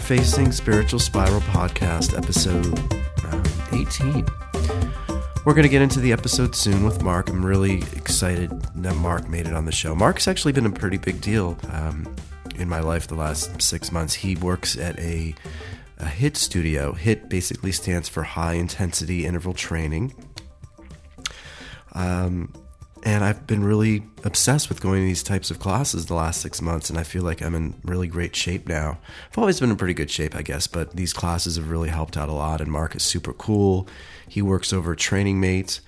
Facing Spiritual Spiral podcast, episode um, 18. We're going to get into the episode soon with Marc. I'm really excited that Marc made it on the show. Marc's actually been a pretty big deal um, in my life the last six months. He works at a, a HIIT studio. HIIT basically stands for High Intensity Interval Training. Um, and I've been really obsessed with going to these types of classes the last six months, and I feel like I'm in really great shape now. I've always been in pretty good shape, I guess, but these classes have really helped out a lot. And Marc is super cool. He works over Training Mate,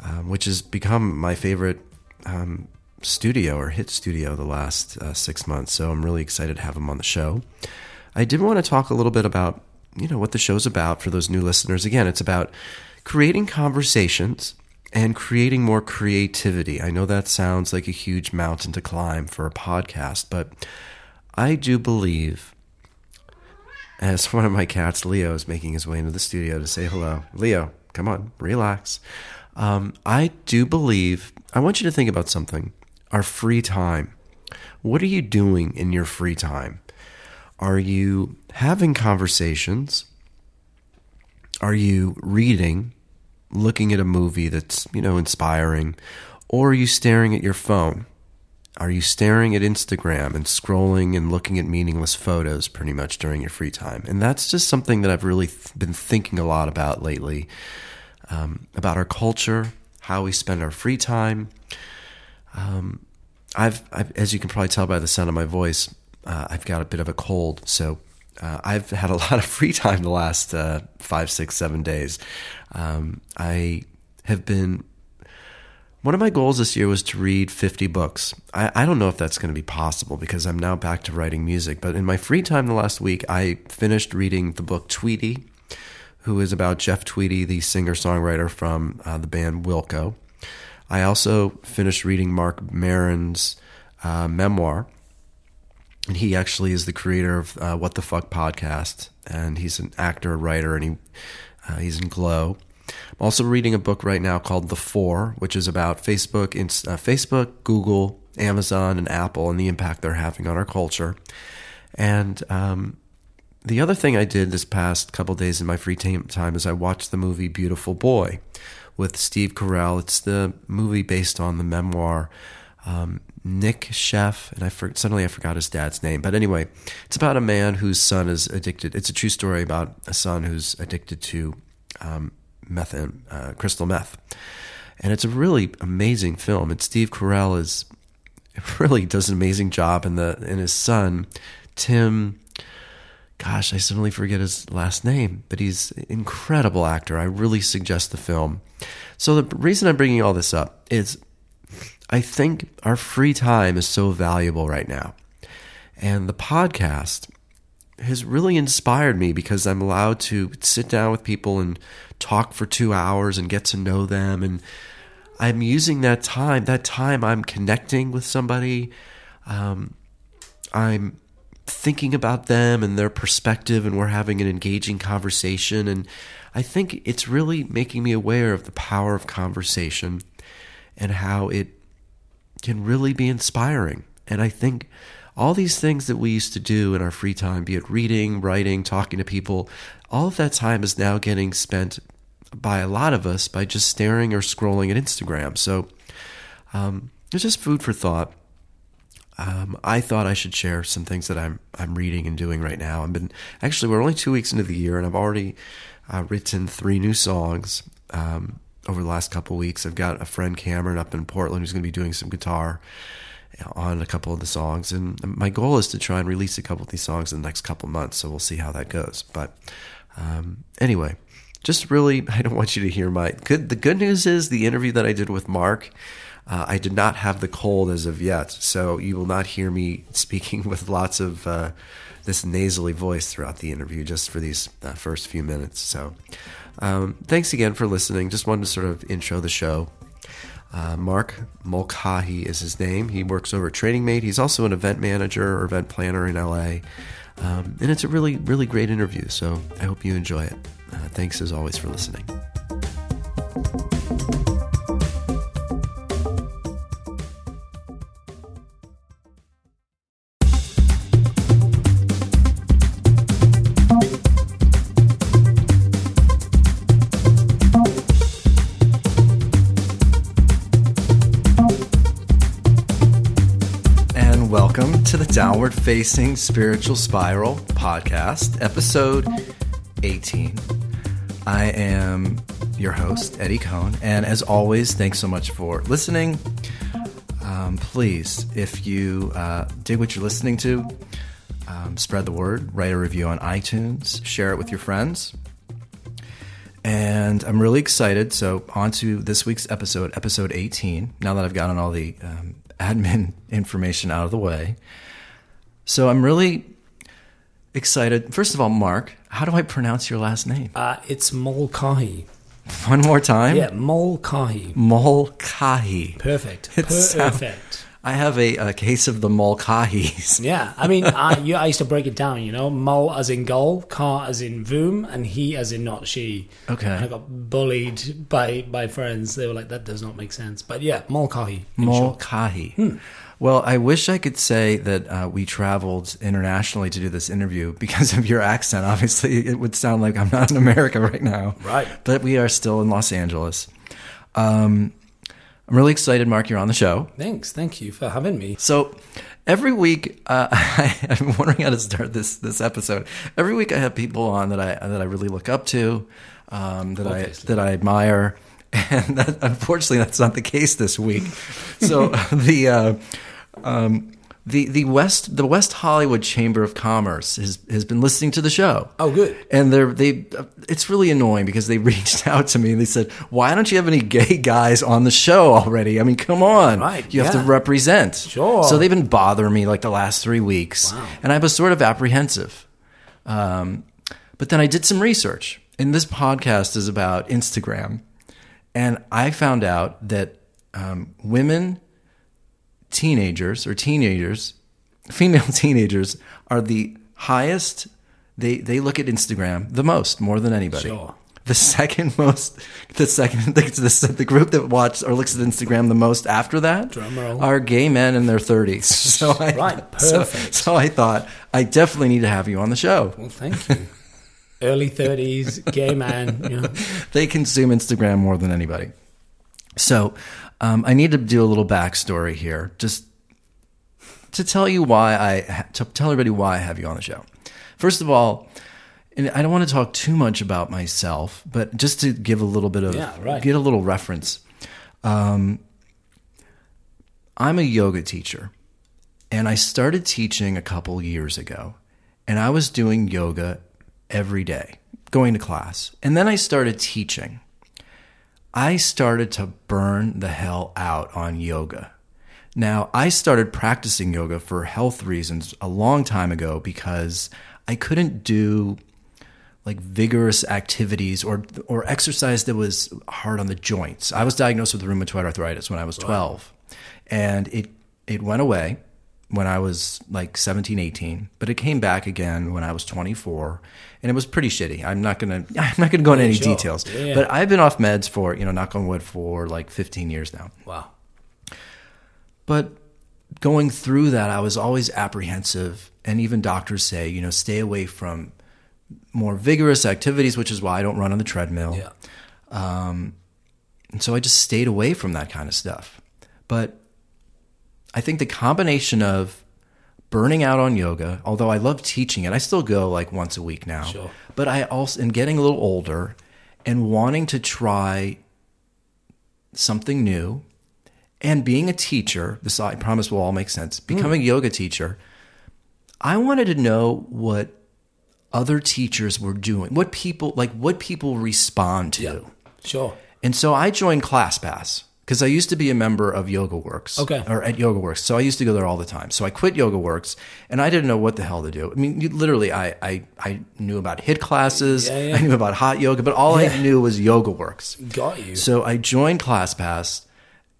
um, which has become my favorite um, studio or HIIT studio the last uh, six months. So I'm really excited to have him on the show. I did want to talk a little bit about, you know, what the show's about for those new listeners. Again, it's about creating conversations and creating more creativity. I know that sounds like a huge mountain to climb for a podcast, but I do believe, as one of my cats, Leo, is making his way into the studio to say hello. Leo, come on, relax. Um, I do believe, I want you to think about something our free time. What are you doing in your free time? Are you having conversations? Are you reading? Looking at a movie that's, you know, inspiring? Or are you staring at your phone? Are you staring at Instagram and scrolling and looking at meaningless photos pretty much during your free time? And that's just something that I've really th- been thinking a lot about lately um, about our culture, how we spend our free time. Um, I've, I've, as you can probably tell by the sound of my voice, uh, I've got a bit of a cold. So uh, I've had a lot of free time the last uh, five, six, seven days. Um, I have been. One of my goals this year was to read 50 books. I, I don't know if that's going to be possible because I'm now back to writing music. But in my free time the last week, I finished reading the book Tweedy, who is about Jeff Tweedy, the singer songwriter from uh, the band Wilco. I also finished reading Marc Maron's uh, memoir, and he actually is the creator of uh, What the Fuck podcast, and he's an actor, writer, and he uh, he's in Glow. I'm also reading a book right now called The Four, which is about Facebook, uh, Facebook, Google, Amazon, and Apple, and the impact they're having on our culture. And um, the other thing I did this past couple days in my free time is I watched the movie Beautiful Boy with Steve Carell. It's the movie based on the memoir um, Nic Sheff, and I for, suddenly I forgot his dad's name. But anyway, it's about a man whose son is addicted. It's a true story about a son who's addicted to um, meth uh, crystal meth, and it's a really amazing film. And Steve Carell is really does an amazing job, and the and his son Tim. Gosh, I suddenly forget his last name, but he's an incredible actor. I really suggest the film. So the reason I'm bringing all this up is I think our free time is so valuable right now. And the podcast has really inspired me because I'm allowed to sit down with people and talk for two hours and get to know them. And I'm using that time, that time I'm connecting with somebody. Um, I'm thinking about them and their perspective, and we're having an engaging conversation. And I think it's really making me aware of the power of conversation and how it can really be inspiring. And I think all these things that we used to do in our free time, be it reading, writing, talking to people, all of that time is now getting spent by a lot of us by just staring or scrolling at Instagram. So um, it's just food for thought. Um, I thought I should share some things that I'm I'm reading and doing right now. I've been actually we're only two weeks into the year, and I've already uh, written three new songs. Um, over the last couple weeks. I've got a friend Cameron up in Portland who's going to be doing some guitar on a couple of the songs, and my goal is to try and release a couple of these songs in the next couple months. So we'll see how that goes. But um, anyway, just really, I don't want you to hear my good. The good news is the interview that I did with Marc. Uh, I did not have the cold as of yet, so you will not hear me speaking with lots of uh, this nasally voice throughout the interview, just for these uh, first few minutes. So, um, thanks again for listening. Just wanted to sort of intro the show. Uh, Marc Mulcahey is his name. He works over at Mate. He's also an event manager or event planner in LA. Um, and it's a really, really great interview. So I hope you enjoy it. Uh, thanks as always for listening. To the Downward Facing Spiritual Spiral podcast, episode 18. I am your host, Eddie Cohn, and as always, thanks so much for listening. Um, please, if you uh, dig what you're listening to, um, spread the word, write a review on iTunes, share it with your friends. And I'm really excited. So, on to this week's episode, episode 18, now that I've gotten all the um, admin information out of the way. So, I'm really excited. First of all, Marc, how do I pronounce your last name? Uh, it's Mulcahey. One more time? Yeah, Mulcahey. Mulcahey. Perfect. It Perfect. I have a, a case of the Mulcaheys. Yeah, I mean, I, you, I used to break it down, you know, mul as in goal, car as in voom, and he as in not she. Okay. And I got bullied by, by friends. They were like, that does not make sense. But yeah, Mulcahey. in short. Mulcahey. Well, I wish I could say that uh, we traveled internationally to do this interview because of your accent. Obviously, it would sound like I'm not in America right now. Right. But we are still in Los Angeles. Um, I'm really excited, Marc, you're on the show. Thanks. Thank you for having me. So every week, uh, I, I'm wondering how to start this this episode. Every week, I have people on that I that I really look up to, um, that Obviously. I that I admire, and that, unfortunately, that's not the case this week. So the uh, um, the the West the West Hollywood Chamber of Commerce has has been listening to the show. Oh, good. And they're they it's really annoying because they reached out to me and they said, "Why don't you have any gay guys on the show already? I mean, come on, Right, you have to represent." Sure. So they've been bothering me like the last three weeks, Wow. and I was sort of apprehensive. Um, but then I did some research, and this podcast is about Instagram, and I found out that um, women teenagers or teenagers, female teenagers, are the highest. They they look at Instagram the most, more than anybody. Sure. The second most, the second the, the, the group that watches or looks at Instagram the most after that are gay men in their thirties. So I, Right, so- perfect. So, I thought I definitely need to have you on the show. Well, thank you. Early 30s, gay man. You know. they consume Instagram more than anybody. So um, I need to do a little backstory here, just to tell you why I to tell everybody why I have you on the show. First of all, and I don't want to talk too much about myself, but just to give a little bit of Yeah, right. get a little reference. Um, I'm a yoga teacher, and I started teaching a couple years ago, and I was doing yoga every day, going to class, and then I started teaching. I started to burn the hell out on yoga. Now, I started practicing yoga for health reasons a long time ago because I couldn't do like vigorous activities or or exercise that was hard on the joints. I was diagnosed with rheumatoid arthritis when I was 12 and it it went away when I was like 17, 18, but it came back again when I was 24 and it was pretty shitty. I'm not going to I'm not going to go into any sure. details. Yeah. But I've been off meds for, you know, knock on wood for like 15 years now. Wow. But going through that, I was always apprehensive. And even doctors say, you know, stay away from more vigorous activities, which is why I don't run on the treadmill. Yeah. Um, and so I just stayed away from that kind of stuff. But I think the combination of burning out on yoga, although I love teaching it, I still go like once a week now. Sure. But I also, and getting a little older and wanting to try something new and being a teacher, this I promise will all make sense, hmm. becoming a yoga teacher, I wanted to know what other teachers were doing, what people like what people respond to. Yeah. Sure. And so I joined ClassPass because I used to be a member of Yoga Works. Okay. Or at Yoga Works. So I used to go there all the time. So I quit Yoga Works and I didn't know what the hell to do. I mean, you, literally, I, I, I knew about HIIT classes, Yeah, yeah. I knew about hot yoga, but all I knew was YogaWorks. Got you. So I joined ClassPass,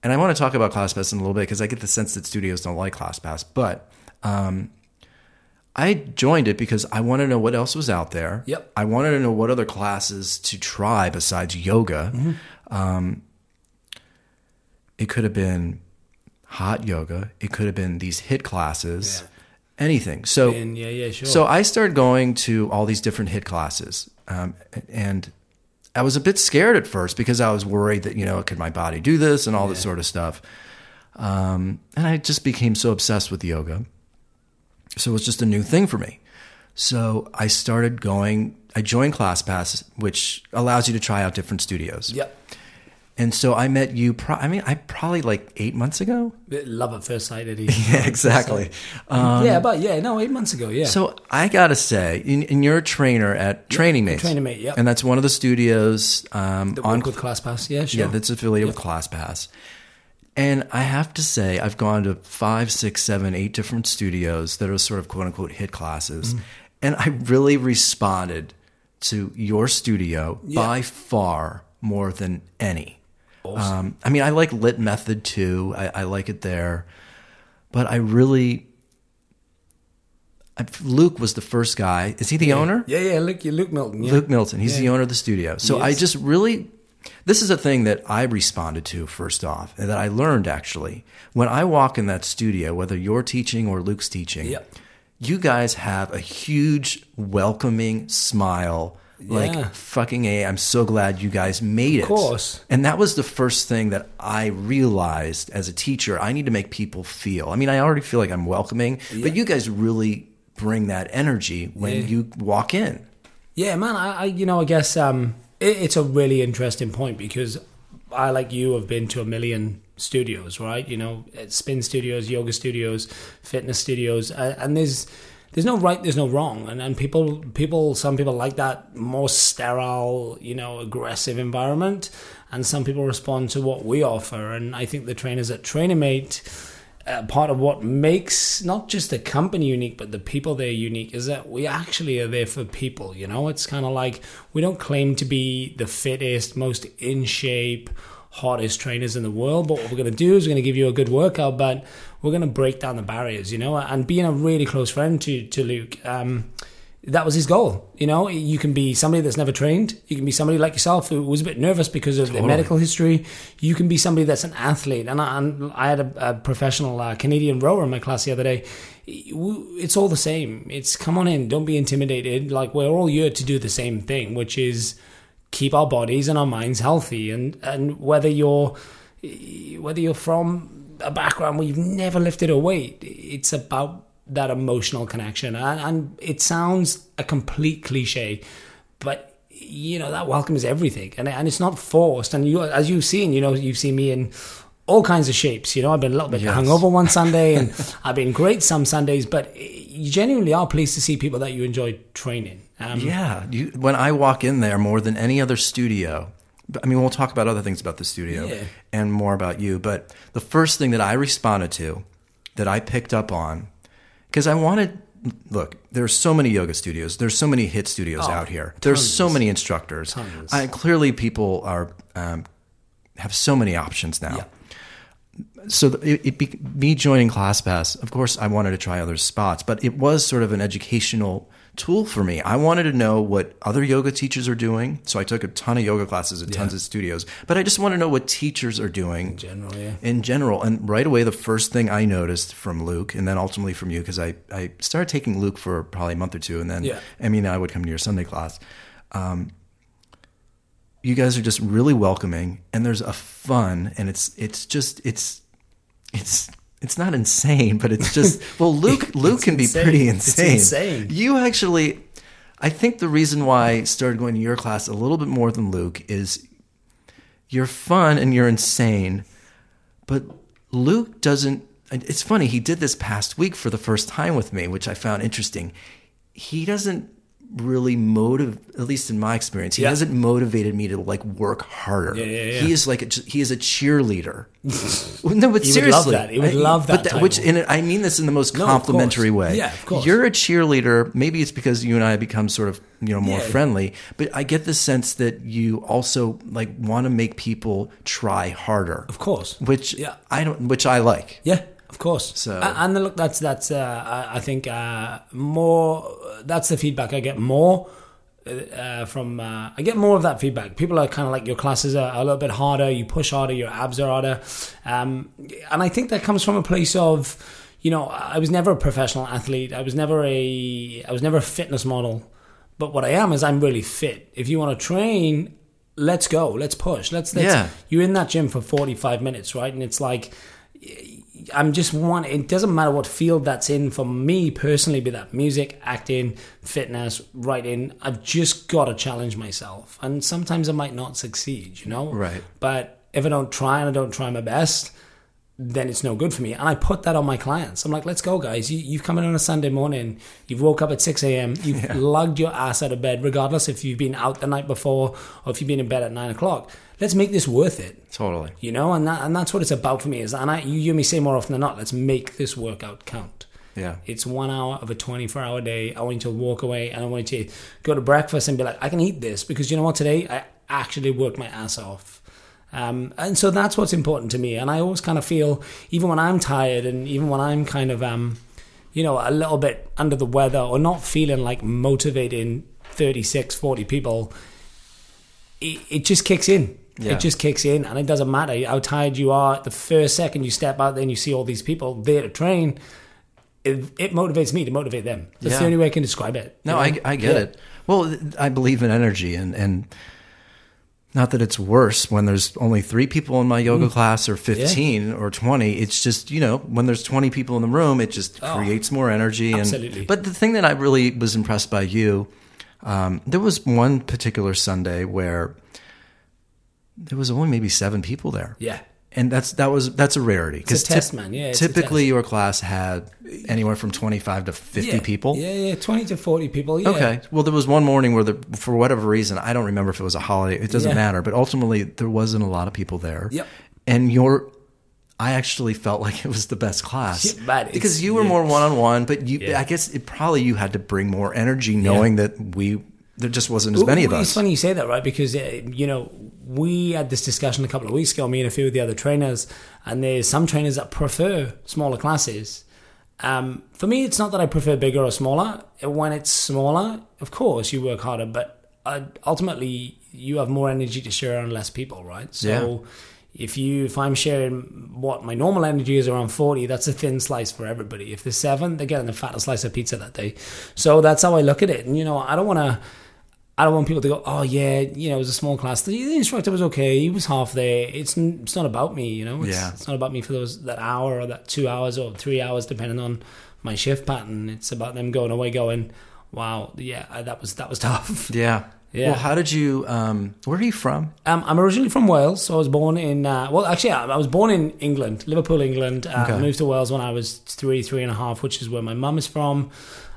and I want to talk about ClassPass in a little bit because I get the sense that studios don't like ClassPass. But um, I joined it because I wanted to know what else was out there. Yep. I wanted to know what other classes to try besides yoga. Um, it could have been hot yoga. It could have been these HIIT classes. Yeah. Anything. So And yeah, yeah, sure. so I started going to all these different HIIT classes, um, and I was a bit scared at first because I was worried that you know could my body do this and all this sort of stuff. Um, and I just became so obsessed with yoga. So it was just a new thing for me. So I started going. I joined ClassPass, which allows you to try out different studios. Yep. And so I met you. Pro- I mean, I probably like eight months ago. Love at first sight, Eddie. Yeah, exactly. Um, yeah, but yeah, no, eight months ago, yeah. So I gotta say, and and you're a trainer at Training Mates, Training Mate, yeah. and that's one of the studios um, the on with ClassPass, yeah, sure. yeah that's affiliated with ClassPass. And I have to say, I've gone to five, six, seven, eight different studios that are sort of quote unquote HIIT classes, Mm-hmm. and I really responded to your studio by far more than any. Um, I mean, I like Lit Method too. I, I like it there, but I really. Luke was the first guy. Is he the owner? yeah, yeah, Luke, Luke Milton, yeah. Luke Milton. He's the owner of the studio. So I just really, this is a thing that I responded to first off, and that I learned actually. When I walk in that studio, whether you're teaching or Luke's teaching, you guys have a huge welcoming smile. Yeah. Like fucking a, I'm so glad you guys made it. Of course. And that was the first thing that I realized as a teacher. I need to make people feel. I mean, I already feel like I'm welcoming, but you guys really bring that energy when Yeah. you walk in. Yeah, man. I, I you know, I guess um, it, it's a really interesting point because I, like you, have been to a million studios, right? You know, spin studios, yoga studios, fitness studios, uh, and there's there's no right, there's no wrong, and and people people some people like that more sterile, you know, aggressive environment, and some people respond to what we offer, and I think the trainers at Training Mate uh, part of what makes not just the company unique, but the people there unique is that we actually are there for people. You know, it's kind of like we don't claim to be the fittest, most in shape, hottest trainers in the world. But what we're going to do is we're going to give you a good workout, but we're going to break down the barriers. You know, and being a really close friend to to Luke. Um, that was his goal. You know, you can be somebody that's never trained. You can be somebody like yourself who was a bit nervous because of their medical history. You can be somebody that's an athlete. And I, and I had a, a professional uh, Canadian rower in my class the other day. It's all the same. It's come on in. Don't be intimidated. Like we're all here to do the same thing, which is keep our bodies and our minds healthy. And and whether you're whether you're from a background where you've never lifted a weight, it's about that emotional connection. And, and it sounds a complete cliche, but you know that welcome is everything, and and it's not forced. And you, as you've seen, you know, you've seen me in all kinds of shapes. You know, I've been a little bit Yes. hungover one Sunday, and I've been great some Sundays. But you genuinely are pleased to see people that you enjoy training. Um, Yeah, you, when I walk in there more than any other studio, I mean, we'll talk about other things about the studio Yeah. and more about you. But the first thing that I responded to, that I picked up on, because I wanted. Look, there's so many yoga studios. There's so many HIIT studios Oh, out here. There's so many instructors. Tons. I, clearly, people are um, have so many options now. Yeah. So it, it be, me joining ClassPass, of course, I wanted to try other spots, but it was sort of an educational tool for me. I wanted to know what other yoga teachers are doing, so I took a ton of yoga classes at tons of studios. But I just want to know what teachers are doing in general, yeah. in general. And right away, the first thing I noticed from Luke, and then ultimately from you, because I, I started taking Luke for probably a month or two, and then Yeah. Emmy and I would come to your Sunday class. Um, you guys are just really welcoming, and there's a fun, and it's it's just it's it's it's not insane, but it's just well, Luke Luke can be insane. pretty It's insane. insane. You actually, I think the reason why I started going to your class a little bit more than Luke is you're fun and you're insane, but Luke doesn't. It's funny. He did this past week for the first time with me, which I found interesting. He doesn't really motive, at least in my experience, he Yeah. hasn't motivated me to like work harder. Yeah, yeah, yeah. He is like a, he is a cheerleader. No, but He would seriously, love that. He would love that But th- which, I mean this in the most No, complimentary way. Yeah, of course. You're a cheerleader. Maybe it's because you and I have become sort of you know more Yeah. friendly. But I get the sense that you also like want to make people try harder. Of course. Which Yeah. I don't. Which I like. Yeah, of course. So- and look, that's that's uh, I think uh, more. That's the feedback I get more uh, from. Uh, I get more of that feedback. People are kind of like your classes are a little bit harder. You push harder. Your abs are harder, um, and I think that comes from a place of. You know, I was never a professional athlete. I was never a. I was never a fitness model. But what I am is I'm really fit. If you want to train, let's go. Let's push. Let's. let's Yeah. You're in that gym for 45 minutes, right? And it's like I'm just one. It doesn't matter what field that's in for me personally, be that music, acting, fitness, writing. I've just got to challenge myself, and sometimes I might not succeed. You know, Right. But if I don't try and I don't try my best, then it's no good for me. And I put that on my clients. I'm like, let's go, guys. You, you've come in on a Sunday morning. You've woke up at 6 a.m. You've lugged your ass out of bed, regardless if you've been out the night before or if you've been in bed at 9 o'clock. Let's make this worth it. Totally. You know, and that, and that's what it's about for me. Is and I, you hear me say more often than not, let's make this workout count. Yeah. It's one hour of a 24 hour day. I want you to walk away and I want you to go to breakfast and be like, I can eat this because you know what? Today I actually worked my ass off. Um, and so that's what's important to me. And I always kind of feel, even when I'm tired and even when I'm kind of, um, you know, a little bit under the weather or not feeling like motivating 36, 40 people, it, it just kicks in. Yeah. It just kicks in, and it doesn't matter how tired you are. The first second you step out there and you see all these people there to train, it, it motivates me to motivate them. That's Yeah. the only way I can describe it. No, you know? I, I get Yeah. it. Well, I believe in energy, and and not that it's worse when there's only three people in my Mm. yoga class or fifteen or twenty. It's just you know when there's twenty people in the room, it just Oh. creates more energy. And, Absolutely. But the thing that I really was impressed by you, um, there was one particular Sunday where there was only maybe seven people there. Yeah. And that's that was that's a rarity because test, man. Yeah, typically your class had anywhere from twenty five to fifty Yeah. people. Yeah, yeah, 20 to 40 people. Yeah. Okay. Well, there was one morning where, the, for whatever reason, I don't remember if it was a holiday. It doesn't Yeah. matter. But ultimately, there wasn't a lot of people there. Yep. And your, I actually felt like it was the best class Yeah, because you were yeah. more one on one. But you, Yeah. I guess, it probably you had to bring more energy, knowing that we there just wasn't as many of us. It's funny you say that, right? Because uh, you know we had this discussion a couple of weeks ago, me and a few of the other trainers, and there's some trainers that prefer smaller classes. Um, for me, it's not that I prefer bigger or smaller. When it's smaller, of course you work harder, but uh, ultimately you have more energy to share on less people, right? So. Yeah. If you, if I'm sharing what my normal energy is around forty, that's a thin slice for everybody. If there's seven, they're getting the fattest slice of pizza that day. So that's how I look at it. And you know, I don't want to, I don't want people to go, oh yeah, you know, it was a small class. The, the instructor was okay. He was half there. It's it's not about me, you know. It's, Yeah. it's not about me for those that hour or that two hours or three hours, depending on my shift pattern. It's about them going away, going, wow, yeah, that was that was tough. yeah. Yeah. Well, how did you? Um, where are you from? Um, I'm originally from Wales, so I was born in. Uh, well, actually, I, I was born in England, Liverpool, England. Uh, I moved to Wales when I was three, three and a half, which is where my mum is from.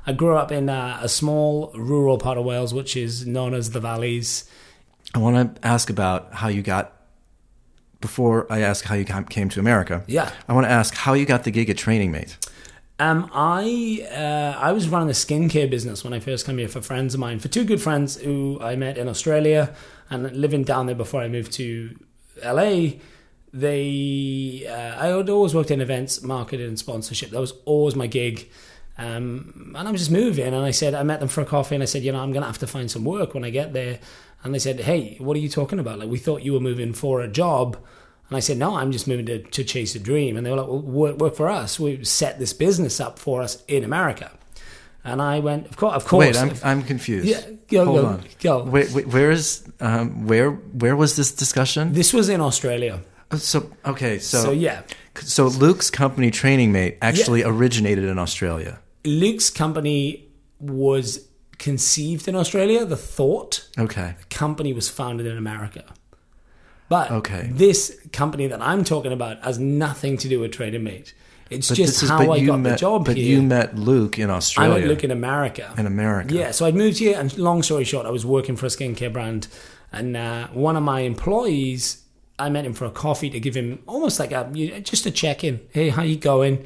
I grew up in uh, a small rural part of Wales, which is known as the Valleys. I want to ask about how you got. Before I ask how you came to America, Yeah. I want to ask how you got the gig at Training Mate. Um, I uh, I was running a skincare business when I first came here for friends of mine, for two good friends who I met in Australia and living down there before I moved to LA. They uh, I had always worked in events, marketing, and sponsorship. That was always my gig. Um, and I was just moving, and I said I met them for a coffee, and I said, you know, I'm gonna have to find some work when I get there. And they said, hey, what are you talking about? Like we thought you were moving for a job. And I said, no, I'm just moving to, to chase a dream. And they were like, well, work, work for us. We set this business up for us in America. And I went, of course, of course. Wait, I'm I'm confused. yeah, go, Hold go, on. go. Wait, wait, where is um, where where was this discussion? This was in Australia. Oh, So okay, so So, yeah, so, Luke's company Training Mate actually originated in Australia. Luke's company was conceived in Australia. The thought Okay, the company was founded in America. But Okay. this company that I'm talking about has nothing to do with Training Mate. It's but just is how I got met the job but here. you met Luke in Australia. I went look in America. in America. Yeah, so I'd moved here, and long story short, I was working for a skincare brand, and uh, one of my employees, I met him for a coffee to give him almost like a just a check in. Hey, how you going?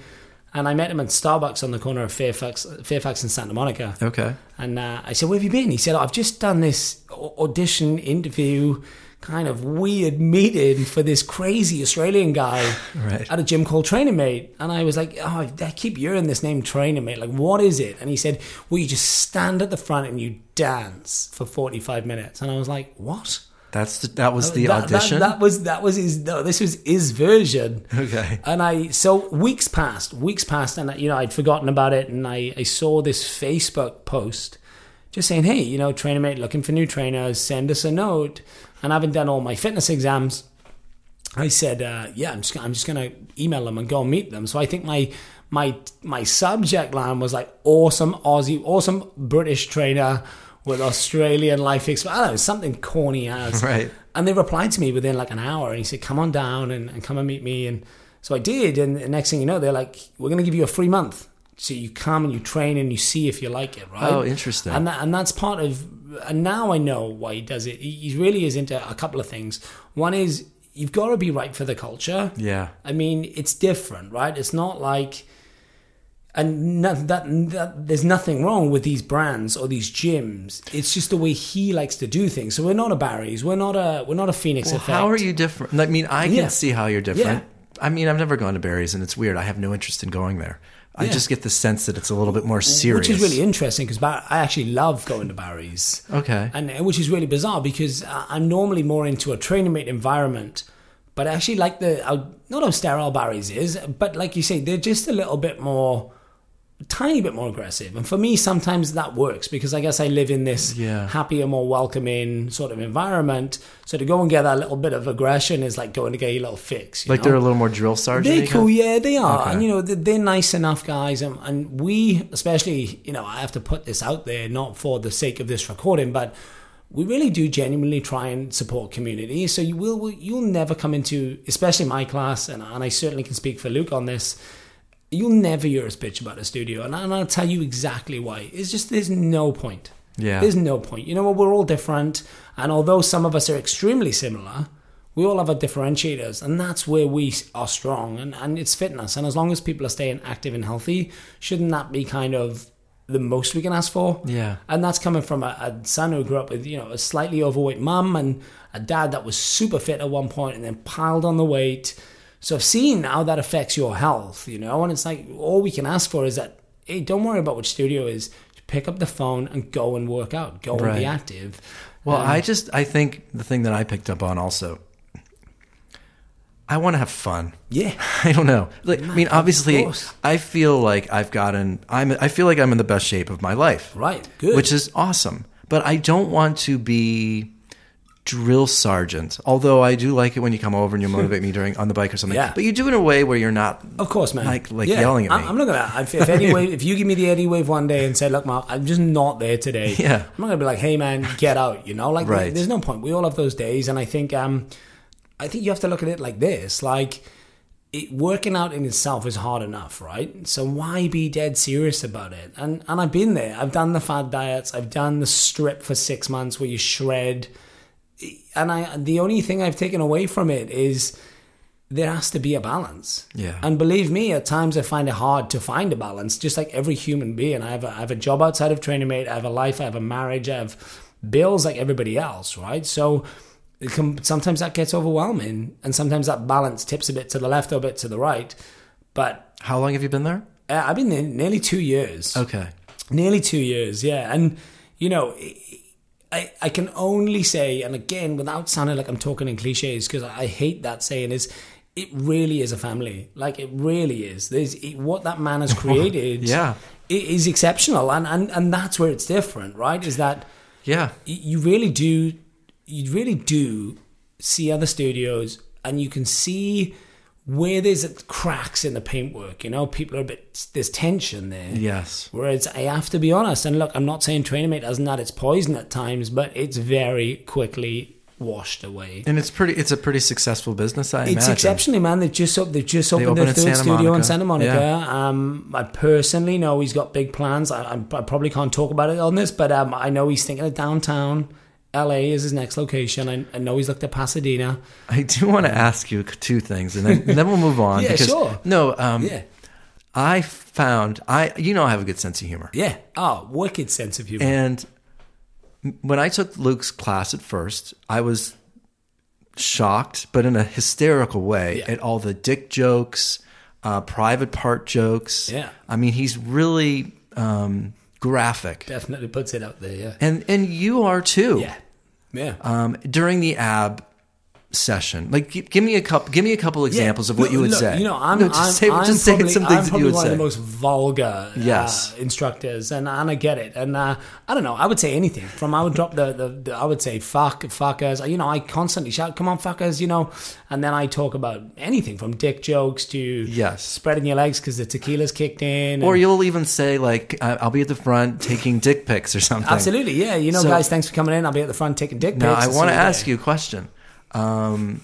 And I met him at Starbucks on the corner of Fairfax, Fairfax and Santa Monica. Okay. And uh, I said, "Where have you been?" He said, "I've just done this audition interview." Kind of weird meeting for this crazy Australian guy Right. at a gym called Training Mate. And I was like, oh, I keep hearing this name Training Mate. Like, what is it? And he said, well, you just stand at the front and you dance for 45 minutes. And I was like, what? That's the, that was the That- that- audition. That, was, that was his, no, this was his version. okay. And I, so weeks passed, weeks passed, and I, you know, I'd forgotten about it. And I, I saw this Facebook post just saying, hey, you know, trainer mate looking for new trainers, send us a note. And I haven't done all my fitness exams. I said, uh, yeah, I'm just, I'm just going to email them and go meet them. So I think my my my subject line was like awesome Aussie, awesome British trainer with Australian life experience. I don't know, something corny as. Right. And they replied to me within like an hour and he said, come on down and, and come and meet me. And so I did. And the next thing you know, they're like, we're going to give you a free month. So you come and you train and you see if you like it, right? Oh, interesting. And that, and that's part of. And now I know why he does it. He he really is into a couple of things. One is you've got to be right for the culture. Yeah. I mean, it's different, right? It's not like, and no, that, that there's nothing wrong with these brands or these gyms. It's just the way he likes to do things. So we're not a Barry's, we're not a we're not a Phoenix Well, Effect. how are you different? I mean, I can Yeah. see how you're different. Yeah. I mean, I've never gone to Barry's, and it's weird. I have no interest in going there. I just get the sense that it's a little bit more serious. Which is really interesting because I actually love going to Barry's. Okay. And uh, which is really bizarre because I'm normally more into a training mate environment, but I actually like the uh, not how sterile Barry's is, but like you say, they're just a little bit more, tiny bit more aggressive. And for me, sometimes that works because I guess I live in this Yeah. happier, more welcoming sort of environment. So to go and get that little bit of aggression is like going to get a little fix. you like know? they're a little more drill sergeant. They're cool, yeah, they are, Okay. and you know they're, they're nice enough guys, and, and we, especially, you know, I have to put this out there, not for the sake of this recording, but we really do genuinely try and support community. So you will, you'll never come into, especially my class, and, and I certainly can speak for Luke on this. You'll never hear us bitch about a studio, and, and I'll tell you exactly why. It's just there's no point. Yeah. There's no point. You know what? We're all different. And although some of us are extremely similar, we all have our differentiators. And that's where we are strong. And, and it's fitness. And as long as people are staying active and healthy, shouldn't that be kind of the most we can ask for? Yeah. And that's coming from a, a son who grew up with, you know, a slightly overweight mum and a dad that was super fit at one point and then piled on the weight. So I've seen how that affects your health, you know, and it's like all we can ask for is that, hey, don't worry about which studio is. Pick up the phone and go and work out. Go and be active. Well, Um, I just I think the thing that I picked up on also. I want to have fun. Yeah. I don't know. Like, I mean, obviously. I feel like I've gotten. I'm. I feel like I'm in the best shape of my life. Right. Good. Which is awesome. But I don't want to be drill sergeant. Although I do like it when you come over and you motivate me during on the bike or something. Yeah. But you do it in a way where you're not. Of course, man. Like- like Yeah, yelling at I'm- me. I'm not gonna. If, if Eddie Wave, if you give me the Eddie Wave one day and say, "Look, Marc, I'm just not there today," Yeah. I'm not gonna be like, "Hey, man, get out." You know, like Right. there's no point. We all have those days, and I think, um, I think you have to look at it like this: like it, working out in itself is hard enough, right? So why be dead serious about it? And and I've been there. I've done the fad diets. I've done the strip for six months where you shred. And I, the only thing I've taken away from it is there has to be a balance. Yeah. And believe me, at times I find it hard to find a balance, just like every human being. I have a, I have a job outside of training mate. I have a life. I have a marriage. I have bills like everybody else, right? So it can, sometimes that gets overwhelming, and sometimes that balance tips a bit to the left or a bit to the right. But How long have you been there? uh, I've been there nearly two years. Okay. Nearly two years, yeah. And, you know, I, I can only say, and again, without sounding like I'm talking in cliches, because I hate that saying, is it really is a family. Like, it really is. There's it, What that man has created Yeah. i- is exceptional. And, and, and that's where it's different, right? Is that Yeah. you really do, you really do see other studios and you can see where there's cracks in the paintwork. You know, people are a bit, there's tension there. Yes. Whereas I have to be honest, and look, I'm not saying Training Mate doesn't had its poison at times, but it's very quickly washed away. And it's pretty. It's a pretty successful business. I It's imagine. exceptionally, man. They've just they've just opened opened their third Santa studio in Santa Monica. Yeah. Um, I personally know he's got big plans. I, I, I probably can't talk about it on this, but um, I know he's thinking of downtown. LA is his next location. I, I know he's looked at Pasadena. I do want to ask you two things, and then, then we'll move on. Yeah, because, sure. No, um, Yeah, I found I. You know, I have a good sense of humor, yeah. Oh, wicked sense of humor. and when I took Luke's class at first, I was shocked, but in a hysterical way, Yeah. at all the dick jokes, uh, private part jokes. Yeah. I mean, he's really um, graphic, Definitely puts it out there. Yeah, and and you are too. yeah, yeah. um, during the ab session? Like, gi- give me a couple. Give me a couple examples of what Look- you would look, say. You know, I'm, No, just I'm, say, I'm just probably, some I'm things that probably you would one say. of the most vulgar Yes. uh, instructors, and, and I get it. And uh, I don't know, I would say anything. From I would drop the, the, the I would say fuck, fuckers. You know, I constantly shout, "Come on, fuckers!" You know, and then I talk about anything from dick jokes to Yes. spreading your legs because the tequila's kicked in. Or and- you'll even say like, "I'll be at the front taking dick pics" or something. absolutely, yeah. You know, So- guys, thanks for coming in. I'll be at the front taking dick pics. Now, I want to ask you a question. Um,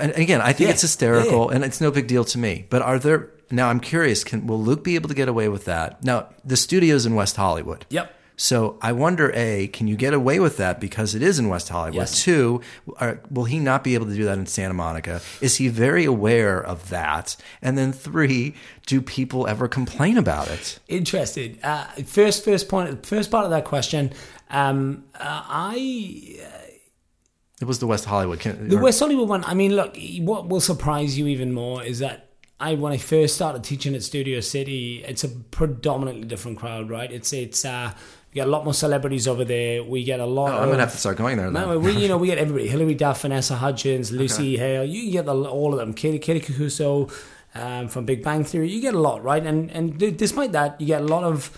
and again, I think Yeah, it's hysterical, and it's no big deal to me. But are there now? I'm curious. Can will Luke be able to get away with that? Now, the studio's in West Hollywood. Yep. So I wonder, a, can you get away with that because it is in West Hollywood? Yes. Two, are, will he not be able to do that in Santa Monica? Is he very aware of that? And then three, do people ever complain about it? Interested. Uh, first, first point, first part of that question. Um, uh, I It was the West Hollywood. Can, The or- West Hollywood one. I mean, look, what will surprise you even more is that I, when I first started teaching at Studio City, it's a predominantly different crowd, right? It's it's uh, we get a lot more celebrities over there. We get a lot. Oh, of, I'm gonna have to start going there. Then. No, we you know we get everybody: Hilary Duff, Vanessa Hudgens, Lucy Hale. You get the, all of them. Katie Katie Cuoco um, from Big Bang Theory. You get a lot, right? And and despite that, you get a lot of.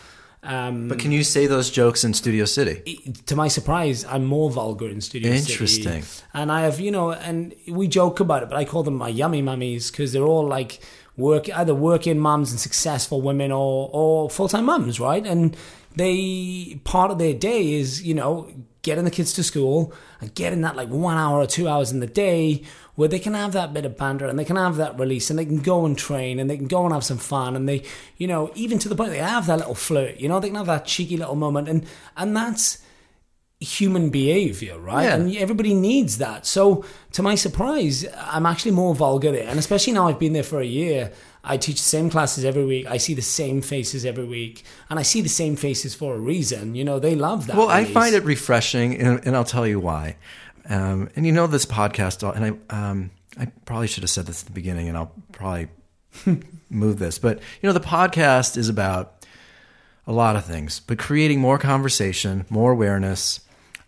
Um, but can you say those jokes in Studio City? to my surprise, I'm more vulgar in Studio City. Interesting. And I have, you know, and we joke about it, but I call them my yummy mummies because they're all like work either working mums and successful women or or full time mums, right? And they part of their day is, you know, getting the kids to school and getting that like one hour or two hours in the day where they can have that bit of banter and they can have that release and they can go and train and they can go and have some fun and they you know even to the point they have that little flirt you know they can have that cheeky little moment and and that's human behavior, right? Yeah. And everybody needs that. So, to my surprise, I'm actually more vulgar there. And especially now I've been there for a year, I teach the same classes every week. I see the same faces every week. And I see the same faces for a reason. You know, they love that. Well, I find it refreshing, and, and I'll tell you why. Um, and you know this podcast, and I um, I probably should have said this at the beginning, and I'll probably move this, but you know the podcast is about a lot of things, but creating more conversation, more awareness.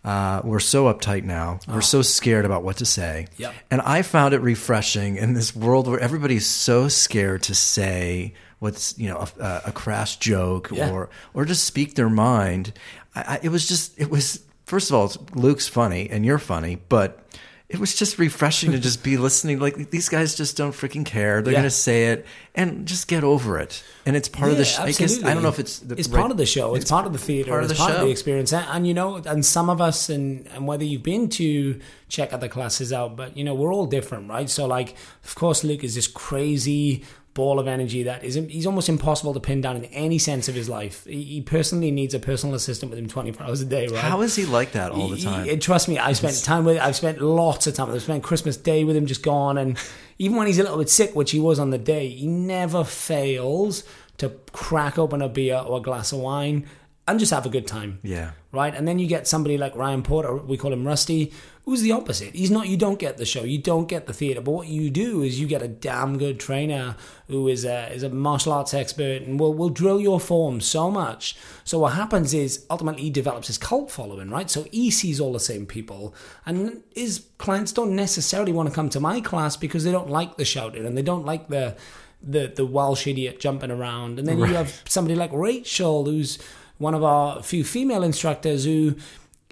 Uh, we're so uptight now. We're so scared about what to say. Yep. And I found it refreshing in this world where everybody's so scared to say what's you know a, a crass joke Yeah. or or just speak their mind. I, I, it was just it was first of all Luke's funny and you're funny, but it was just refreshing to just be listening. Like these guys just don't freaking care. They're Yeah. gonna say it and just get over it. And it's part of the. Sh- I guess I don't know if it's the it's right- part of the show. It's, part of the theater. part of it's the part of the experience. And, and you know, and some of us, and and whether you've been to check other classes out, but you know, we're all different, right? So, like, of course, Luke is this crazy ball of energy that is he's almost impossible to pin down in any sense of his life. He, he personally needs a personal assistant with him twenty four hours a day, right? How is he like that all the time? he- trust me, I've spent time with. I've spent lots of time. I've spent Christmas Day with him, just gone, and even when he's a little bit sick, which he was on the day, he never fails to crack open a beer or a glass of wine and just have a good time. yeah. Right, and then you get somebody like Ryan Porter, we call him Rusty, who's the opposite. He's not. You don't get the show, you don't get the theater, but what you do is you get a damn good trainer who is a is a martial arts expert and will will drill your form so much. So what happens is ultimately he develops his cult following, right? So he sees all the same people, and his clients don't necessarily want to come to my class because they don't like the shouting and they don't like the the the Welsh idiot jumping around. And then you have somebody like Rachel, who's one of our few female instructors who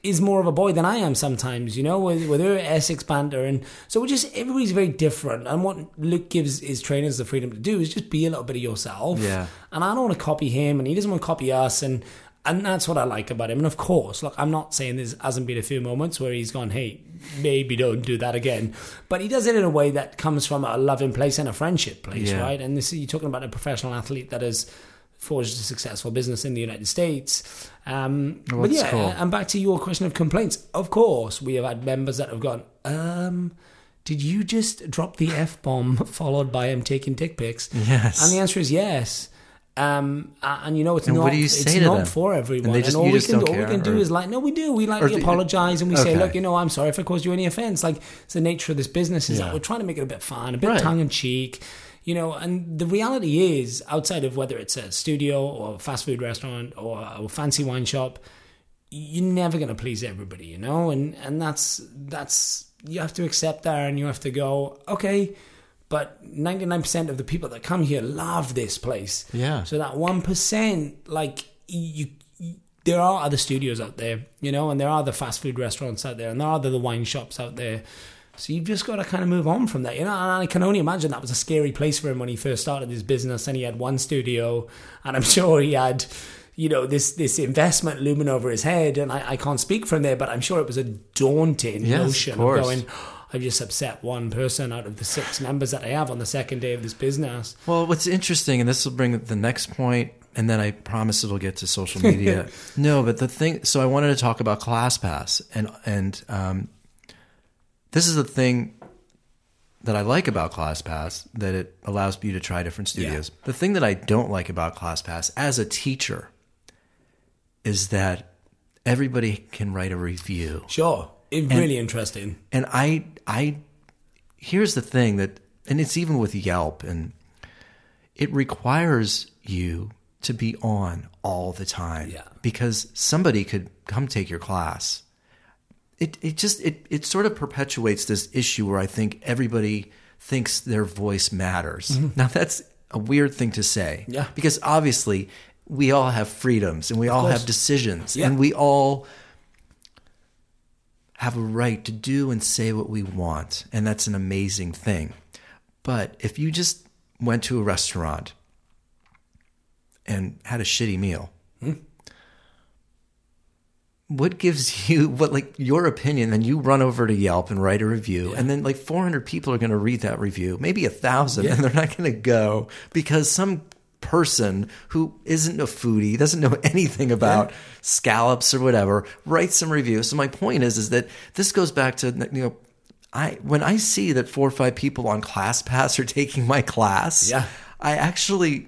is more of a boy than I am sometimes, you know, with, with her Essex banter. And so we're just, everybody's very different. And what Luke gives his trainers the freedom to do is just be a little bit of yourself. Yeah. And I don't want to copy him and he doesn't want to copy us. And, and that's what I like about him. And of course, look, I'm not saying there hasn't been a few moments where he's gone, hey, maybe don't do that again. But he does it in a way that comes from a loving place and a friendship place, Yeah. right? And this you're talking about a professional athlete that has forged a successful business in the United States. Um, Well, but yeah, cool. and back to your question of complaints. Of course, we have had members that have gone, um, did you just drop the F bomb followed by him taking dick pics? Yes. And the answer is yes. Um, and you know it's And not what do you it's not them? for everyone. And just- all you we can don't all we can do or- is like no, we do. We like we do- apologize and we say, look, you know, I'm sorry if I caused you any offense. Like it's the nature of this business is Yeah. that we're trying to make it a bit fun, a bit Right. tongue in cheek. You know, and the reality is, outside of whether it's a studio or a fast food restaurant or a fancy wine shop, you're never going to please everybody, you know, and and that's that's you have to accept that and you have to go, okay, but 99% of the people that come here love this place. Yeah. So that 1%, like, you, you there are other studios out there, you know, and there are the fast food restaurants out there, and there are the wine shops out there. So you've just got to kind of move on from that, you know. And I can only imagine that was a scary place for him when he first started his business, and he had one studio, and I'm sure he had, you know, this this investment looming over his head. And I, I can't speak from there, but I'm sure it was a daunting Yes, of notion of, course. going. I've just upset one person out of the six members that I have on the second day of this business. Well, what's interesting, and this will bring the next point, and then I promise it'll get to social media. no, but the thing. So I wanted to talk about ClassPass, and and um, this is the thing that I like about ClassPass that it allows you to try different studios. The thing that I don't like about ClassPass as a teacher is that everybody can write a review. Sure, it, really interesting. And I I here's the thing that and it's even with Yelp and it requires you to be on all the time. Yeah. Because somebody could come take your class. It it just it it sort of perpetuates this issue where I think everybody thinks their voice matters. Now that's a weird thing to say. Mm-hmm. Yeah. Because obviously we all have freedoms and we all course. have decisions Yeah. and we all have a right to do and say what we want. And that's an amazing thing. But if you just went to a restaurant and had a shitty meal, what gives you what like your opinion? Then you run over to yelp and write a review and then like 400 people are going to read that review maybe a thousand and they're not going to go because some person who isn't a foodie doesn't know anything about scallops or whatever writes some review. So my point is is that this goes back to you know i when i see that four or five people on classpass are taking my class Yeah. i actually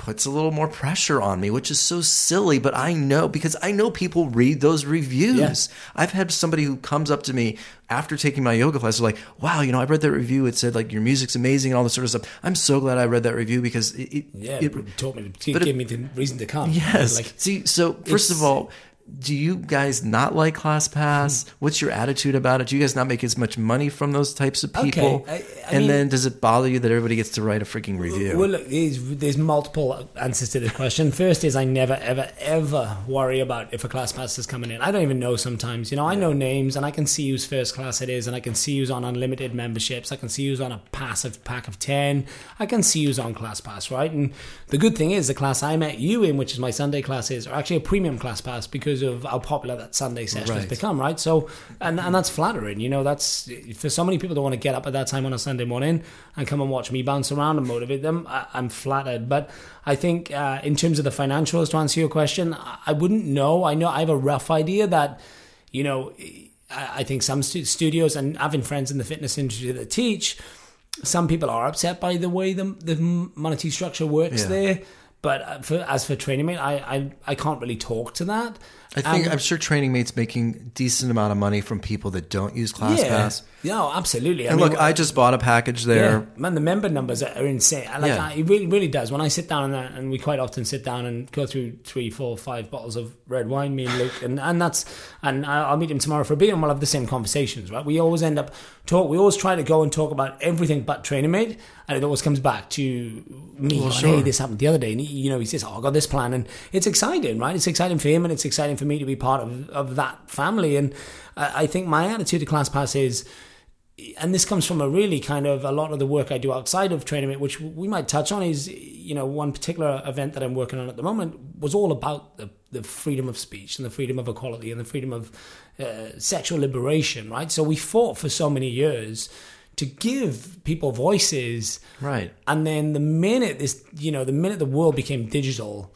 puts a little more pressure on me, which is so silly, but I know because I know people read those reviews. Yeah. I've had somebody who comes up to me after taking my yoga class, like, wow, you know, I read that review. It said like your music's amazing and all this sort of stuff. I'm so glad I read that review because it, it, Yeah, it- it taught me to but it- me the reason to come. yes. like See, so first of all, do you guys not like ClassPass? Hmm. What's your attitude about it? Do you guys not make as much money from those types of people? I- I and mean- then does it bother you that everybody gets to write a freaking review? Well, look, there's, there's multiple answers to this question. First is I never, ever, ever worry about if a class pass is coming in. I don't even know sometimes. You know, I know names and I can see whose first class it is, and I can see who's on unlimited memberships. I can see who's on a passive pack of 10. I can see who's on class pass, right? And the good thing is the class I met you in, which is my Sunday classes, are actually a premium class pass because of how popular that Sunday session has become, right? So, and, and that's flattering. You know, that's for so many people that want to get up at that time on a Sunday morning and come and watch me bounce around and motivate them. I, I'm flattered, but I think uh, in terms of the financials, to answer your question, I, I wouldn't know. I know I have a rough idea that, you know, I, I think some stu- studios and having friends in the fitness industry that teach, some people are upset by the way the the monetary structure works Yeah. there. But uh, for, as for training mate, I, I I can't really talk to that. I think Um, I'm sure Training Mate's making decent amount of money from people that don't use ClassPass. Yeah, no, absolutely. I And mean, look, I just bought a package there. yeah, man, the member numbers are insane. Like, Yeah. I, it really, really does. When I sit down and, and we quite often sit down and go through three, four, five bottles of red wine, me and Luke, and, and that's, and I'll meet him tomorrow for a beer, and we'll have the same conversations, right? We always end up talk. We always try to go and talk about everything but training mate, and it always comes back to me. Well, sure. Hey, this happened the other day, and he, you know, he says, "Oh, I got this plan," and it's exciting, right? It's exciting for him, and it's exciting for me to be part of of that family. And I, I think my attitude to ClassPass is and this comes from a really kind of a lot of the work I do outside of training, which we might touch on is, you know, one particular event that I'm working on at the moment was all about the, the freedom of speech and the freedom of equality and the freedom of uh, sexual liberation, right? So we fought for so many years to give people voices. Right. And then the minute this, you know, the minute the world became digital,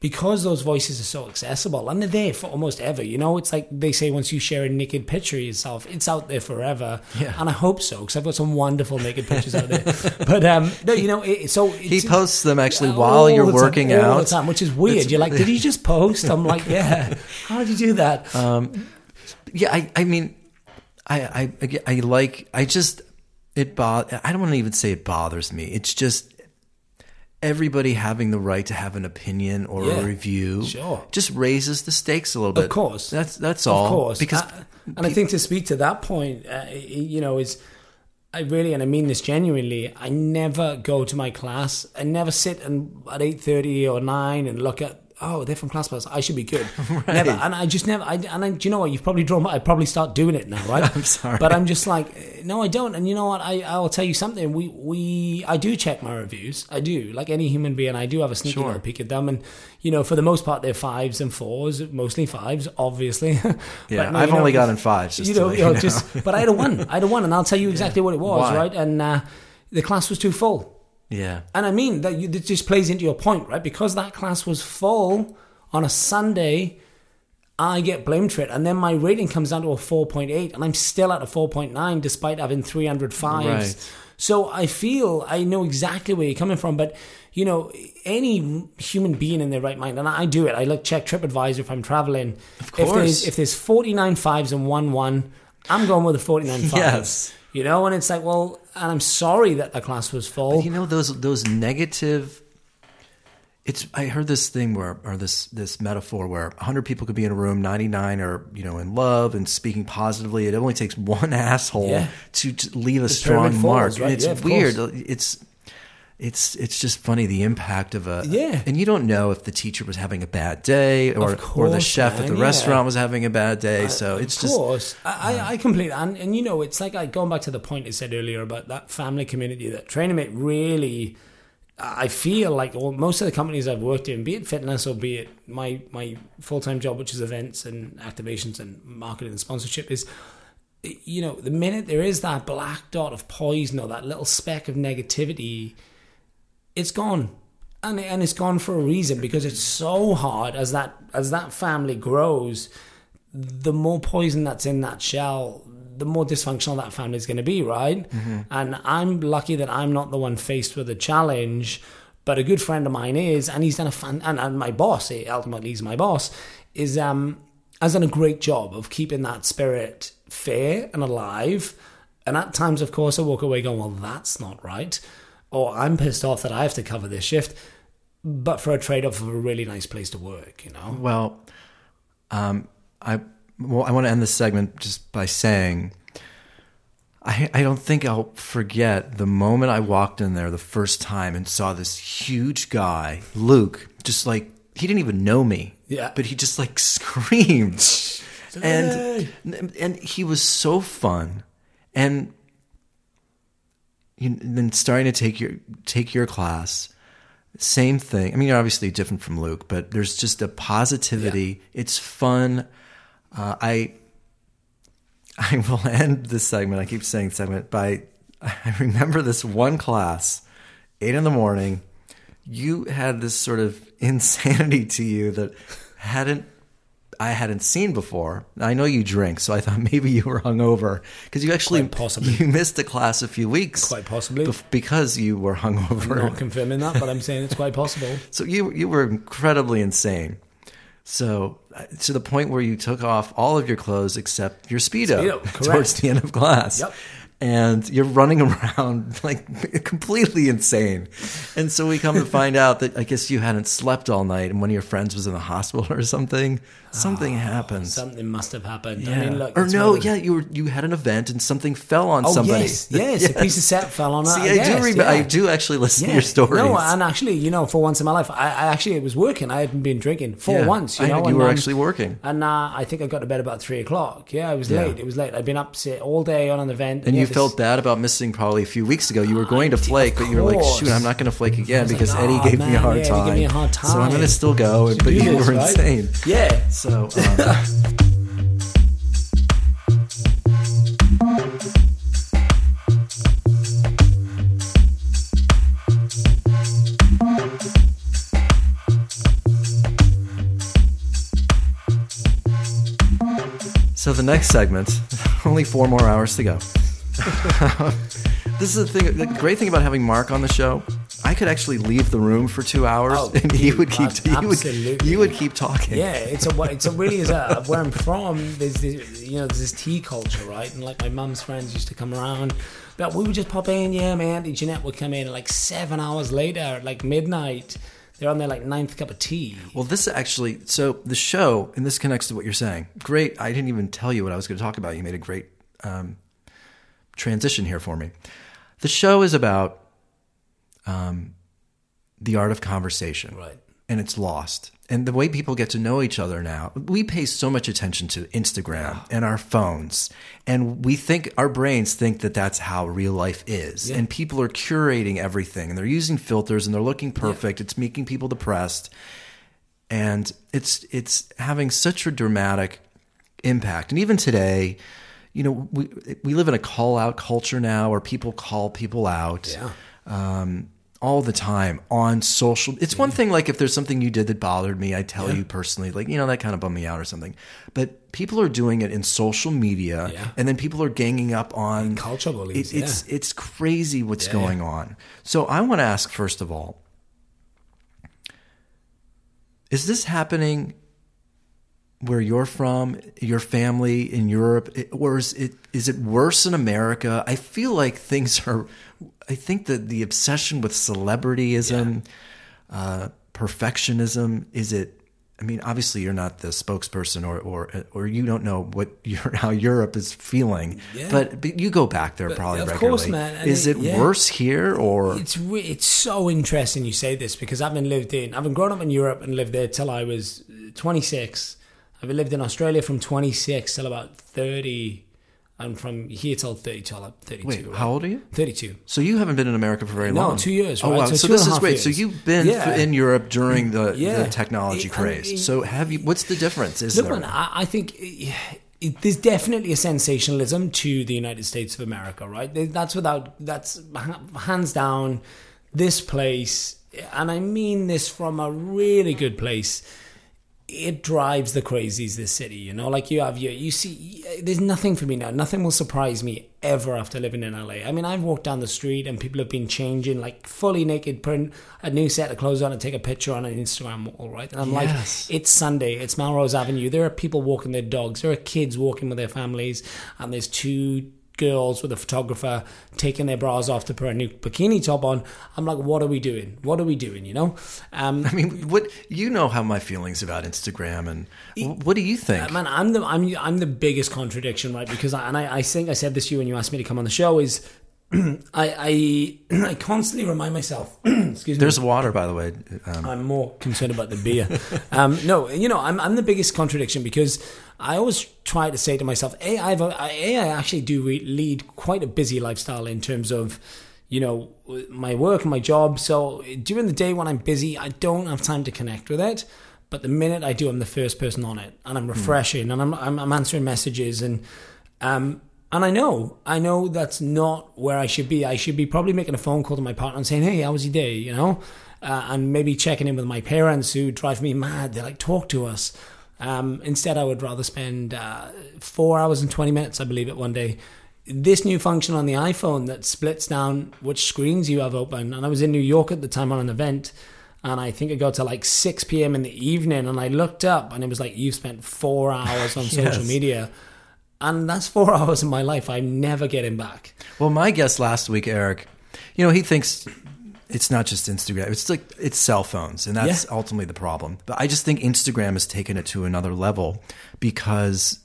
because those voices are so accessible and they're there for almost ever, you know, it's like they say once you share a naked picture of yourself, it's out there forever. Yeah. And I hope so because I've got some wonderful naked pictures out there. But um, no, you know, it, so He posts them actually all while you're time, working all out. the time, which is weird. It's- You're like, did he just post? I'm like, yeah. How did you do that? Um, Yeah, I, I mean, I, I, I like, I just, it bo- I don't want to even say it bothers me. It's just, everybody having the right to have an opinion or Yeah, a review sure. just raises the stakes a little bit. Of course. That's that's all. Of course, Because Uh, and I think to speak to that point, uh, you know, is I really and I mean this genuinely. I never go to my class. I never sit and at eight thirty or nine and look at. Oh, they're from Class ClassPass. I should be good. Never, and I just never. I, and I, do you know what? You've probably drawn. I'd probably start doing it now, right? I'm sorry. but I'm just like, eh, no, I don't. And you know what? I I will tell you something. We we I do check my reviews. I do. Like any human being, I do have a sneaky Sure. little peek at them. And you know, for the most part, they're fives and fours, mostly fives, obviously. yeah, But no, I've you know, only gotten fives. Just you know, you know, know. just but I had a one. I had a one, and I'll tell you exactly what it was, Why? right? And uh, the class was too full. Yeah. And I mean that you, that just plays into your point, right? Because that class was full on a Sunday, I get blamed for it, and then my rating comes down to a four point eight, and I'm still at a four point nine despite having three hundred fives. Right. So I feel I know exactly where you're coming from, but you know, any human being in their right mind, and I do it. I look check TripAdvisor if I'm traveling. Of course. If there's if there's 49 fives and one one, I'm going with the 49 fives. Yes. You know, and it's like, well, and I'm sorry that the class was full. You know those those negative. It's I heard this thing where or this this metaphor where 100 people could be in a room, 99 are you know in love and speaking positively. It only takes one asshole Yeah. to, to leave a pyramid strong falls, mark. right? It's Yeah, weird. course. It's it's it's just funny the impact of a Yeah. And you don't know if the teacher was having a bad day or or the course, chef at the yeah. restaurant was having a bad day. Uh, so it's of just course, I, I, I completely and, and you know, it's like I going back to the point I said earlier about that family community that Trainingmate really. I feel like all, most of the companies I've worked in, be it fitness or be it my my full time job, which is events and activations and marketing and sponsorship, is you know the minute there is that black dot of poison or that little speck of negativity, it's gone. And, and it's gone for a reason because it's so hard as that as that family grows the more poison that's in that shell, the more dysfunctional that family is going to be, right? And I'm lucky that I'm not the one faced with a challenge, but a good friend of mine is, and he's done a fan, and, and my boss, ultimately he's my boss, is um has done a great job of keeping that spirit fair and alive. And at times, of course, I walk away going, "Well, that's not right," or I'm pissed off that I have to cover this shift. But for a trade off of a really nice place to work, you know. Well, um, I well, I want to end this segment just by saying, I I don't think I'll forget the moment I walked in there the first time and saw this huge guy, Luke, just like he didn't even know me, Yeah. but he just like screamed, and and he was so fun, and then starting to take your take your class same thing. I mean, you're obviously different from Luke, but there's just a positivity. It's fun. Uh, I I will end this segment. I keep saying segment by I remember this one class, eight in the morning. You had this sort of insanity to you that hadn't I hadn't seen before. I know you drink, so I thought maybe you were hungover because you actually Quite possibly. you missed a class a few weeks, Quite possibly. bef- because you were hungover. I'm not confirming that, but I'm saying it's quite possible. So you you were incredibly insane. So uh, to the point where you took off all of your clothes except your speedo, Speedo, towards the end of class. Yep. And you're running around like completely insane. And so we come to find out that I guess you hadn't slept all night and one of your friends was in the hospital or something. Something happened. Something must have happened. yeah. I mean, look. or no, yeah, you were you had an event and something fell on Oh somebody. yes, yes, A piece of set fell on. See. I yes, do remember. yeah. I do actually listen to your stories. No, and actually, you know, for once in my life, I, I actually it was working. I hadn't been drinking for Yeah. once. You I- know, you and, were um, actually working. And uh, I think I got to bed about three o'clock. Yeah, it was Yeah. late. It was late. I'd been up all day on an event, And yeah, you felt bad about missing probably a few weeks ago. You were going to flake, but you were like, shoot, I'm not going to flake again was like, because Eddie "Aw, gave me a hard yeah, time. me a hard So I'm going to still go. But you were insane. Yeah. So um, So the next segment, only four more hours to go. this is the thing. The great thing about having Marc on the show. I could actually leave the room for two hours, Oh, and dude, would keep man, you would, absolutely. you would keep talking. Yeah, it's a it's a really is a where I'm from. There's this, you know there's this tea culture, right? And like my mum's friends used to come around, but we would just pop in. Yeah, my auntie Jeanette would come in, and like seven hours later, like midnight, they're on their like ninth cup of tea. Well, this actually, so the show, and this connects to what you're saying. Great. I didn't even tell you what I was going to talk about. You made a great um, transition here for me. The show is about um, the art of conversation. Right. And it's lost. And the way people get to know each other now, we pay so much attention to Instagram and our phones. And we think, our brains think that that's how real life is. And people are curating everything and they're using filters and they're looking perfect. It's making people depressed and it's it's having such a dramatic impact. And even today, you know, we we live in a call out culture now, where people call people out Yeah. um, all the time on social. It's one thing like if there's something you did that bothered me, I tell you personally, like you know that kind of bummed me out or something. But people are doing it in social media, Yeah. and then people are ganging up on It, it's yeah. it's crazy what's Yeah, going on. So I want to ask first of all, is this happening where you're from, your family in Europe, or is it is it worse in America? I feel like things are. I think that the obsession with celebrityism, uh, perfectionism, is it? I mean, obviously, you're not the spokesperson, or or or you don't know what you're, how Europe is feeling. Yeah. But, but you go back there probably of regularly. course, man, Is it- it yeah. worse here or? It's re- it's so interesting you say this because I've been lived in I've been grown up in Europe and lived there till I was 26. I've lived in Australia from 26 till about 30, and from here till 30 till I'm 32. Wait, right? how old are you? 32. So you haven't been in America for very long. No, two years, Oh wow! So So, this is great. So you've been Yeah. in Europe during the, Yeah. the technology It- craze. and- so have you? What's the difference? Is Look, there? man, I, I think it, it, there's definitely a sensationalism to the United States of America, right? That's without that's hands down. This place, and I mean this from a really good place. It drives the crazies. This city, you know, like you have your, you see, there's nothing for me now. Nothing will surprise me ever after living in LA. I mean, I've walked down the street and people have been changing like fully naked, putting a new set of clothes on and take a picture on an Instagram wall, right? And I'm Yes. like, it's Sunday. It's Melrose Avenue. There are people walking their dogs. There are kids walking with their families, and there's two girls with a photographer taking their bras off to put a new bikini top on. I'm like, what are we doing? What are we doing? You know? Um, I mean, what you know how my feelings about Instagram and wh- what do you think? man, I'm the I'm I'm the biggest contradiction, right? Because I, and I, I think I said this to you when you asked me to come on the show is. I, I I constantly remind myself. excuse me. There's water, by the way. Um, I'm more concerned about the beer. um, no, you know, I'm, I'm the biggest contradiction because I always try to say to myself, A, I've, a, A I actually do re- lead quite a busy lifestyle in terms of, you know, my work and my job. So during the day when I'm busy, I don't have time to connect with it. But the minute I do, I'm the first person on it, and I'm refreshing, and I'm, I'm I'm answering messages, and um, and I know, I know that's not where I should be. I should be probably making a phone call to my partner and saying, "Hey, how was your day?" You know, uh, and maybe checking in with my parents who drive me mad. They're like, "Talk to us." Um, instead, I would rather spend uh, four hours and twenty minutes, I believe, it one day. This new function on the iPhone that splits down which screens you have open, and I was in New York at the time on an event, and I think it got to like six p.m. in the evening, and I looked up, and it was like you've spent four hours on social media and that's four hours of my life I'm never getting back. well, my guest last week, Eric, you know, he thinks it's not just Instagram. It's like it's cell phones, and that's Yeah. ultimately the problem. But I just think Instagram has taken it to another level because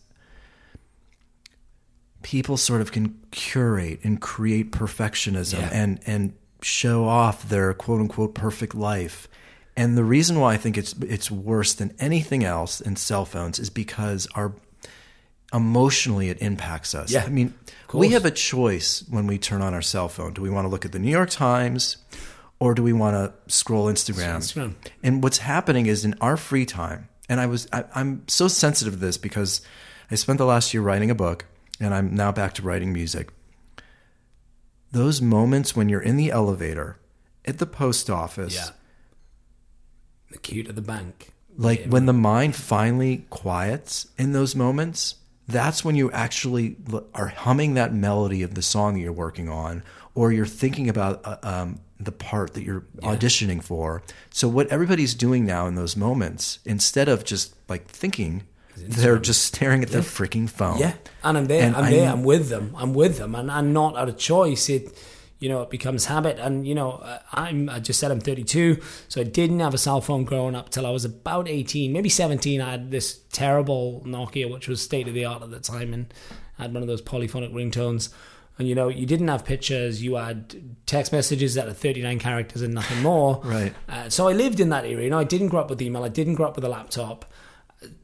people sort of can curate and create perfectionism Yeah. and and show off their quote unquote perfect life. And the reason why I think it's it's worse than anything else in cell phones is because our emotionally it impacts us. Yeah. I mean, we have a choice when we turn on our cell phone. Do we want to look at the New York Times or do we want to scroll Instagram? Instagram. And what's happening is in our free time, and I was I, I'm so sensitive to this because I spent the last year writing a book and I'm now back to writing music. Those moments when you're in the elevator at the post office, Yeah. The queue to the bank. like when the mind finally quiets in those moments, that's when you actually are humming that melody of the song you're working on, or you're thinking about uh, um, the part that you're auditioning for. So what everybody's doing now in those moments, instead of just like thinking, they're just staring at their freaking phone. Yeah, and I'm there. And I'm I- there. I'm with them. I'm with them, and I'm not out of choice. It, you know, it becomes habit. And you know, I'm. I just said I'm 32, so I didn't have a cell phone growing up till I was about 18, maybe 17. I had this terrible Nokia, which was state of the art at the time, and I had one of those polyphonic ringtones. And you know, you didn't have pictures. You had text messages that are 39 characters and nothing more. Right. Uh, so I lived in that era. You know, I didn't grow up with email. I didn't grow up with a laptop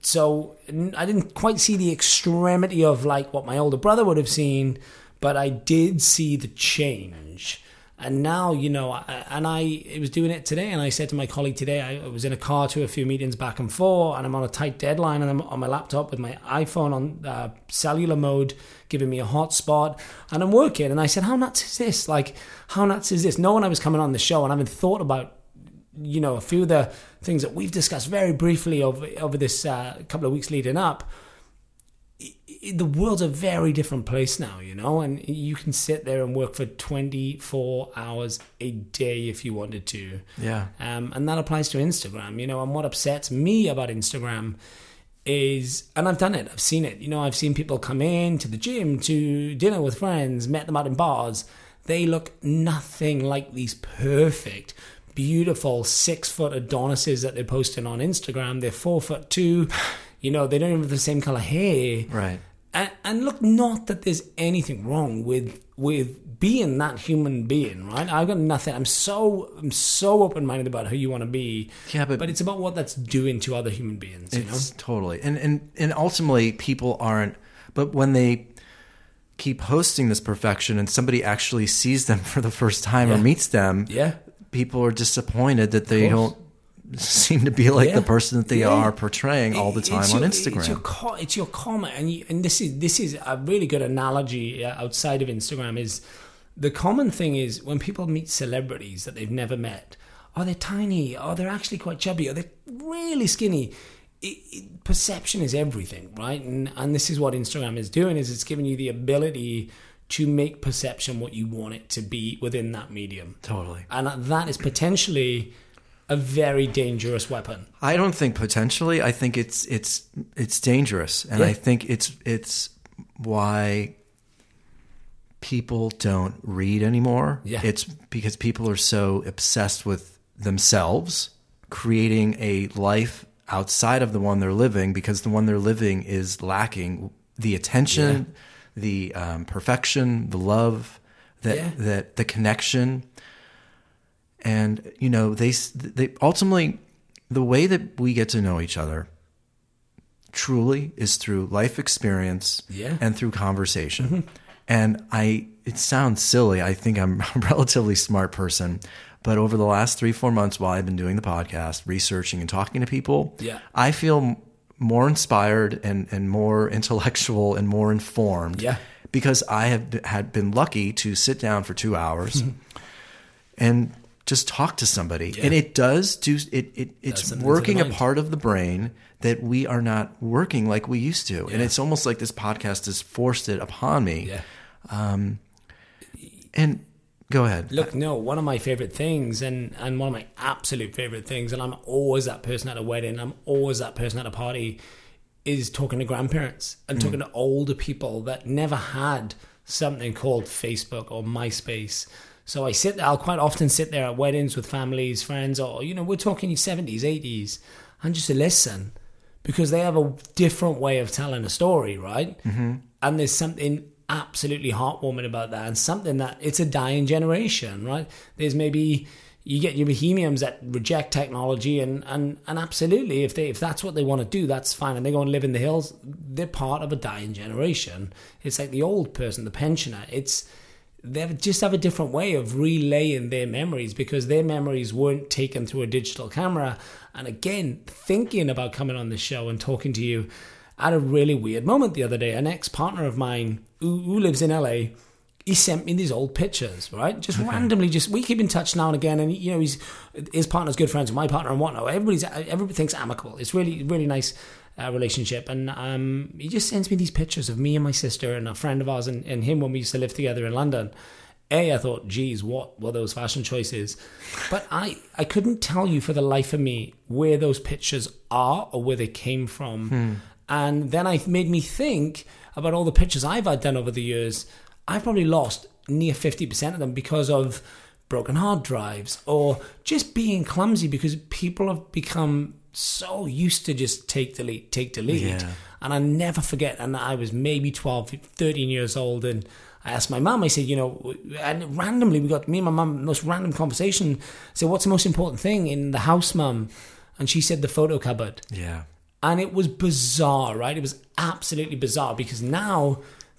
so i didn't quite see the extremity of like what my older brother would have seen, but I did see the change. And now, you know, and I was doing it today, and I said to my colleague today, I was in a car to a few meetings back and forth, and I'm on a tight deadline, and I'm on my laptop with my iPhone on uh, cellular mode, giving me a hotspot, and I'm working. And I said, How nuts is this? Like, how nuts is this? Knowing I was coming on the show, and I haven't thought about you know a few of the things that we've discussed very briefly over over this uh, couple of weeks leading up the world's a very different place now you know and you can sit there and work for 24 hours a day if you wanted to Yeah. um, and that applies to Instagram, you know. And what upsets me about Instagram is, and I've done it, I've seen it. You know, I've seen people come in to the gym, to dinner with friends, met them out in bars. They look nothing like these perfect, beautiful six foot Adonises that they're posting on Instagram. They're four foot two. You know, they don't even have the same color hair Right. And, and look not that there's anything wrong with with being that human being right? I've got nothing. I'm so i'm so open-minded about who you want to be Yeah, but- but it's about what that's doing to other human beings you know? It's totally. And and and ultimately people aren't. But when they keep hosting this perfection and somebody actually sees them for the first time or meets them, yeah. people are disappointed that they don't seem to be like Yeah. the person that they Yeah. are portraying all the time on Instagram. It's your, co- it's your comment, and you, and this is this is a really good analogy uh, outside of Instagram. Is the common thing is when people meet celebrities that they've never met, are they tiny? Are they actually quite chubby? Are they really skinny? It, it, perception is everything, right? And and this is what Instagram is doing: is it's giving you the ability to make perception what you want it to be within that medium, totally. and that is potentially a very dangerous weapon. I don't think potentially. I think it's it's it's dangerous, and Yeah. I think it's it's why people don't read anymore. Yeah. It's because people are so obsessed with themselves, creating a life outside of the one they're living, because the one they're living is lacking the attention, the um, perfection, the love, that Yeah. that the connection and you know they they ultimately the way that we get to know each other truly is through life experience Yeah. and through conversation mm-hmm. and i it sounds silly i think i'm a relatively smart person but over the last three four months while i've been doing the podcast researching and talking to people Yeah. i feel more inspired and, and more intellectual and more informed Yeah. because i have had been lucky to sit down for two hours mm-hmm. and just talk to somebody. And it does do it. it it's something to the working a part of the brain that we are not working like we used to. And it's almost like this podcast has forced it upon me. Yeah. Um, and go ahead. Look, no, one of my favorite things, and and one of my absolute favorite things, and I'm always that person at a wedding. I'm always that person at a party, is talking to grandparents and talking mm. to older people that never had something called Facebook or MySpace. So I sit. I'll quite often sit there at weddings with families, friends, or you know, we're talking seventies, eighties, and just to listen because they have a different way of telling a story, right? Mm-hmm. And there's something absolutely heartwarming about that, and something that it's a dying generation, right? There's maybe you get your bohemians that reject technology, and and and absolutely, if they if that's what they want to do, that's fine, and they go and live in the hills. They're part of a dying generation. It's like the old person, the pensioner. It's they just have a different way of relaying their memories because their memories weren't taken through a digital camera. And again, thinking about coming on the show and talking to you at a really weird moment the other day, an ex partner of mine who, who lives in LA. He sent me these old pictures, right? Just randomly, just we keep in touch now and again, and you know, he's his partner's good friends with my partner and whatnot. Everybody's everybody thinks amicable. It's really really nice uh, relationship, and um, he just sends me these pictures of me and my sister and a friend of ours and, and him when we used to live together in London, A, I thought, geez, what were those fashion choices? But I, I couldn't tell you for the life of me where those pictures are or where they came from. And then I made me think about all the pictures I've had done over the years. I've probably lost near 50% of them because of broken hard drives or just being clumsy because people have become so used to just take delete take delete Yeah. and i never forget and i was maybe 12 13 years old and i asked my mum i said you know and randomly we got me and my mum most random conversation I said what's the most important thing in the house mum? And she said the photo cupboard. Yeah. and it was bizarre right? It was absolutely bizarre because now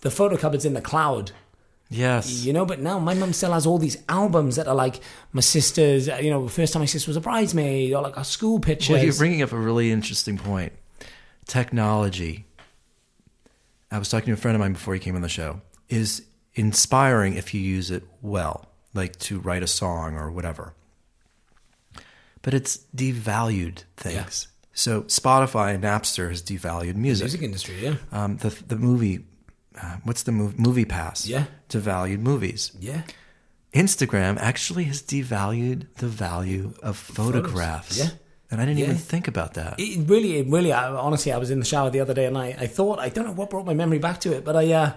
the photo cupboard's in the cloud Yes. you know, but now my mum still has all these albums that are like my sister's, you know, first time my sister was a bridesmaid or like our school pictures. Well, you're bringing up a really interesting point. Technology. I was talking to a friend of mine before he came on the show. Is inspiring if you use it well, like to write a song or whatever. But it's devalued things. So Spotify and Napster has devalued music. music industry, yeah. Um, the the movie, uh, what's the movie? Movie Pass. Yeah. Devalued movies. Yeah. Instagram actually has devalued the value of photographs. Yeah. And I didn't Yeah. even think about that. It really, it really, I, honestly, I was in the shower the other day and I, I thought, I don't know what brought my memory back to it, but I, uh,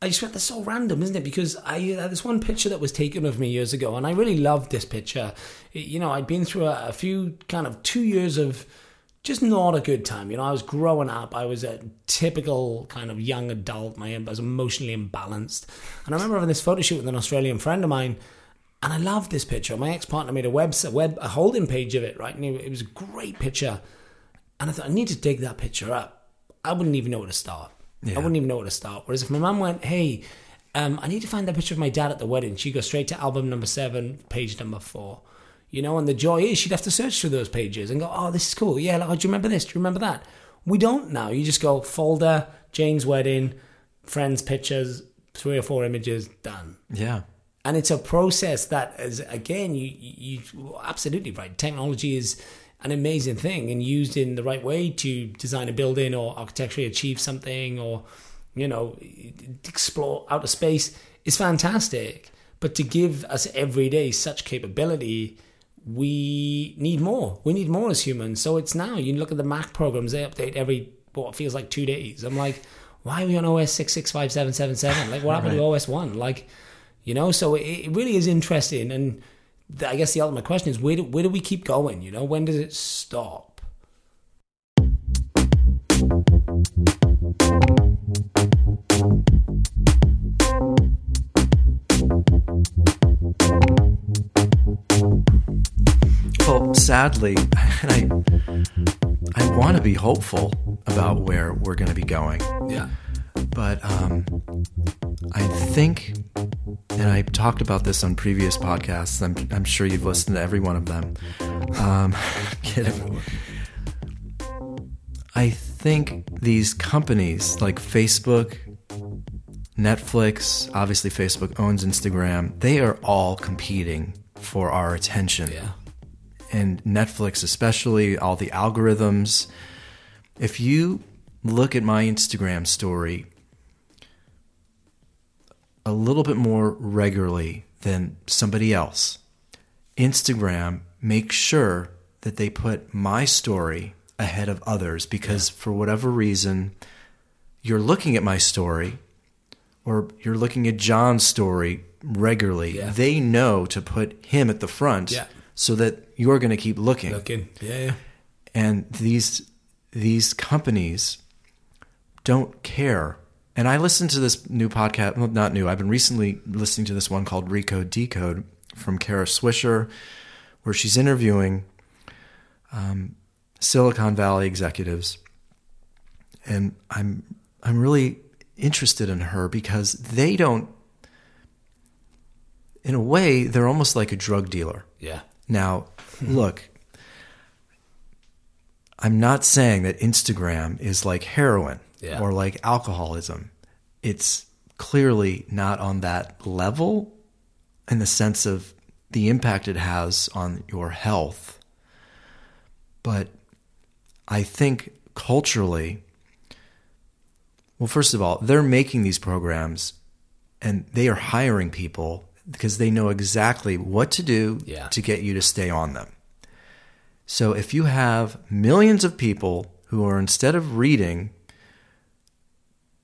I just went, that's so random, isn't it? Because I had this one picture that was taken of me years ago, and I really loved this picture. You know, I'd been through a, a few kind of two years of just not a good time. You know, I was growing up. I was a typical kind of young adult. My I was emotionally imbalanced, and I remember having this photo shoot with an Australian friend of mine, and I loved this picture. My ex partner made a web a web a holding page of it. Right, and it, it was a great picture. And I thought, I need to dig that picture up. I wouldn't even know where to start. Yeah. I wouldn't even know where to start. Whereas if my mum went, hey, um, I need to find that picture of my dad at the wedding, she'd go straight to album number seven, page number four. You know, and the joy is she'd have to search through those pages and go, oh, this is cool. Yeah, like, oh, do you remember this? Do you remember that? We don't now. You just go folder, Jane's wedding, friends' pictures, three or four images, done Yeah. and it's a process that is again you you you- absolutely right technology is an amazing thing and used in the right way to design a building or architecturally achieve something or you know explore outer space is fantastic but to give us every day such capability we need more. We need more as humans. So it's now you look at the mac programs they update every what feels like two days. I'm like why are we on os 665777 like what happened to os 1 like you know so it, it really is interesting. And th- i guess the ultimate question is where do, where do we keep going? You know when does it stop Well, sadly, and I, I want to be hopeful about where we're going to be going, yeah but um, I think, and I talked about this on previous podcasts. I'm, I'm sure you've listened to every one of them. Um, kidding. I think these companies like Facebook, Netflix, obviously Facebook owns Instagram, they are all competing for our attention yeah and Netflix especially, all the algorithms. If you look at my Instagram story a little bit more regularly than somebody else, Instagram makes sure that they put my story ahead of others because for whatever reason, you're looking at my story or you're looking at John's story regularly. Yeah. They know to put him at the front Yeah. So that you're going to keep looking. looking yeah yeah And these these companies don't care. And I listened to this new podcast, well, not new. I've been recently listening to this one called Recode Decode from Kara Swisher, where she's interviewing um, Silicon Valley executives, and I'm I'm really interested in her because they don't. In a way, they're almost like a drug dealer. yeah Now, look, I'm not saying that Instagram is like heroin Yeah. or like alcoholism. It's clearly not on that level in the sense of the impact it has on your health. But I think culturally, well, first of all, they're making these programs and they are hiring people because they know exactly what to do Yeah. to get you to stay on them. So if you have millions of people who are instead of reading,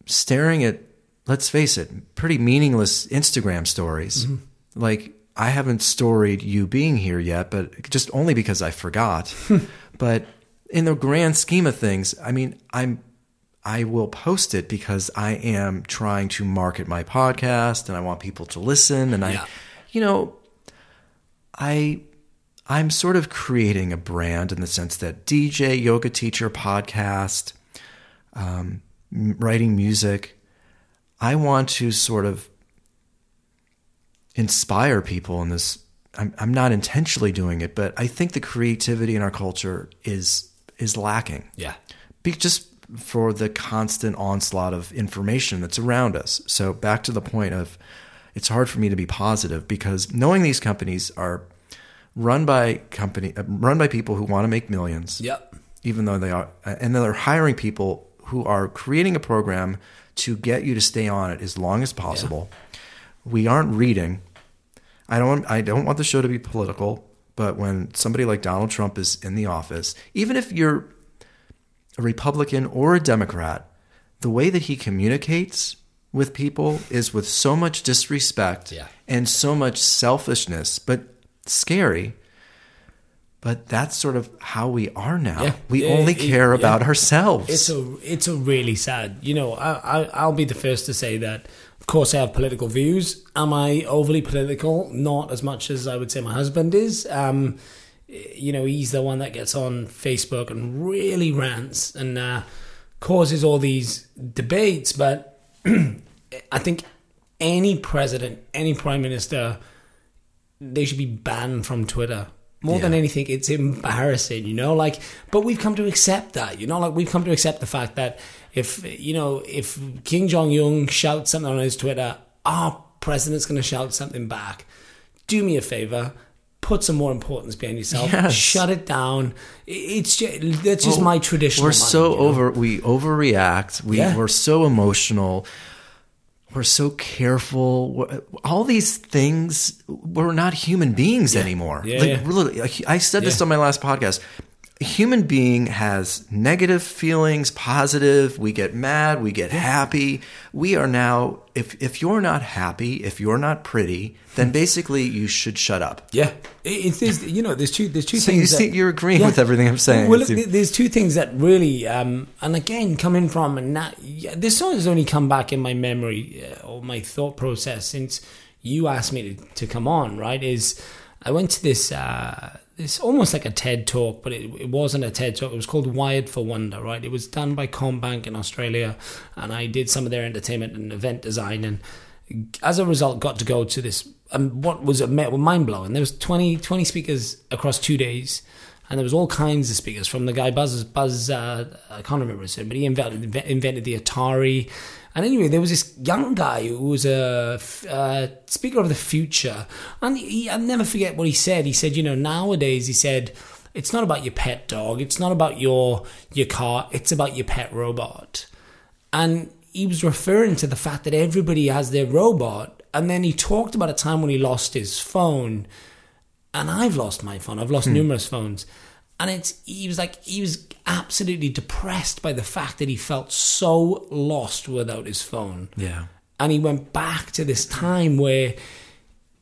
staring at, let's face it, pretty meaningless Instagram stories, mm-hmm. like I haven't storied you being here yet, but just only because I forgot. but in the grand scheme of things, I mean, I'm I will post it because I am trying to market my podcast and I want people to listen and Yeah. I you know I I'm sort of creating a brand in the sense that DJ, yoga teacher, podcast, um, writing music. I want to sort of inspire people in this. I'm, I'm not intentionally doing it, but I think the creativity in our culture is is lacking. Yeah. Be, just for the constant onslaught of information that's around us. So back to the point of it's hard for me to be positive because knowing these companies are run by company uh, run by people who want to make millions Yep. even though they are and then they're hiring people who are creating a program to get you to stay on it as long as possible we aren't reading i don't i don't want the show to be political but when somebody like donald trump is in the office even if you're a republican or a democrat the way that he communicates with people is with so much disrespect Yeah. and so much selfishness but scary but that's sort of how we are now. Yeah. We Yeah, only it- care yeah. about ourselves. It's a it's a really sad. You know, I, I I'll be the first to say that. Of course, I have political views. Am I overly political? Not as much as I would say my husband is. Um, you know, he's the one that gets on Facebook and really rants and uh, causes all these debates. But I think any president, any prime minister, they should be banned from Twitter. More than anything, it's embarrassing, you know. Like, but we've come to accept that, you know. Like, we've come to accept the fact that if you know, if Kim Jong Un shouts something on his Twitter, our president's going to shout something back. Do me a favor, put some more importance behind yourself. Yes. Shut it down. It's just that's just Well, my traditional. We're mind, so you know? over. We overreact. We Yeah. we're so emotional. We're so careful. We're- All these things. We're not human beings anymore. Yeah, like, yeah. I said this on my last podcast. A human being has negative feelings, positive. We get mad. We get happy. We are now. If if you're not happy, if you're not pretty, then basically you should shut up. Yeah, it, it's you know there's two there's two So things. you see- that- you're agreeing with everything I'm saying. Well, look, there's two things that really, um, and again, coming from and that, yeah, this song has only come back in my memory uh, or my thought process since you asked me to, to come on. Right? Is I went to this uh, this almost like a TED talk, but it, it wasn't a TED talk. It was called Wired for Wonder. Right? It was done by CommBank in Australia, and I did some of their entertainment and event design and as a result, got to go to this. Um, what was mind blowing? There was 20, 20 speakers across two days, and there was all kinds of speakers from the guy Buzz Buzz. Uh, I can't remember his name, but he invented invented the Atari. And anyway, there was this young guy who was a, uh, speaker of the future, and he, I'll never forget what he said. He said, "You know, nowadays," he said, "it's not about your pet dog, it's not about your your car, it's about your pet robot." and he was referring to the fact that everybody has their robot. And then he talked about a time when he lost his phone. And i've lost my phone. I've lost numerous phones and it's he was like he was absolutely depressed by the fact that he felt so lost without his phone. Yeah. and he went back to this time where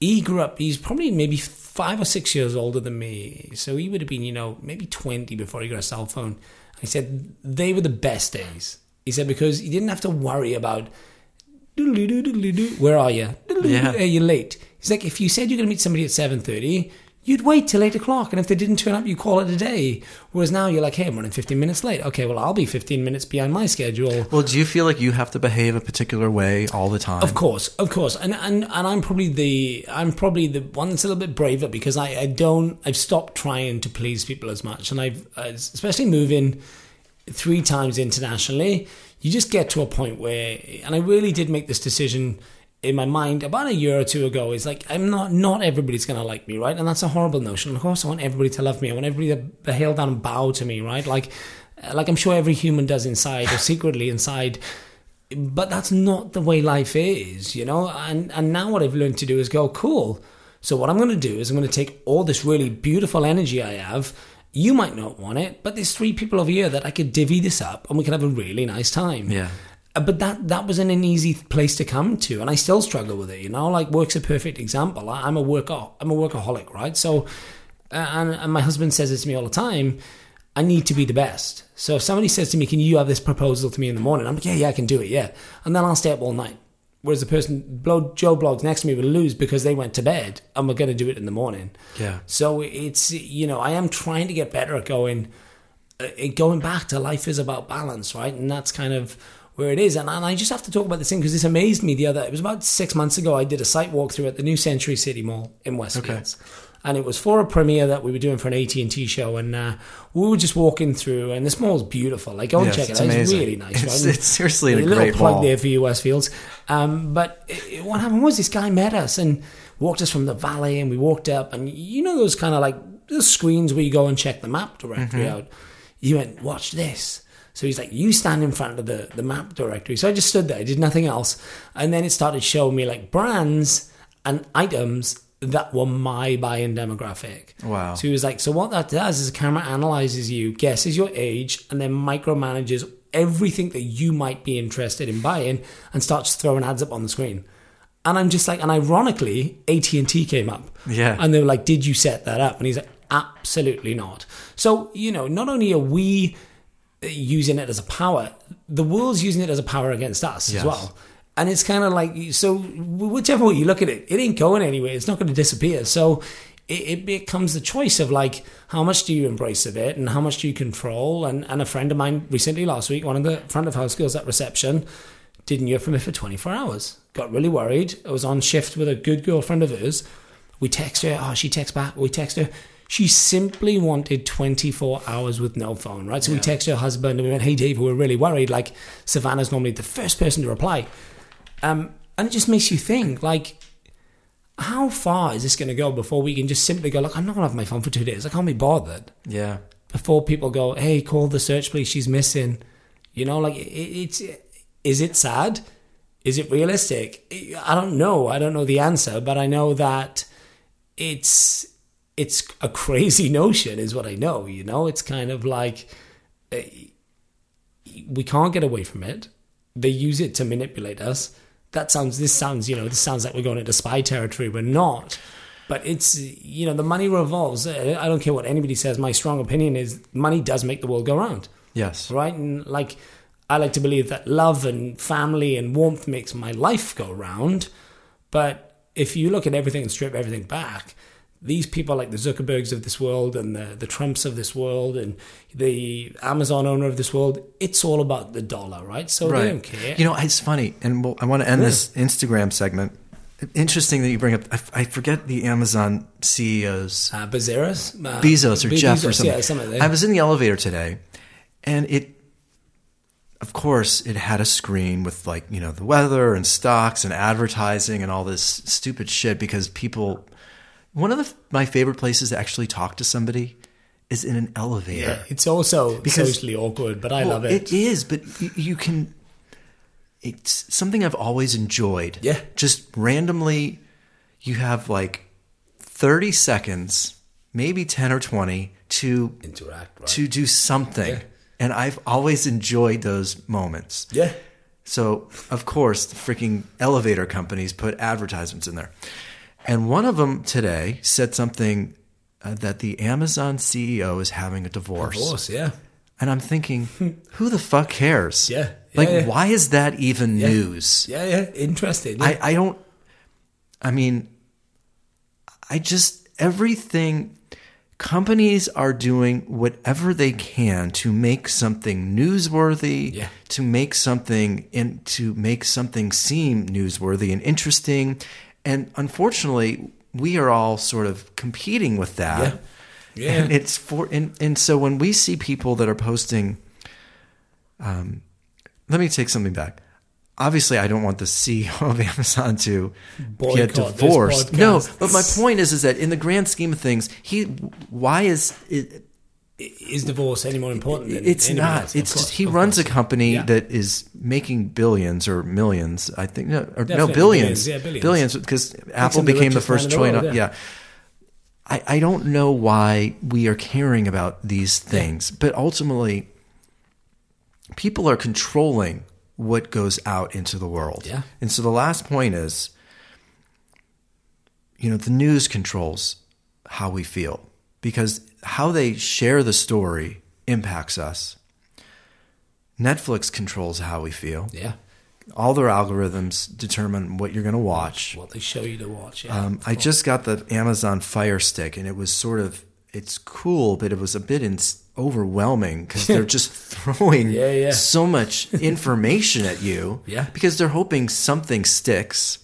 he grew up he's probably maybe five or six years older than me. So he would have been you know maybe 20 before he got a cell phone. And he said they were the best days. He said because he didn't have to worry about where are you? Yeah. are you late? He's like if you said you're going to meet somebody at 7.30 you'd wait till 8 o'clock and if they didn't turn up you call it a day. Whereas now you're like hey i'm running 15 minutes late. Okay well i'll be 15 minutes behind my schedule. Well, do you feel like you have to behave a particular way all the time? of course, of course, and and and I'm probably the I'm probably the one that's a little bit braver because I I don't I've stopped trying to please people as much, and I've uh, especially moving three times internationally, you just get to a point where, and I really did make this decision in my mind about a year or two ago. Is like I'm not not everybody's gonna like me, right? And that's a horrible notion. Of course, I want everybody to love me. I want everybody to hail down and bow to me, right? Like uh, like I'm sure every human does inside or secretly inside but that's not the way life is, you know. And and now what I've learned to do is go cool. So what I'm to do is I'm to take all this really beautiful energy I have. You might not want it, but there's three people over here that I could divvy this up, and we can have a really nice time. Yeah. Uh, But that that wasn't an easy place to come to, and I still struggle with it. You know, like work's a perfect example. I, I'm a work I'm a workaholic, right? So, uh, and, and my husband says it to me all the time. I need to be the best. So if somebody says to me, "Can you have this proposal to me in the morning?" I'm like, "Yeah, yeah, I can do it, yeah." And then I'll stay up all night. Whereas the person, Joe Bloggs next to me, will lose because they went to bed, and we're going to do it in the morning. Yeah. So it's you know I am trying to get better at going, uh, going back to life is about balance, right? And that's kind of where it is. And, and I just have to talk about this thing because this amazed me the other. It was about six months ago. I did a site walkthrough at the new Century City Mall in Westfields. And it was for a premiere that we were doing for an AT and T show, and uh, we were just walking through, and this mall's beautiful. Like, go and Yes, check it it's out; it's really nice. It's- right? it's seriously a little great plug mall. there for you, Westfields. Um, but it, what happened was this guy met us and walked us from the valley, and we walked up, and you know those kind of like the screens where you go and check the map directory Mm-hmm. out. You went, watch this. So he's like, you stand in front of the, the map directory. So I just stood there, I did nothing else. And then it started showing me like brands and items that were my buying demographic. Wow. So he was like, so what that does is the camera analyzes you, guesses your age, and then micromanages everything that you might be interested in buying and starts throwing ads up on the screen. And I'm just like, and ironically, AT and T came up. Yeah. And they were like, "Did you set that up?" And he's like, "Absolutely not." So you know, not only are we using it as a power, the world's using it as a power against us Yes. as well. And it's kind of like so, whichever way you look at it, it ain't going anywhere. It's not going to disappear. So it, it becomes the choice of like how much do you embrace of it and how much do you control. And and a friend of mine recently last week, one of the front of house girls at reception, didn't hear from me for 24 hours. Got really worried. I was on shift with a good girlfriend of hers. We text her. Oh, she texts back. We text her. She simply wanted 24 hours with no phone, right? So we text her husband and we went, hey, Dave, we're really worried. Like, Savannah's normally the first person to reply. Um, and it just makes you think, like, how far is this going to go before we can just simply go, look, I'm not going to have my phone for two days. I can't be bothered Yeah. before people go, "Hey, call the search police. She's missing." You know, like it, it's is it sad? Is it realistic? I don't know. I don't know the answer, but I know that it's it's a crazy notion, is what I know. You know, it's kind of like uh, we can't get away from it. They use it to manipulate us. That sounds. This sounds. You know. This sounds like we're going into spy territory. We're not. But it's you know the money revolves. Uh, I don't care what anybody says. My strong opinion is money does make the world go round, Yes. right? And like I like to believe that love and family and warmth makes my life go round. But if you look at everything and strip everything back, these people like the Zuckerbergs of this world and the the Trumps of this world and the Amazon owner of this world, it's all about the dollar, right? So they don't care. You know, it's funny, and we'll, I want to end this Instagram segment. Interesting that you bring up. I, I forget the Amazon CEO's uh, Bezos, uh, Bezos or Be- Jeff or something. Yeah, something like. I was in the elevator today, and it, of course, it had a screen with like you know the weather and stocks and advertising and all this stupid shit because people. One of the, my favorite places to actually talk to somebody is in an elevator. Yeah, it's also Because- socially awkward, but I Well, love it. It is, but you, you can. It's something I've always enjoyed. Yeah. Just randomly, you have like thirty seconds, maybe ten or twenty, to Interact, right? to do something, Yeah. and I've always enjoyed those moments. yeah, So, of course, the freaking elevator companies put advertisements in there. And one of them today said something uh, that the Amazon CEO is having a divorce. divorce. Yeah, And I'm thinking, who the fuck cares? Yeah. Like, Yeah, yeah. why is that even news? yeah, yeah. Interesting. I, I don't, I mean, I just, everything, companies are doing whatever they can to make something newsworthy, Yeah. to make something, and to make something seem newsworthy and interesting. And unfortunately, we are all sort of competing with that. Yeah. And it's for and, and so when we see people that are posting um let me take something back. Obviously I don't want the CEO of Amazon to Boycott get divorced. No, but my point is is that in the grand scheme of things, he why is it is divorce any more important? Than it's not. else? It's course, just he runs a company Yeah. that is making billions or millions. I think no, or, no billions, billions, yeah, billions. because Apple him the became the first world, yeah. yeah. I, I don't know why we are caring about these things, but ultimately, people are controlling what goes out into the world. Yeah. And so the last point is, you know, the news controls how we feel because how they share the story impacts us. Netflix controls how we feel. Yeah, All their algorithms determine what you're going to watch. what they show you to watch. Yeah, Um, I just got the Amazon Fire Stick, and it was sort of it's cool, but it was a bit ins overwhelming because they're just throwing Yeah, yeah. so much information at you. Yeah. because they're hoping something sticks.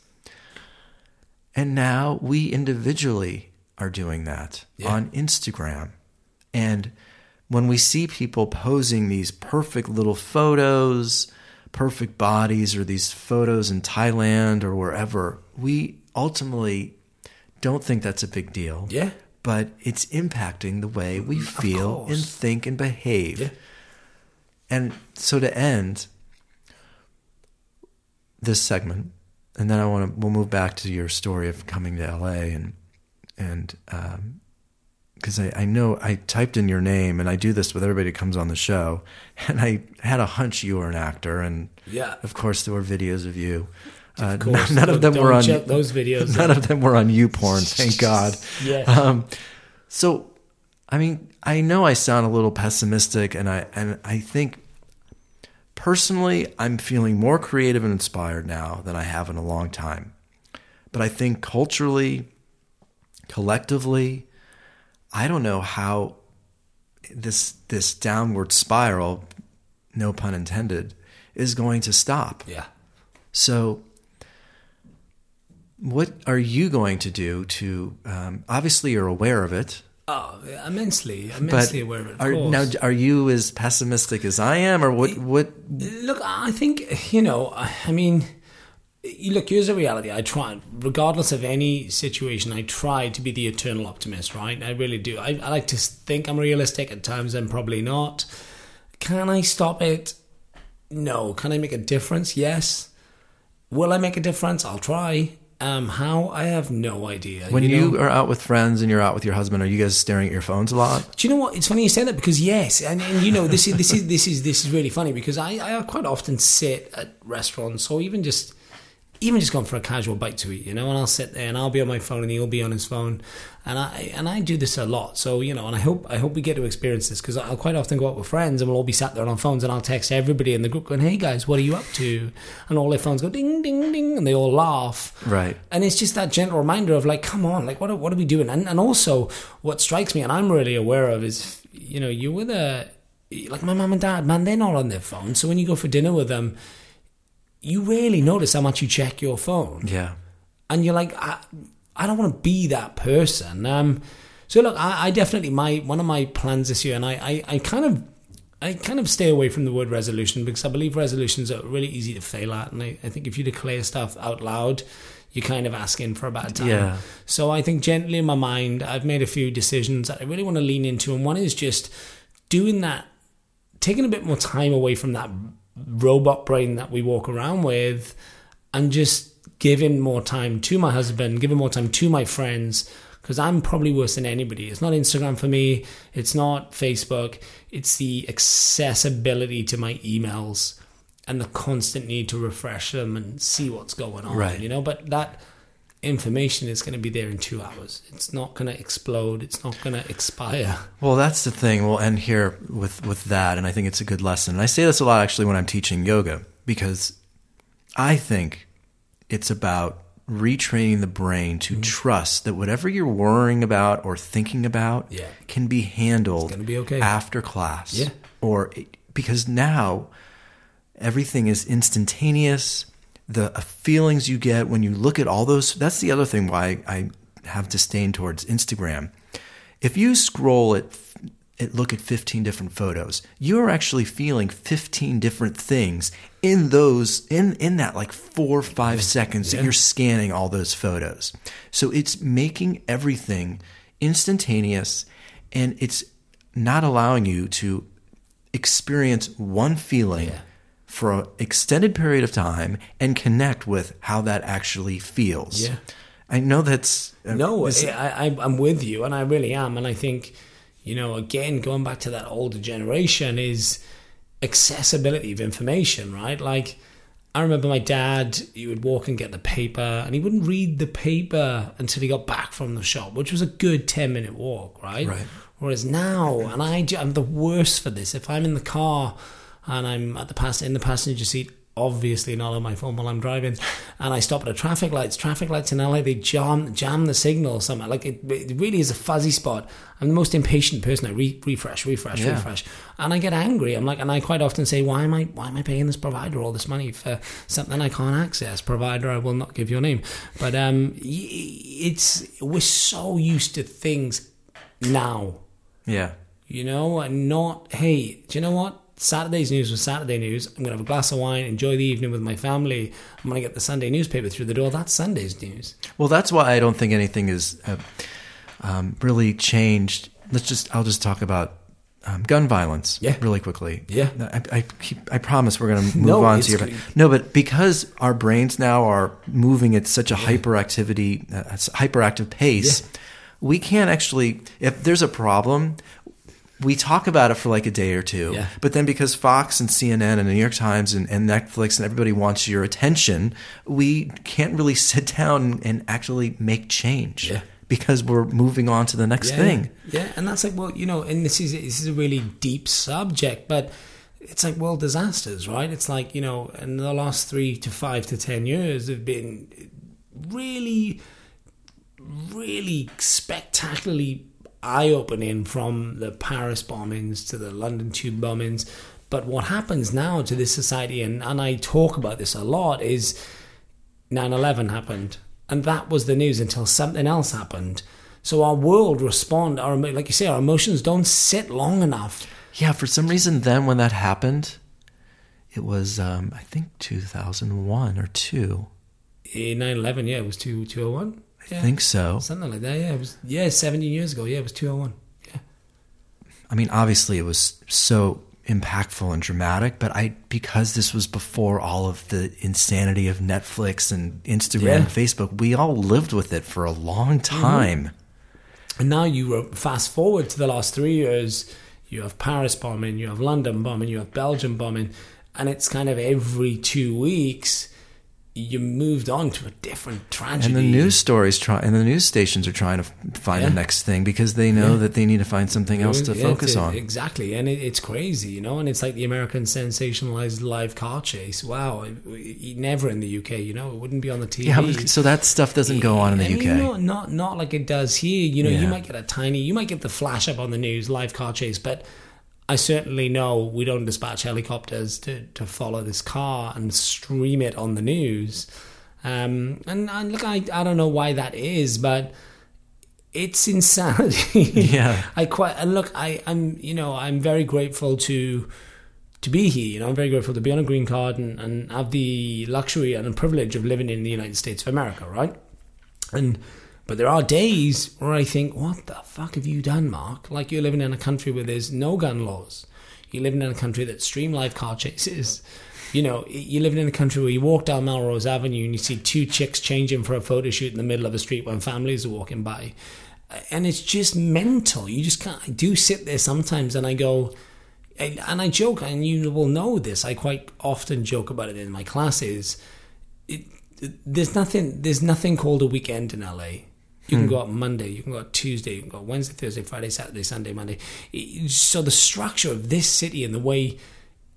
And now we individually are doing that Yeah. on Instagram, and when we see people posing these perfect little photos, perfect bodies, or these photos in Thailand or wherever, we ultimately don't think that's a big deal. Yeah. But it's impacting the way we feel and think and behave. Yeah. And so to end this segment, and then I want to we'll move back to your story of coming to LA and and um, because I, I know I typed in your name and I do this with everybody that comes on the show, and I had a hunch you were an actor, and Yeah. of course there were videos of you. Uh, Of course. none of them Don't were on those videos. None of them were on you porn, thank God. Yes. Um, so, I mean, I know I sound a little pessimistic, and I and I think personally, I'm feeling more creative and inspired now than I have in a long time. But I think culturally, collectively, I don't know how this this downward spiral, no pun intended, is going to stop. yeah. So, what are you going to do to? Um, obviously, you're aware of it, Oh, immensely, but immensely aware of it. Of are, now are you as pessimistic as I am, or what? What? Look, I think you know. I mean, look. Here's the reality. I try, regardless of any situation, I try to be the eternal optimist. Right? I really do. I, I like to think I'm realistic. At times, I'm probably not. Can I stop it? No. Can I make a difference? Yes. Will I make a difference? I'll try. Um, how? I have no idea. When you, know? are out with friends and you're out with your husband, are you guys staring at your phones a lot? Do you know what? It's funny you say that because yes, and, and you know this is this is this is this is really funny because I, I quite often sit at restaurants or even just even just going for a casual bite to eat, you know, and I'll sit there and I'll be on my phone and he'll be on his phone, and I and I do this a lot. So you know, and I hope I hope we get to experience this because I'll quite often go out with friends and we'll all be sat there on our phones and I'll text everybody in the group going, "Hey guys, what are you up to?" And all their phones go ding ding ding and they all laugh. Right. And it's just that gentle reminder of like, come on, like what are, what are we doing? And and also what strikes me and I'm really aware of is you know, you're with a like my mum and dad, man, they're not on their phone. So when you go for dinner with them, you rarely notice how much you check your phone. Yeah. And you're like, I, I don't want to be that person. Um so look, I, I definitely my one of my plans this year and I, I, I kind of I kind of stay away from the word resolution because I believe resolutions are really easy to fail at. And I, I think if you declare stuff out loud, you're kind of asking for a bad time. Yeah. So I think gently in my mind, I've made a few decisions that I really want to lean into. And one is just doing that, taking a bit more time away from that robot brain that we walk around with and just giving more time to my husband, giving more time to my friends. Because I'm probably worse than anybody. It's not Instagram for me. It's not Facebook. It's the accessibility to my emails and the constant need to refresh them and see what's going on. Right. You know, but that information is going to be there in two hours. It's not going to explode. It's not going to expire. Well, that's the thing. We'll end here with with that, and I think it's a good lesson. And I say this a lot actually when I'm teaching yoga because I think it's about retraining the brain to mm-hmm. trust that whatever you're worrying about or thinking about Yeah. can be handled be okay. after class. Yeah. Or because now everything is instantaneous. The feelings you get when you look at all those that's the other thing why I have disdain towards Instagram. If you scroll at it look at 15 different photos you're actually feeling 15 different things in those in in that like 4 or 5 seconds that you're scanning all those photos so it's making everything instantaneous and it's not allowing you to experience one feeling Yeah. For an extended period of time and connect with how that actually feels. Yeah. I know that's uh, No, is- I, I, I'm with you, and I really am. And I think, you know, again, going back to that older generation is accessibility of information, right? Like, I remember my dad, he would walk and get the paper, and he wouldn't read the paper until he got back from the shop, which was a good 10 minute walk, right? Right. Whereas now, and I, I'm the worst for this. If I'm in the car and I'm at the pass in the passenger seat, obviously not on my phone while I'm driving, and I stop at a traffic lights. Traffic lights in LA, they jam jam the signal somehow. Like it, it really is a fuzzy spot. I'm the most impatient person. I re- refresh, refresh, Yeah. refresh, and I get angry. I'm like, and I quite often say, why am I why am I paying this provider all this money for something I can't access? Provider, I will not give your name, but um, it's we're so used to things now yeah. you know, and not, hey, do you know what? Saturday's news was Saturday news. I'm going to have a glass of wine, enjoy the evening with my family. I'm going to get the Sunday newspaper through the door. That's Sunday's news. Well, that's why I don't think anything is uh, um, really changed. Let's just I'll just talk about um, gun violence Yeah. really quickly. Yeah. I, I, keep, I promise we're going to move No, on to your. No, but because our brains now are moving at such a hyperactivity, uh, hyperactive pace, Yeah. we can't actually. If there's a problem. We talk about it for like a day or two, Yeah. but then because Fox and CNN and the New York Times and, and Netflix and everybody wants your attention, we can't really sit down and actually make change Yeah. because we're moving on to the next yeah, thing. Yeah, and that's like, well, you know, and this is this is a really deep subject, but it's like world disasters, right? It's like you know, in the last three to five to ten years have been really, really spectacularly eye-opening from the Paris bombings to the London tube bombings. But what happens now to this society, and, and I talk about this a lot, is 9 11 happened. And that was the news until something else happened. So our world respond, our like you say, our emotions don't sit long enough. Yeah, for some reason, then when that happened, it was um, I think 2001 or two. In 9 11, yeah, it was 2 201. I Yeah. think so. Something like that, yeah. It was, yeah, 17 years ago. Yeah, it was 201. Yeah. I mean, obviously, it was so impactful and dramatic, but I because this was before all of the insanity of Netflix and Instagram, Yeah. and Facebook, we all lived with it for a long mm-hmm. time. And now you fast forward to the last three years, you have Paris bombing, you have London bombing, you have Belgium bombing, and it's kind of every two weeks you moved on to a different tragedy. And the news stories try, and the news stations are trying to find Yeah. the next thing because they know Yeah. that they need to find something else to Yeah, focus on. Exactly, and it, it's crazy, you know. And it's like the American sensationalized live car chase. Wow, it, it- never in the UK, you know. It wouldn't be on the TV. Yeah, so that stuff doesn't go on in the I mean, UK. not, not not like it does here. You know, you might get a tiny, you might get the flash up on the news, live car chase, but I certainly know we don't dispatch helicopters to, to follow this car and stream it on the news. Um, and, and look, I, I don't know why that is, but it's insanity. Yeah. I quite and look, I, I'm you know I'm very grateful to to be here. You know, I'm very grateful to be on a green card and, and have the luxury and the privilege of living in the United States of America, right? And but there are days where I think, what the fuck have you done, Marc? Like you're living in a country where there's no gun laws. You're living in a country that stream live car chases. You know, you're living in a country where you walk down Melrose Avenue and you see two chicks changing for a photo shoot in the middle of a street when families are walking by. And it's just mental. You just can't. I do sit there sometimes and I go, and, and I joke, and you will know this. I quite often joke about it in my classes. It- there's nothing. There's nothing called a weekend in LA. You can hmm. go out Monday, you can go out Tuesday, you can go Wednesday, Thursday, Friday, Saturday, Sunday, Monday. So the structure of this city and the way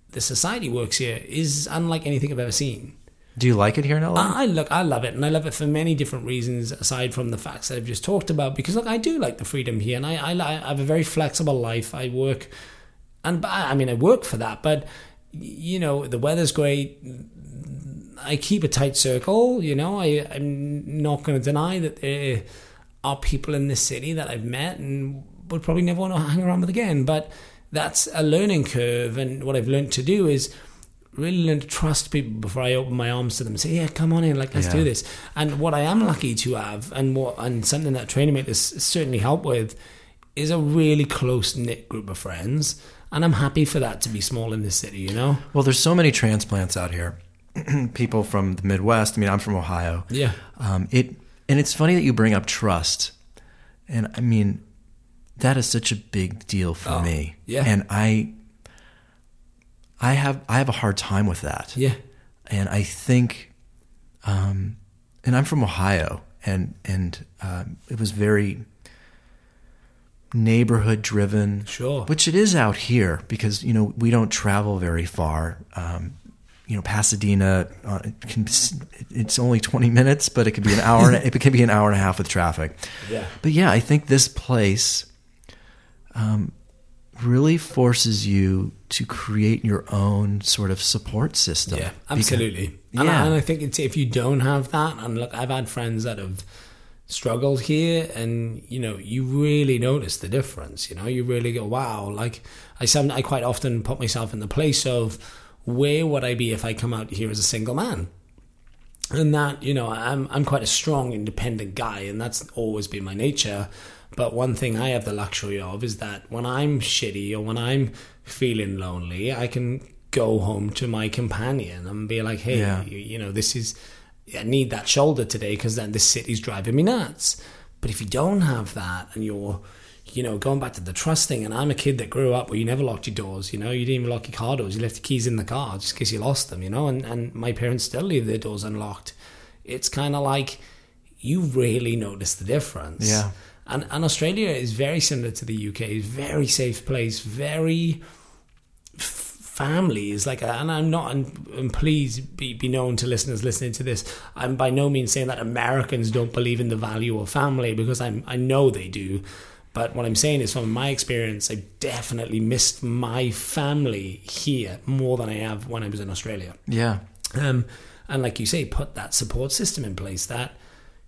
the society works here is unlike anything I've ever seen. Do you like it here in LA? I look, I love it, and I love it for many different reasons aside from the facts that I've just talked about. Because look, I do like the freedom here, and I, I, I have a very flexible life. I work, and I I mean, I work for that. But you know, the weather's great. I keep a tight circle. You know, I, I'm not going to deny that there are people in this city that I've met and would probably never want to hang around with again. But that's a learning curve, and what I've learned to do is really learn to trust people before I open my arms to them and say, "Yeah, come on in, like let's Yeah. do this." And what I am lucky to have, and what and something that Training Mate has certainly helped with, is a really close knit group of friends, and I'm happy for that to be small in this city. You know? Well, there's so many transplants out here. People from the Midwest. I mean, I'm from Ohio. Yeah. Um, it and it's funny that you bring up trust, and I mean, that is such a big deal for Oh, me. yeah. And I, I have I have a hard time with that. Yeah. and I think, um, and I'm from Ohio, and and um, it was very neighborhood driven, Sure. which it is out here because you know we don't travel very far. Um, you know, Pasadena, uh, it can, it's only 20 minutes, but it could be an hour. and, it could be an hour and a half with traffic. Yeah. But yeah, I think this place um, really forces you to create your own sort of support system. Yeah, Because- absolutely. And, yeah. I, and I think it's if you don't have that, and look, I've had friends that have struggled here, and you know, you really notice the difference. You know, you really go, wow. Like I, some, I quite often put myself in the place of where would I be if I come out here as a single man. And that, you know, I'm I'm quite a strong, independent guy, and that's always been my nature. But one thing I have the luxury of is that when I'm shitty or when I'm feeling lonely, I can go home to my companion and be like, "Hey, Yeah. you, you know, this is I need that shoulder today because then the city's driving me nuts." But if you don't have that and you're you know, going back to the trust thing, and I'm a kid that grew up where you never locked your doors, you know, you didn't even lock your car doors, you left your keys in the car just in case you lost them, you know, and, and my parents still leave their doors unlocked. It's kind of like you really notice the difference. Yeah. And, and Australia is very similar to the UK, it's a very safe place, very family is like, and I'm not, and, and please be, be known to listeners listening to this. I'm by no means saying that Americans don't believe in the value of family because I'm, I know they do. But what I'm saying is, from my experience, I definitely missed my family here more than I have when I was in Australia. Yeah. Um, and like you say, put that support system in place. That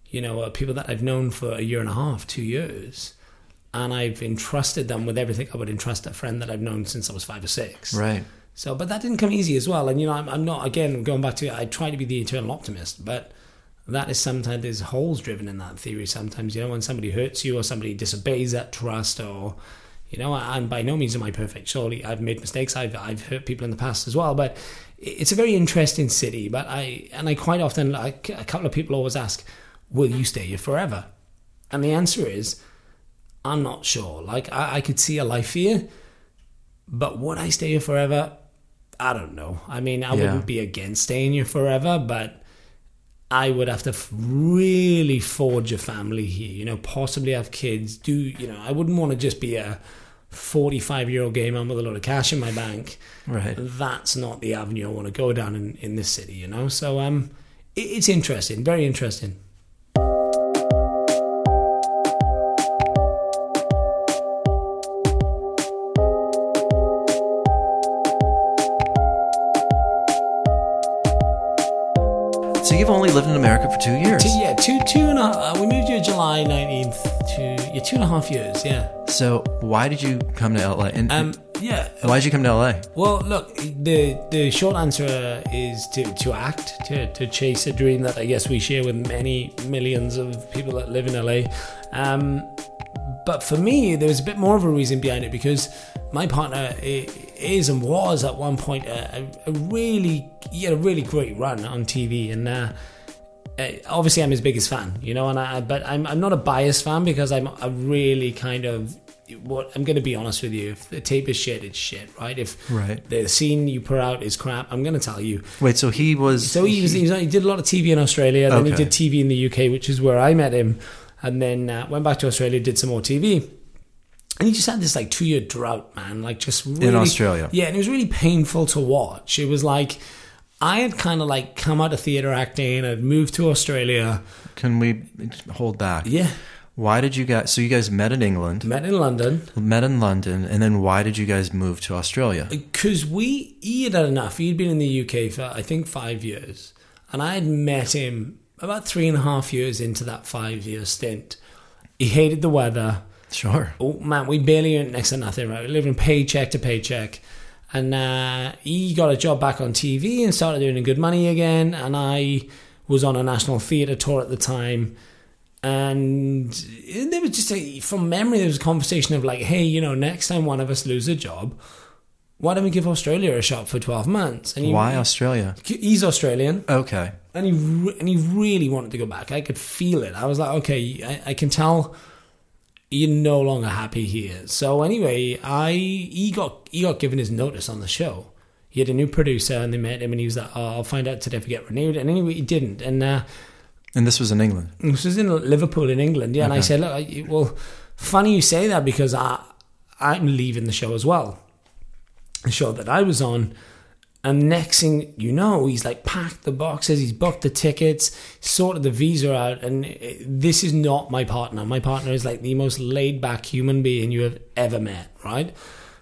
you know, uh, people that I've known for a year and a half, two years, and I've entrusted them with everything I would entrust a friend that I've known since I was five or six. Right. So, but that didn't come easy as well. And you know, I'm, I'm not again going back to I try to be the eternal optimist, but that is sometimes there's holes driven in that theory. Sometimes you know when somebody hurts you or somebody disobeys that trust or. You know, and by no means am I perfect. Surely I've made mistakes. I've I've hurt people in the past as well. But it's a very interesting city. But I and I quite often like a couple of people always ask, "Will you stay here forever?" And the answer is, I'm not sure. Like I, I could see a life here, but would I stay here forever? I don't know. I mean, I Yeah. wouldn't be against staying here forever, but I would have to really forge a family here. You know, possibly have kids. Do you know? I wouldn't want to just be a forty-five-year-old gay man with a lot of cash in my bank. Right. That's not the avenue I want to go down in, in this city. You know, so um, it, it's interesting, very interesting. You've only lived in America for two years. Two, yeah, two, two. Uh, we moved here July nineteenth. Two, yeah, two and a half years. Yeah. So why did you come to LA? And Um. Yeah. why did you come to LA? Well, look, the the short answer is to, to act, to, to chase a dream that I guess we share with many millions of people that live in LA. Um, but for me, there was a bit more of a reason behind it because my partner i- is and was at one point a, a, a really, he had a really great run on TV, and uh, uh, obviously I'm his biggest fan, you know. And I, but I'm I'm not a biased fan because I'm a really kind of what I'm going to be honest with you. If the tape is shit, it's shit, right? If Right. the scene you put out is crap, I'm going to tell you. Wait, so he was. So he was, he, was, he did a lot of TV in Australia, then he did TV in the UK, which is where I met him, and then uh, went back to Australia, did some more TV. And he just had this like two year drought, man. Like just really, in Australia. yeah. And it was really painful to watch. It was like I had kind of like come out of theater acting, I'd moved to Australia. Can we hold back? Yeah, Why did you guys? So you guys met in England, met in London met in London, and then why did you guys move to Australia? Uh, because we he had had enough. He'd been in the UK for I think five years, and I had met him about three and a half years into that five year stint. He hated the weather. Sure. Oh man, we barely earned next to nothing, right? We lived in paycheck to paycheck. And uh, he got a job back on TV and started earning good money again. And I was on a national theatre tour at the time. and there was just a from memory there was a conversation of like, hey, you know, next time one of us lose a job, why don't we give Australia a shot for twelve months? And he, Why Australia? He's Australian Okay. and he and he really wanted to go back. I could feel it. I was like, okay, I, I can tell you're no longer happy here. So anyway, I he got he got given his notice on the show. He had a new producer, and they met him, and he was like, "Oh, I'll find out today if we get renewed." And anyway, he didn't. And uh, And this was in England. this was in Liverpool, in England. Yeah, and I said, "Look, I, well, funny you say that because I I'm leaving the show as well, the show that I was on." And next thing you know, he's like packed the boxes, he's booked the tickets, sorted the visa out, and uh, this is not my partner. My partner is like the most laid back human being you have ever met, right?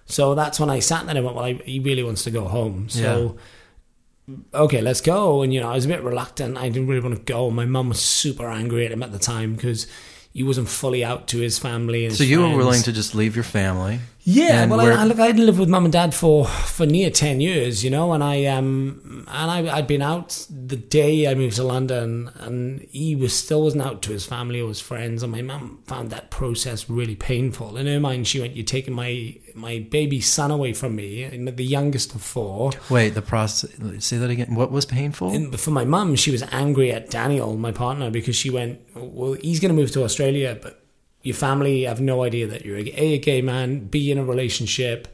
So that's when I sat there and went, well, I, he really wants to go home. So okay, let's go. And, you know, I was a bit reluctant. I didn't really want to go. My mum was super angry at him at the time because he wasn't fully out to his family. And So you were willing to just leave your family? Yeah, And well, I, I, look, I'd lived with mum and dad for, for near ten years, you know, and I um and I I'd been out the day I moved to London, and he was still wasn't out to his family or his friends, and my mum found that process really painful. In her mind, she went, "You're taking my my baby son away from me, and the youngest of four. Wait, the process. Say that again. What was painful? And for my mum, she was angry at Daniel, my partner, because she went, "Well, he's going to move to Australia, but your family have no idea that you're a, a gay man, b in a relationship,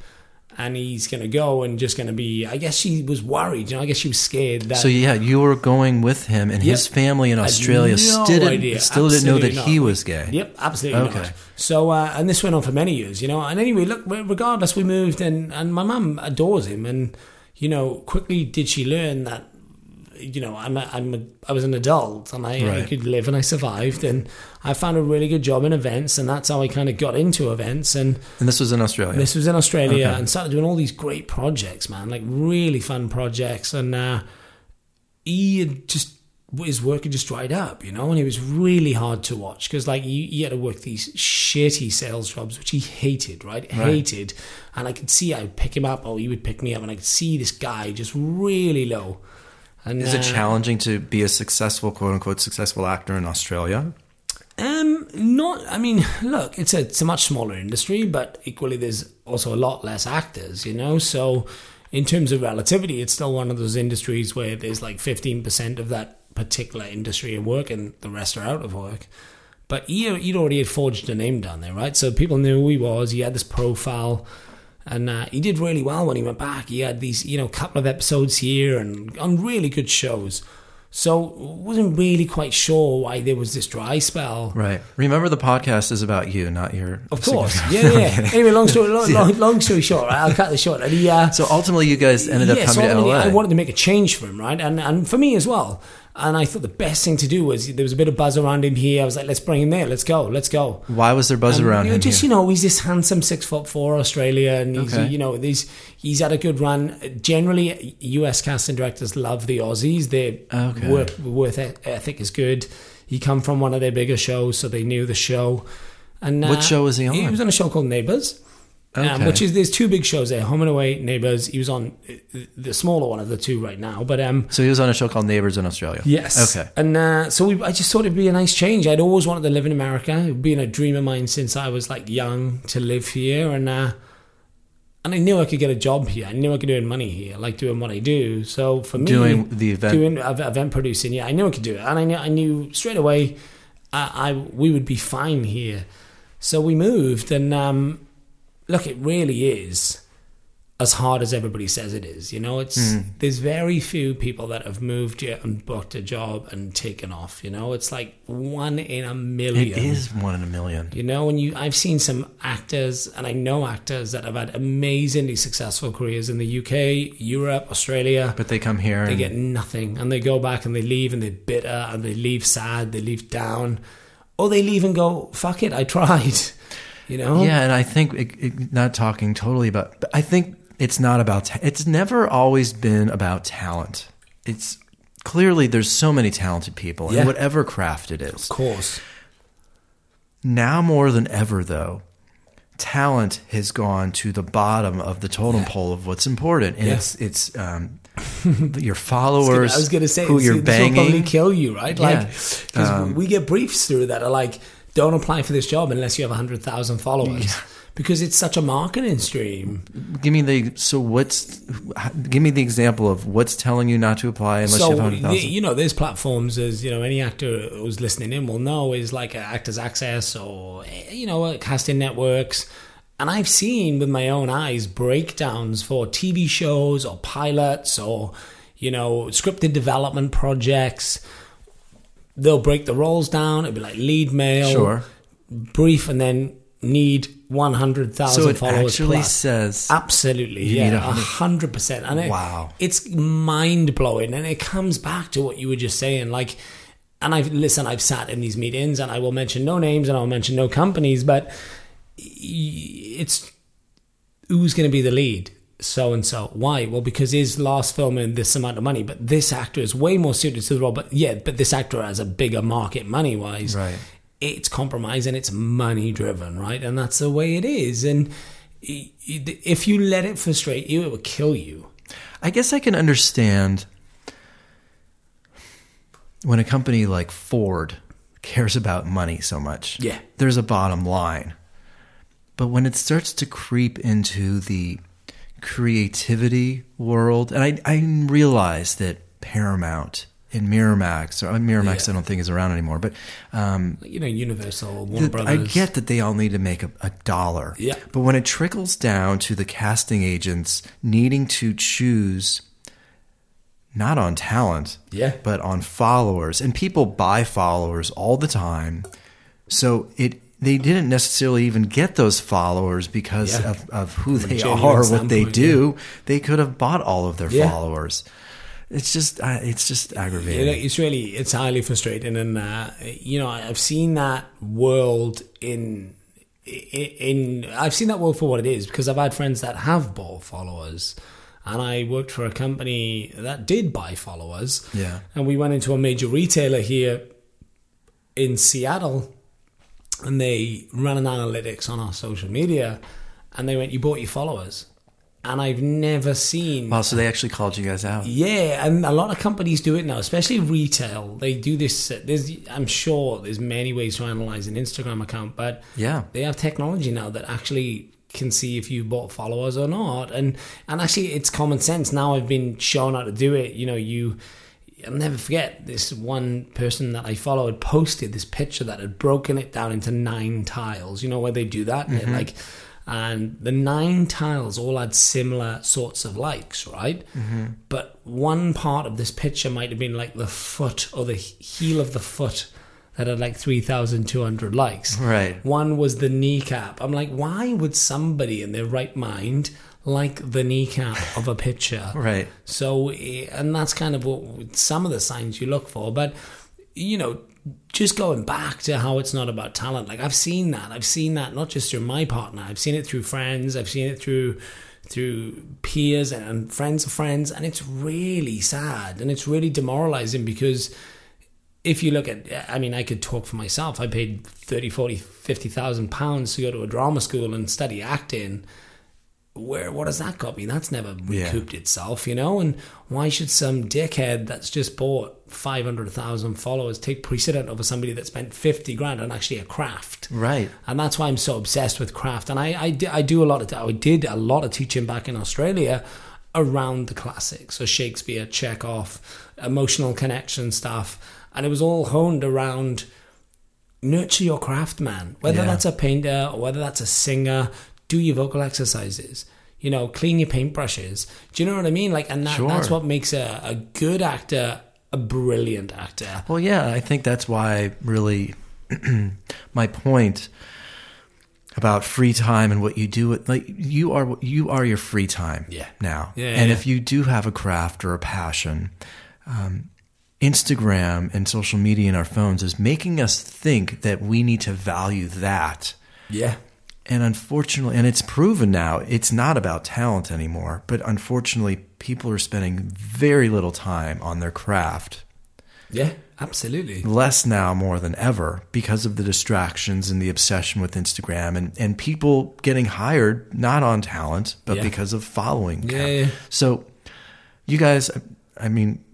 and he's going to go and just going to be." I guess she was worried. You know, I guess she was scared that. so yeah, you were going with him, and his family in Australia no still didn't idea. still didn't know that Absolutely he was gay. Yep, absolutely Okay. not. So, uh, and this went on for many years, you know. And anyway, look, regardless, we moved, and and my mum adores him, and you know, quickly did she learn that, you know, I'm a, I'm a, I was an adult, and I, I could live, and I survived, and I found a really good job in events, and that's how I kind of got into events, and And this was in Australia. this was in Australia Okay. and started doing all these great projects, man, like really fun projects. And uh, he had just his work had just dried up, you know, and it was really hard to watch because like he, he had to work these shitty sales jobs, which he hated, right? Right. Hated, and I could see I would pick him up, or he would pick me up, and I could see this guy just really low. And Is it uh, challenging to be a successful, quote unquote, successful actor in Australia? Um, not. I mean, look, it's a it's a much smaller industry, but equally there's also a lot less actors. You know, so in terms of relativity, it's still one of those industries where there's like fifteen percent of that particular industry in work, and the rest are out of work. But he he'd already had forged a name down there, right? So people knew who he was. He had this profile. And uh, he did really well when he went back. He had these, you know, couple of episodes here and on really good shows. So wasn't really quite sure why there was this dry spell. Right. Remember, the podcast is about you, not your. Of course, yeah, yeah. Anyway, long story, long, long, long story short, right, I'll cut the short. And he, uh, So ultimately, you guys ended up yeah, so coming to ultimately LA. I wanted to make a change for him, right, and and for me as well. And I thought the best thing to do was there was a bit of buzz around him here. I was like, let's bring him there. Let's go. Let's go. Why was there buzz And, around you know, him? Just here? you know, he's this handsome six foot four Australia, and he's Okay. you know he's he's had a good run. Generally, U.S. casting directors love the Aussies. Their Okay. work work ethic is good. He come from one of their bigger shows, so they knew the show. And What uh, show was he on? He was on a show called Neighbours. Um, which is there's two big shows there, Home and Away, Neighbours. He was on the smaller one of the two right now, but um, so he was on a show called Neighbours in Australia. Yes. Okay. And uh, so we, I just thought it'd be a nice change. I'd always wanted to live in America. It'd been a dream of mine since I was like young to live here, and uh, and I knew I could get a job here. I knew I could earn money here, like doing what I do. So for me, Doing the event. doing event producing, yeah, I knew I could do it, and I knew I knew straight away, I, I we would be fine here. So we moved, and um, look, it really is as hard as everybody says it is. You know, it's Hmm. there's very few people that have moved here and booked a job and taken off. You know, it's like one in a million. It is one in a million. You know, and you I've seen some actors and I know actors that have had amazingly successful careers in the UK, Europe, Australia. But they come here They get nothing and they go back and they leave and they're bitter and they leave sad, they leave down. Or they leave and go, fuck it, I tried. You know? Yeah, and I think it, it, not talking totally about. But I think it's not about. Ta- it's never always been about talent. It's clearly there's so many talented people Yeah. in whatever craft it is. Of course. Now more than ever, though, talent has gone to the bottom of the totem Yeah. pole of what's important, and Yeah. it's it's um, your followers, I was going to say who you're this will probably banging. kill you, right? Like, because Um, we get briefs through that are like, don't apply for this job unless you have hundred thousand followers, because it's such a marketing stream. Give me the so what's give me the example of what's telling you not to apply unless you have so hundred you know, there's platforms as you know any actor who's listening in will know is like Actors Access or you know casting networks. And I've seen with my own eyes breakdowns for TV shows or pilots or you know scripted development projects. They'll break the roles down. It'll be like lead mail, Sure. brief, and then need one hundred thousand So it followers actually plus. says Absolutely, You yeah, need a a hundred- hundred percent. And it, Wow. it's mind blowing, and it comes back to what you were just saying. Like, and I've listen, I've sat in these meetings, and I will mention no names, and I'll mention no companies, but it's who's going to be the lead. So and so. Why? Well, because his last film earned this amount of money, but this actor is way more suited to the role. But yeah, but this actor has a bigger market money wise. Right. It's compromise and it's money driven, right? And that's the way it is. And if you let it frustrate you, it will kill you. I guess I can understand when a company like Ford cares about money so much. Yeah. There's a bottom line. But when it starts to creep into the creativity world, and I, I realize that Paramount and Miramax, or Miramax Yeah. I don't think is around anymore, but um, You know, Universal, Warner the- I get that they all need to make a, a dollar. Yeah. But when it trickles down to the casting agents needing to choose not on talent, Yeah. but on followers, and people buy followers all the time. So it they didn't necessarily even get those followers because Yeah. of, of who they genuine are, what they do. They could have bought all of their Yeah. followers. It's just uh, it's just aggravating. You know, it's really it's highly frustrating, and uh, you know I've seen that world in in in- I've seen that world for what it is because I've had friends that have bought followers, and I worked for a company that did buy followers. Yeah. and we went into a major retailer here in Seattle, and they ran an analytics on our social media, and they went, "You bought your followers," and I've never seen Wow, so they actually called you guys out. yeah, and a lot of companies do it now, especially retail. They do this. There's, I'm sure, there's many ways to analyze an Instagram account, but Yeah. they have technology now that actually can see if you bought followers or not. And and actually, it's common sense now. I've been shown how to do it. You know, you. I'll never forget this one person that I followed posted this picture that had broken it down into nine tiles. You know where they do that, And it, mm-hmm. like, and the nine tiles all had similar sorts of likes, right? Mm-hmm. But one part of this picture might have been like the foot or the heel of the foot that had like three thousand two hundred likes. Right. One was the kneecap. I'm like, why would somebody in their right mind like the kneecap of a picture? Right. So, eh, and that's kind of what some of the signs you look for. But, you know, just going back to how it's not about talent, like I've seen that. I've seen that not just through my partner, I've seen it through friends, I've seen it through through peers and, and friends of friends and it's really sad and it's really demoralizing because if you look at i mean i could talk for myself i paid 30 40 50,000 pounds to go to a drama school and study acting where what has that got me that's never Yeah. recouped itself you know and why should some dickhead that's just bought 500,000 followers take precedent over somebody that spent 50 grand on actually a craft Right. and that's why I'm so obsessed with craft. And I, I, di- I do a lot of, I did a lot of teaching back in Australia around the classics, so Shakespeare, Chekhov, emotional connection stuff, and it was all honed around nurture your craft, man. Whether Yeah. that's a painter or whether that's a singer, do your vocal exercises. You know, clean your paintbrushes. Do you know what I mean? Like, and that, Sure. that's what makes a, a good actor a brilliant actor. Well, yeah, I think that's why really my point about free time and what you do with like you are you are your free time Yeah. now Yeah, and yeah. if you do have a craft or a passion um, instagram and social media in our phones is making us think that we need to value that Yeah. And unfortunately, and it's proven now, it's not about talent anymore. But unfortunately, people are spending very little time on their craft. Yeah, absolutely. Less now more than ever because of the distractions and the obsession with Instagram and, and people getting hired not on talent, but Yeah. because of following. Yeah, yeah. So you guys, I mean,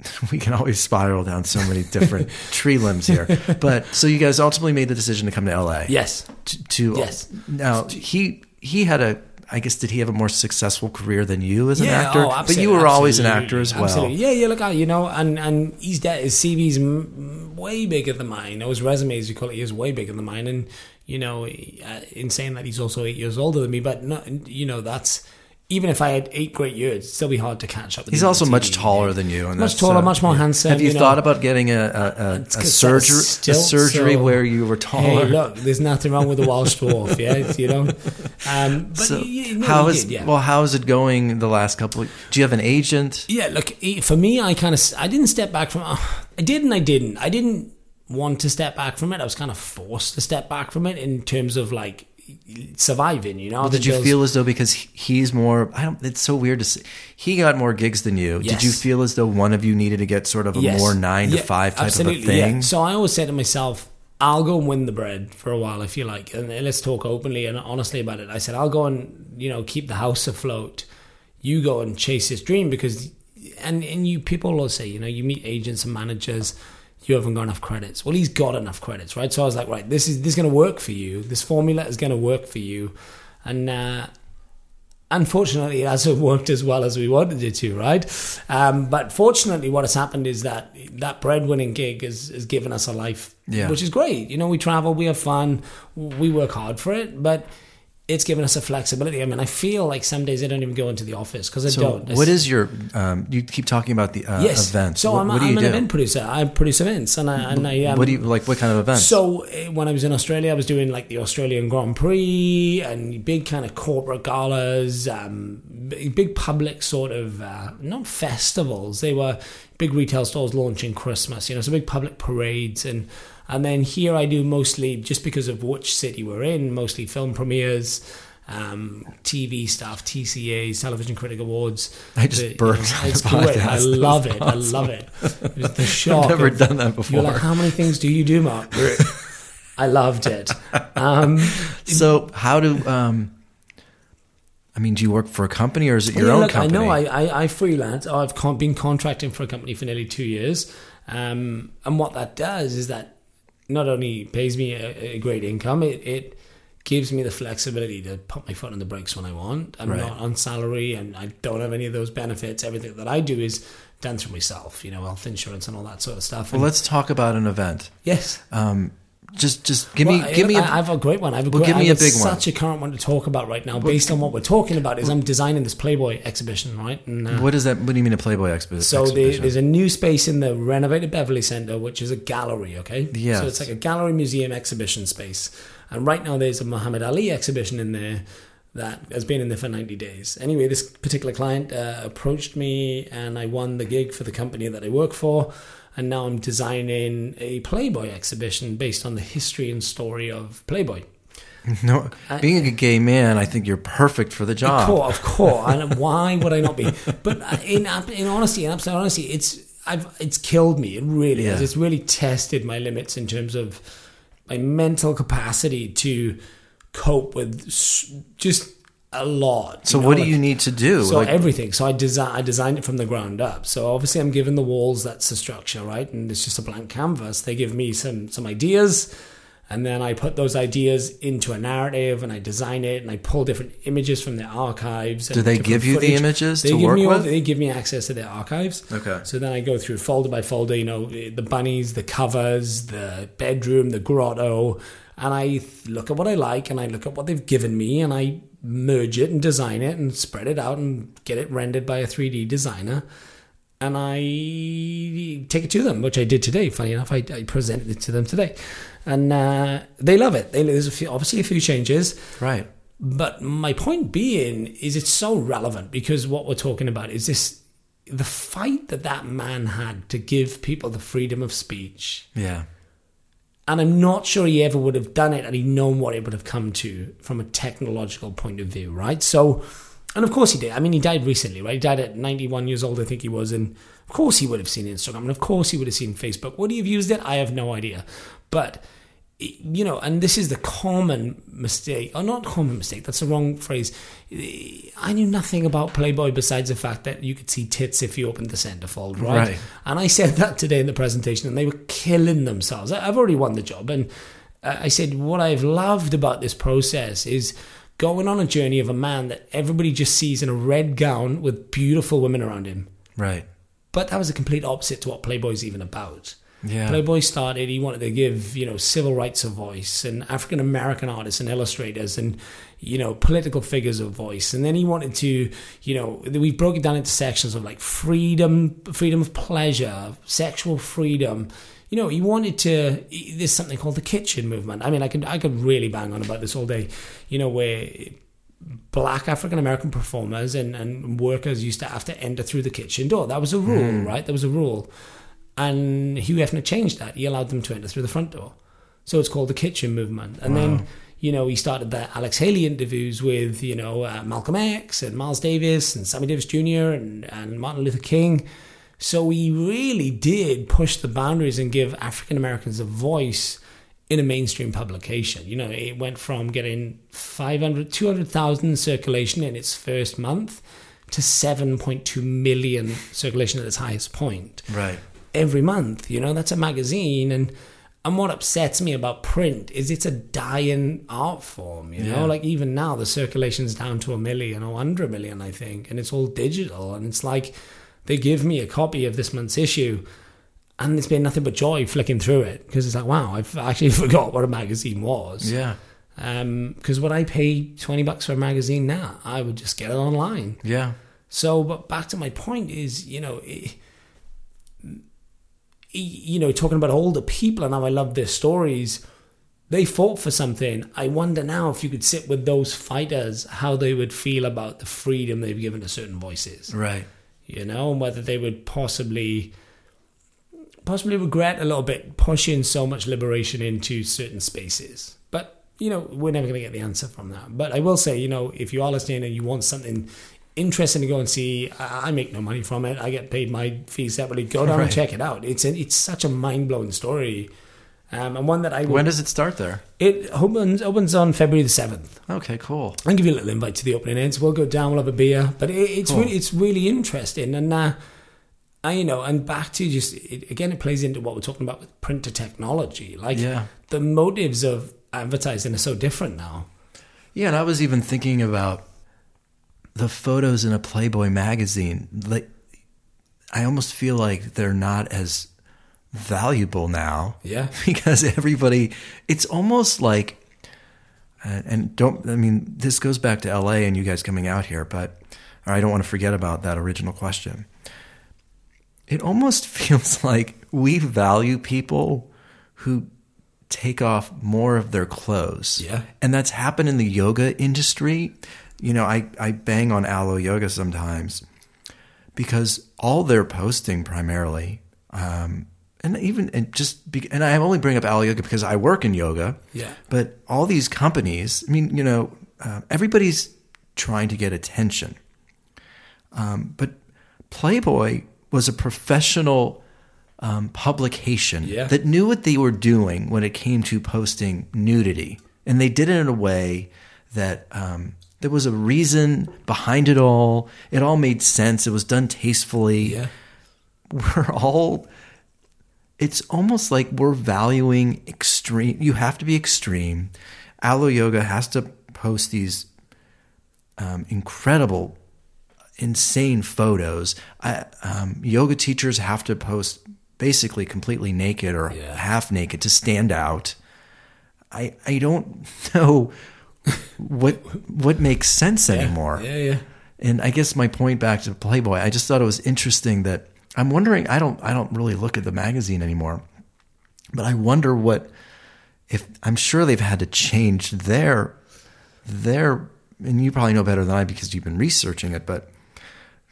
we can always spiral down so many different tree limbs here. But so you guys ultimately made the decision to come to LA. Yes. To, to Yes. Now he he had a. I guess did he have a more successful career than you as an yeah, actor? oh, but you were always an actor as well. Absolutely. Yeah, yeah. Look, I- you know, and and he's dead. His CV's m- way bigger than mine. Or his resume, as you call it, is way bigger than mine. And you know, uh, in saying that, he's also eight years older than me. But no, you know, that's even if I had eight great years, it'd still be hard to catch up. with He's also much taller than you, and Much taller, uh, much more handsome. Have you, you know. thought about getting a, a, a, a surgery a surgery so- where you were taller? Hey, look, there's nothing wrong with the Welsh dwarf, yeah, you know. Um, but so y- y- no, how is did, yeah. well? How is it going the last couple? Of, do you have an agent? Yeah, look, for me, I kind of, I didn't step back from, I did and I didn't. I didn't want to step back from it. I was kind of forced to step back from it in terms of like surviving, you know. Well, did you feel as though because he's more? I don't. It's so weird to see. He got more gigs than you. Yes. Did you feel as though one of you needed to get sort of a more nine to five type absolutely, of a thing? Yeah. So I always said to myself, I'll go and win the bread for a while if you like, and let's talk openly and honestly about it. I said I'll go and you know keep the house afloat. You go and chase this dream because, and and you people will say you know you meet agents and managers. You haven't got enough credits. Well, he's got enough credits, right? So I was like, right, this is this is going to work for you. This formula is going to work for you, and uh, unfortunately, it hasn't worked as well as we wanted it to, right? Um, but fortunately, what has happened is that that breadwinning gig has, has given us a life, Yeah. which is great. You know, we travel, we have fun, we work hard for it, but it's given us a flexibility. I mean, I feel like some days I don't even go into the office because I so, don't. what is your? Um, you keep talking about the uh, yes? events. So what, I'm, what do I'm you an do? event producer. I produce events, and I, and I um, what do you like? What kind of events? so uh, when I was in Australia, I was doing like the Australian Grand Prix and big kind of corporate galas, um, big, big public sort of uh, not festivals. They were big retail stores launching Christmas, you know, so big public parades and. And then here I do mostly just because of which city we're in, mostly film premieres, um, TV stuff, TCAs, Television Critic Awards. I just The- burped on It's the great. I love it. I love it. It was the shock. I've never of- done that you're before. like, how many things do you do, Marc? I loved it. Um, so how do? Um, I mean, do you work for a company or is it your yeah, own look, company? I know I, I, I freelance. I've con- been contracting for a company for nearly two years. Um, and what that does is that not only pays me a, a great income, it, it gives me the flexibility to put my foot on the brakes when I want. I'm Right. not on salary and I don't have any of those benefits. Everything that I do is done through myself, you know, health insurance and all that sort of stuff. well, And let's talk about an event. yes. Um, just, just give Well, me, give me. A, I have a great one. I have a Well, great, give me a big one. Such a current one to talk about right now, based on what we're talking about. Is I'm designing this Playboy exhibition, right? And, uh, what is that? What do you mean a Playboy expo- so exhibition? there's a new space in the renovated Beverly Center, which is a gallery. Okay, Yes. So it's like a gallery museum exhibition space, and right now there's a Muhammad Ali exhibition in there that has been in there for 90 days. Anyway, this particular client uh, approached me, and I won the gig for the company that I work for. And now I'm designing a Playboy exhibition based on the history and story of Playboy. no, being a gay man, I think you're perfect for the Of job. course, of course. And why would I not be? But uh, in in honesty, in absolute honesty, it's I've it's killed me. It really has. It's really tested my limits in terms of my mental capacity to cope with just a lot. So, know, what do like- you need to do? so Like, everything. So I design I designed it from the ground up. So obviously I'm given the walls. That's the structure, right? And it's just a blank canvas. They give me some some ideas, and then I put those ideas into a narrative, and I design it, and I pull different images from their archives. Do they give you the images They to give work me with? They give me access to their archives. Okay. So then I go through folder by folder. You know, the bunnies, the covers, the bedroom, the grotto, and I look at what I like, and I look at what they've given me, and I merge it and design it and spread it out and get it rendered by a 3D designer. And I take it to them, which I did today. Funny enough, I, I presented it to them today, and uh, they love it. They, there's a few, obviously a few changes, right. but my point being is it's so relevant because what we're talking about is this the fight that that man had to give people the freedom of speech. Yeah. And I'm not sure he ever would have done it had he known what it would have come to from a technological point of view, right? So, and of course he did. I mean, he died recently, right? He died at 91 years old, I think he was. And of course he would have seen Instagram. And of course he would have seen Facebook. Would he have used it? I have no idea. But you know, and this is the common mistake, or not common mistake, that's the wrong phrase. I knew nothing about Playboy besides the fact that you could see tits if you opened the centerfold, right? Right. And I said that today in the presentation, and they were killing themselves. I've already won the job, and I said what I've loved about this process is going on a journey of a man that everybody just sees in a red gown with beautiful women around him. Right. But that was a complete opposite to what Playboy's even about. Yeah. Playboy started, he wanted to give, you know, civil rights a voice and African American artists and illustrators and, you know, political figures a voice. And then he wanted to, you know, we broke it down into sections of like freedom, freedom of pleasure, sexual freedom. You know, he wanted to. There's something called the kitchen movement. I mean, I could I could really bang on about this all day. You know, where black African American performers and, and workers used to have to enter through the kitchen door. That was a rule, hmm. right? That was a rule. And Hugh Hefner changed that. He allowed them to enter through the front door. So it's called the kitchen movement. And then, you know, he started the Alex Haley interviews with, you know, uh, Malcolm X and Miles Davis and Sammy Davis Jr. and, and Martin Luther King. So he really did push the boundaries and give African Americans a voice in a mainstream publication. You know, it went from getting 500, 200,000 circulation in its first month to 7.2 million circulation at its highest point Right. Every month. You know, that's a magazine. And and what upsets me about print is it's a dying art form. You know, Yeah. like even now the circulation's down to a million or under a million, I think, and it's all digital. And it's like they give me a copy of this month's issue. And it's been nothing but joy flicking through it because it's like, wow, I've actually forgot what a magazine was. Yeah. Um, because would I pay 20 bucks for a magazine now? I would just get it online. Yeah. So, but back to my point is, you know, it, you know, talking about older people and how I love their stories. They fought for something. I wonder now if you could sit with those fighters, how they would feel about the freedom they've given to certain voices. Right. You know, and whether they would possibly, possibly regret a little bit pushing so much liberation into certain spaces. But you know, we're never going to get the answer from that. But I will say, you know, if you are listening and you want something interesting to go and see, I make no money from it. I get paid my fees separately. Go down and check it out. It's a, it's such a mind blowing story, um, and one that I When does it start there? it opens opens on February the seventh. Okay, cool. I'll give you a little invite to the opening ends. We'll go down. We'll have a beer. But it, it's Cool. really, it's really interesting, and uh, I, you know, and back to just it, again, it plays into what we're talking about with printer technology. Like Yeah. the motives of advertising are so different now. Yeah, and I was even thinking about the photos in a Playboy magazine. Like, I almost feel like they're not as valuable now. Yeah. because everybody, it's almost like, and- don't, I mean, this goes back to LA and you guys coming out here, but I don't want to forget about that original question. It almost feels like we value people who take off more of their clothes. Yeah. And that's happened in the yoga industry. You know, I, I bang on Alo Yoga sometimes because all they're posting primarily, um, and even and just be, and I only bring up Alo Yoga because I work in yoga. Yeah. But all these companies, I mean, you know, uh, everybody's trying to get attention. Um, but Playboy was a professional um, publication Yeah. that knew what they were doing when it came to posting nudity, and they did it in a way that um, there was a reason behind it all. It all made sense. It was done tastefully. Yeah. We're all. It's almost like we're valuing extreme. You have to be extreme. Alo Yoga has to post these um, incredible insane photos. I, um, yoga teachers have to post basically completely naked or Yeah. half naked to stand out. I I don't know what what makes sense anymore. Yeah, yeah. And I guess my point back to Playboy, I just thought it was interesting that I'm wondering. I don't I don't really look at the magazine anymore, but I wonder what if I'm sure they've had to change their their and you probably know better than I because you've been researching it, but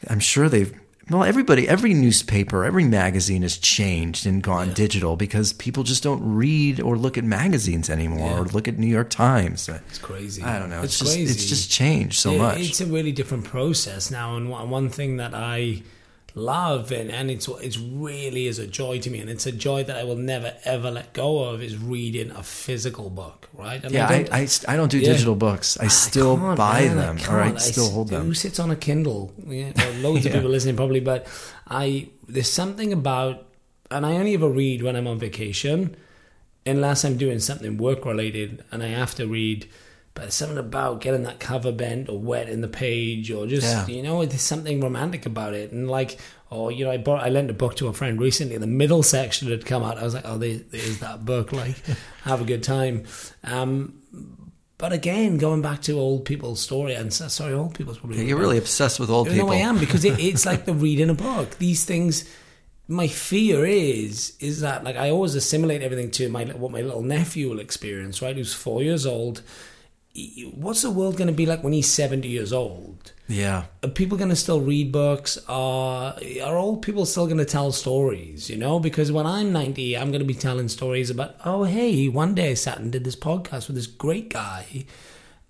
I'm sure they've well everybody every newspaper every magazine has changed and gone digital because people just don't read or look at magazines anymore or look at New York Times. Uh, it's crazy. I don't know. It's, It's just crazy. it's just changed so It- much. It's a really different process now, and one thing that I love and, and it's it's really is a joy to me and it's a joy that I will never ever let go of is reading a physical book right and Yeah, I, don't- I, I don't do Yeah. digital books. I still can't, buy man, them, I or I still hold them. Who sits on a Kindle? Yeah, loads of people listening probably, but I there's something about, and I only ever read when I'm on vacation, unless I'm doing something work related, and I have to read. But there's something about getting that cover bent or wet in the page, or just Yeah. you know, there's something romantic about it, and like. Or you know, I bought I lent a book to a friend recently. The middle section had come out. I was like, "Oh, there, there's that book. Like, have a good time." Um, but again, going back to old people's story, and sorry, old people's probably. You're really obsessed with old people. No, I am because it, it's like the reading a book. These things. My fear is is that like I always assimilate everything to my what my little nephew will experience. Right, who's four years old. What's the world going to be like when he's seventy years old? Yeah. Are people going to still read books? Are are old people still going to tell stories? You know, because when I'm ninety, I'm going to be telling stories about. Oh, hey, one day I sat and did this podcast with this great guy.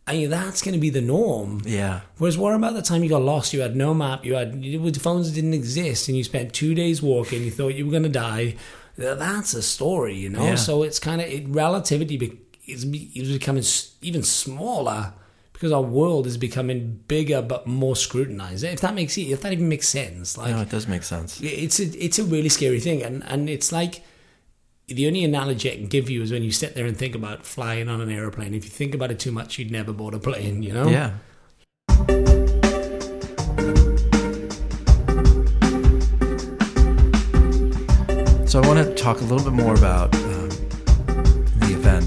And that's going to be the norm. Yeah. Whereas, what about the time you got lost? You had no map. You had your phones didn't exist, and you spent two days walking. You thought you were going to die. That's a story, you know. Yeah. So it's kind of it, relativity is becoming even smaller because our world is becoming bigger but more scrutinized. If that makes if that even makes sense, like No, it does make sense. it's a it's a really scary thing, and and it's like the only analogy I can give you is when you sit there and think about flying on an airplane. If you think about it too much, you'd never board a plane. You know? Yeah. So I want to talk a little bit more about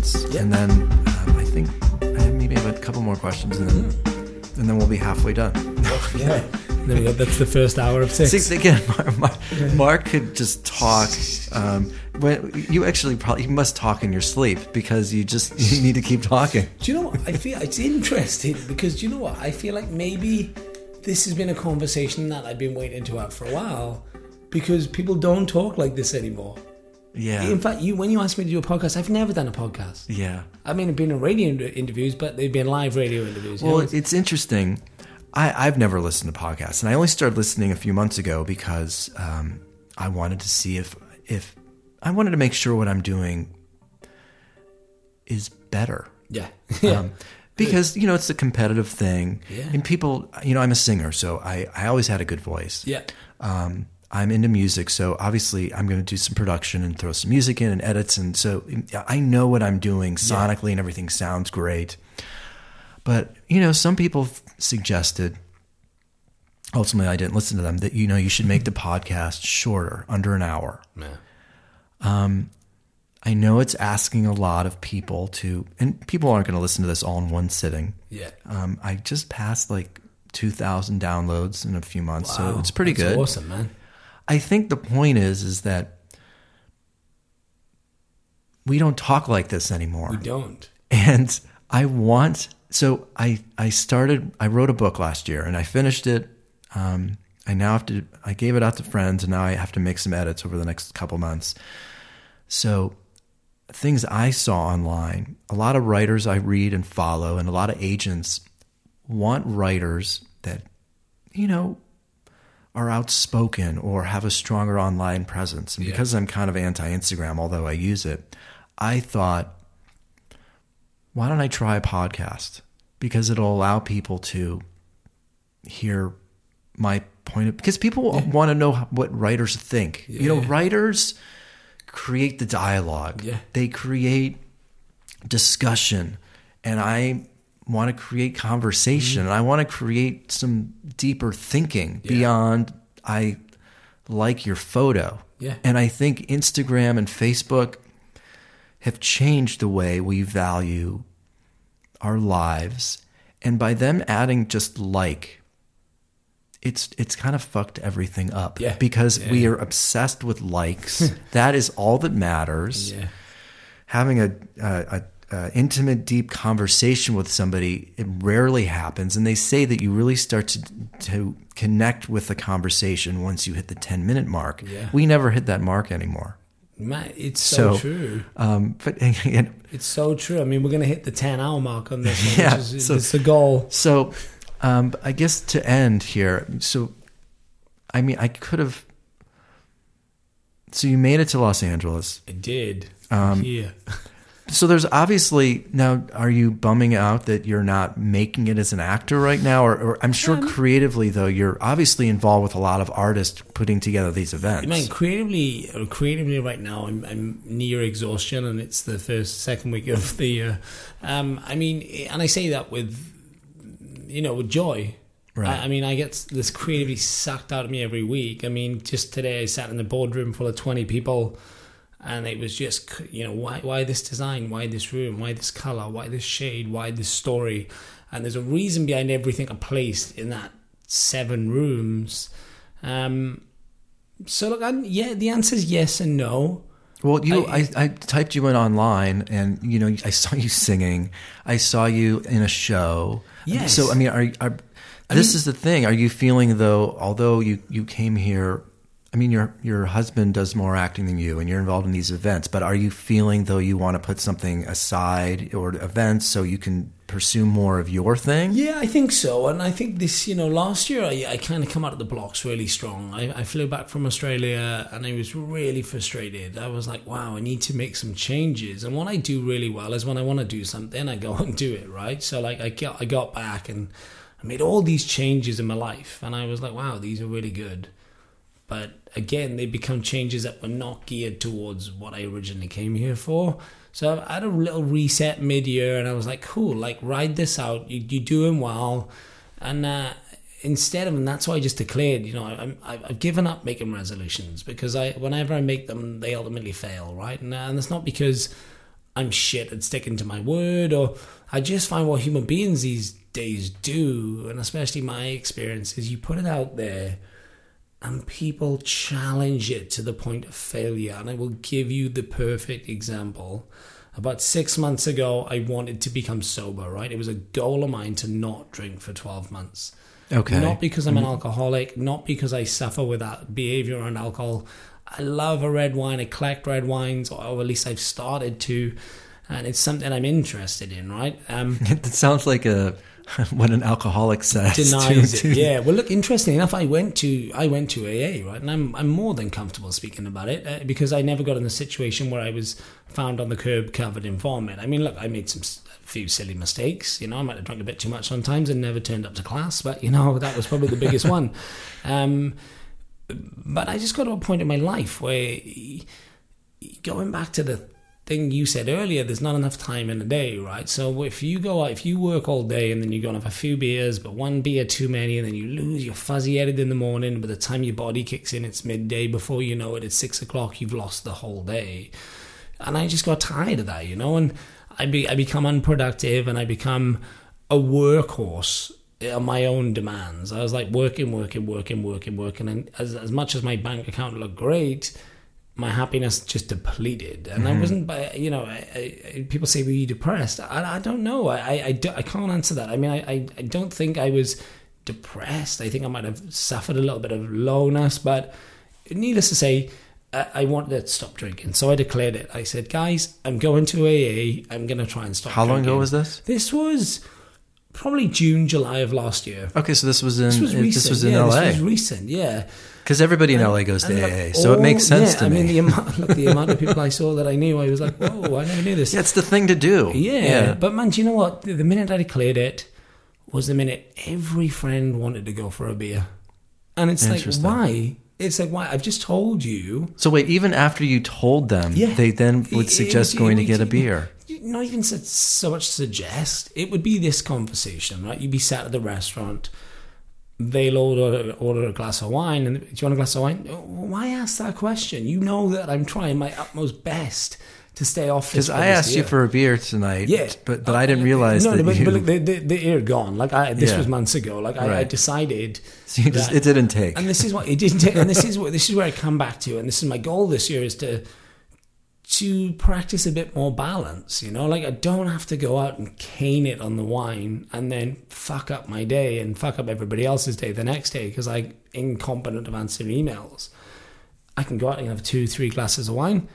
the Yeah. and then um, I think I have maybe have a couple more questions, and then and then we'll be halfway done. Yeah. There we go. That's the first hour of six. See, again, Marc, Marc, Marc could just talk. Um, when you actually probably you must talk in your sleep because you just you need to keep talking. Do you know what? I feel it's interesting because do you know what? I feel like maybe this has been a conversation that I've been waiting to have for a while because people don't talk like this anymore. Yeah, In fact, you when you asked me to do a podcast, I've never done a podcast. yeah. I mean, I've been in radio interviews, but they've been live radio interviews. you Well, know? it's interesting. I, I've never listened to podcasts, and I only started listening a few months ago because um, I wanted to see if if I wanted to make sure what I'm doing is better. yeah, yeah. Um, because you know it's a competitive thing, Yeah. and people. You know, I'm a singer, so I I always had a good voice. yeah. Um, I'm into music, so obviously I'm going to do some production and throw some music in and edits, and so I know what I'm doing sonically, and everything sounds great. But you know, some people suggested. Ultimately, I didn't listen to them. That you know, you should make the podcast shorter, under an hour. yeah. I know it's asking a lot of people to, and people aren't going to listen to this all in one sitting. Yeah. Um, I just passed like 2,000 downloads in a few months, so it's pretty that's good. Awesome, man. I think the point is is that we don't talk like this anymore. We don't. And I want so I I started I wrote a book last year and I finished it. Um, I now have to I gave it out to friends and now I have to make some edits over the next couple months. So things I saw online, a lot of writers I read and follow and a lot of agents want writers that you know are outspoken or have a stronger online presence. And Yeah. because I'm kind of anti Instagram, although I use it, I thought, why don't I try a podcast? Because it'll allow people to hear my point of because people want to know what writers think. you know, writers create the dialogue. Yeah. They create discussion and I want to create conversation mm-hmm. and I want to create some deeper thinking beyond I like your photo. Yeah. And I think Instagram and Facebook have changed the way we value our lives and by them adding just like it's it's kind of fucked everything up Yeah. because Yeah. we are obsessed with likes that is all that matters Yeah. having a, a, a, a intimate, deep conversation with somebody it rarely happens, and they say that you really start to to connect with the conversation once you hit the ten minute mark. Yeah. We never hit that mark anymore. It's so, So- true. Um, but and, It's so true. I mean, we're going to hit the 10 hour mark on this one, Yeah, which is so- it's the goal. so um, I guess to end here, so I mean, I could have. So you made it to Los Angeles. I did. Um, yeah. So there's obviously now. Are you bumming out that you're not making it as an actor right now? Or, or I'm sure creatively though, you're obviously involved with a lot of artists putting together these events. I mean, creatively, creatively, right now, I'm, I'm near exhaustion, and it's the first, second week of the year. Um, I mean, and I say that with, you know, with joy. Right. I, I mean, I get this creatively sucked out of me every week. I mean, just today, I sat in the boardroom full of twenty people, and it was just, you know, why, why this design, why this room, why this color, why this shade, why this story, and there's a reason behind everything I placed in that seven rooms. Um, so look, I'm, yeah, the answer is yes and no. Well, you, I- I, I, typed you in online, and you know, I saw you singing. I saw you in a show. Yes. So I mean, are, are this is the thing? Are you feeling though? Although you you came here, I mean, your your husband does more acting than you, and you're involved in these events. But are you feeling though you want to put something aside or events so you can pursue more of your thing? Yeah, I think so. And I think this, you know, last year I, I kind of come out of the blocks really strong. I, I flew back from Australia and I was really frustrated. I was like, wow, I need to make some changes. And what I do really well is when I want to do something, I go and do it, right? So, like, I got, I got back and I made all these changes in my life. And I was like, wow, these are really good. But again, they become changes that were not geared towards what I originally came here for. So I had a little reset mid year and I was like, cool, like ride this out. You, you're doing well. And uh, instead of, and that's why I just declared, you know, I'm, I've given up making resolutions because I, whenever I make them, they ultimately fail, right? And, uh, and it's not because I'm shit at sticking to my word or I just find what human beings these days do, and especially my experience, is you put it out there and people challenge it to the point of failure. And I will give you the perfect example. About six months ago, I wanted to become sober, right? It was a goal of mine to not drink for 12 months. Okay. Not because I'm an alcoholic, not because I suffer with that behavior around alcohol. I love a red wine. I collect red wines, or at least I've started to. And it's something I'm interested in, right? Um, It sounds like a what an alcoholic says. denies to- it. to- Yeah. Well, look, interesting enough, I went to I went to AA, right, and I'm I'm more than comfortable speaking about it uh, because I never got in a situation where I was found on the curb covered in vomit. I mean, look, I made some few silly mistakes. You know, I might have drunk a bit too much sometimes and never turned up to class, but you know that was probably the biggest one. Um, but I just got to a point in my life where going back to the thing you said earlier, there's not enough time in a day, right? So if you go out, if you work all day and then you go and have a few beers, but one beer too many, and then you lose your fuzzy headed in the morning, by the time your body kicks in, it's midday. Before you know it, it's six o'clock, you've lost the whole day. And I just got tired of that, you know, and I be I become unproductive and I become a workhorse on my own demands. I was like working, working, working, working, working, and as as much as my bank account looked great, my happiness just depleted. And I mm-hmm. wasn't, by you know, I, I, people say, "Were you depressed?" I, I don't know. I I, do, I can't answer that. I mean, I, I don't think I was depressed. I think I might have suffered a little bit of lowness, but needless to say. I wanted to stop drinking, so I declared it. I said, "Guys, I'm going to AA. I'm going to try and stop." How long ago was this? This was probably June, July of last year. Okay, so this was in This was recent. this was in yeah, LA This was recent. Yeah. Because everybody in LA goes to And AA, so it makes oh, sense yeah, to I me. mean, the amount, look, the amount of people I saw that I knew, I was like, "Whoa, I never knew this." yeah, it's the thing to do. Yeah, but man, do you know what? The, minute I declared it was the minute every friend wanted to go for a beer, and it's like, why? It's like, why? I've just told you. So wait, even after you told them, Yeah. they then It- would it suggest going it to get a beer. Not even so, so much suggest. It would be this conversation, right? You'd be sat at the restaurant. They'll order order a glass of wine, and do you want a glass of wine? Why ask that question? You know that I'm trying my utmost best to stay off this. Because I asked you for a beer tonight, Yeah, but but I didn't uh, uh, realize no, that but, you. but look, the, the, the ear gone. Like I, this Yeah. was months ago. Like I, I decided, so just, that- it didn't take. and this is what it didn't. Take, and this is what this is where I come back to, and this is my goal this year is to to practice a bit more balance. You know, like I don't have to go out and cane it on the wine and then fuck up my day and fuck up everybody else's day the next day because I'm incompetent of answering emails. I can go out and have two, three glasses of wine,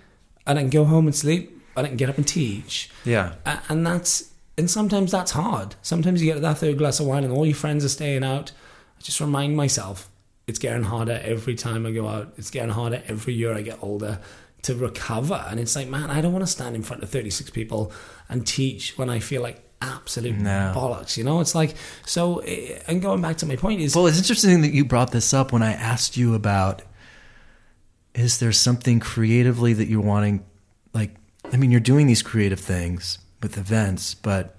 and I can go home and sleep, and I can get up and teach. yeah, and that's and sometimes that's hard. Sometimes you get that third glass of wine and all your friends are staying out. I just remind myself it's getting harder every time I go out. It's getting harder every year I get older to recover. And it's like, man, I don't want to stand in front of 36 people and teach when I feel like absolute No. bollocks. You know, it's like, so, eh, and going back to my point is, Well, it's interesting that you brought this up when I asked you about is there something creatively that you're wanting like I mean you're doing these creative things with events, but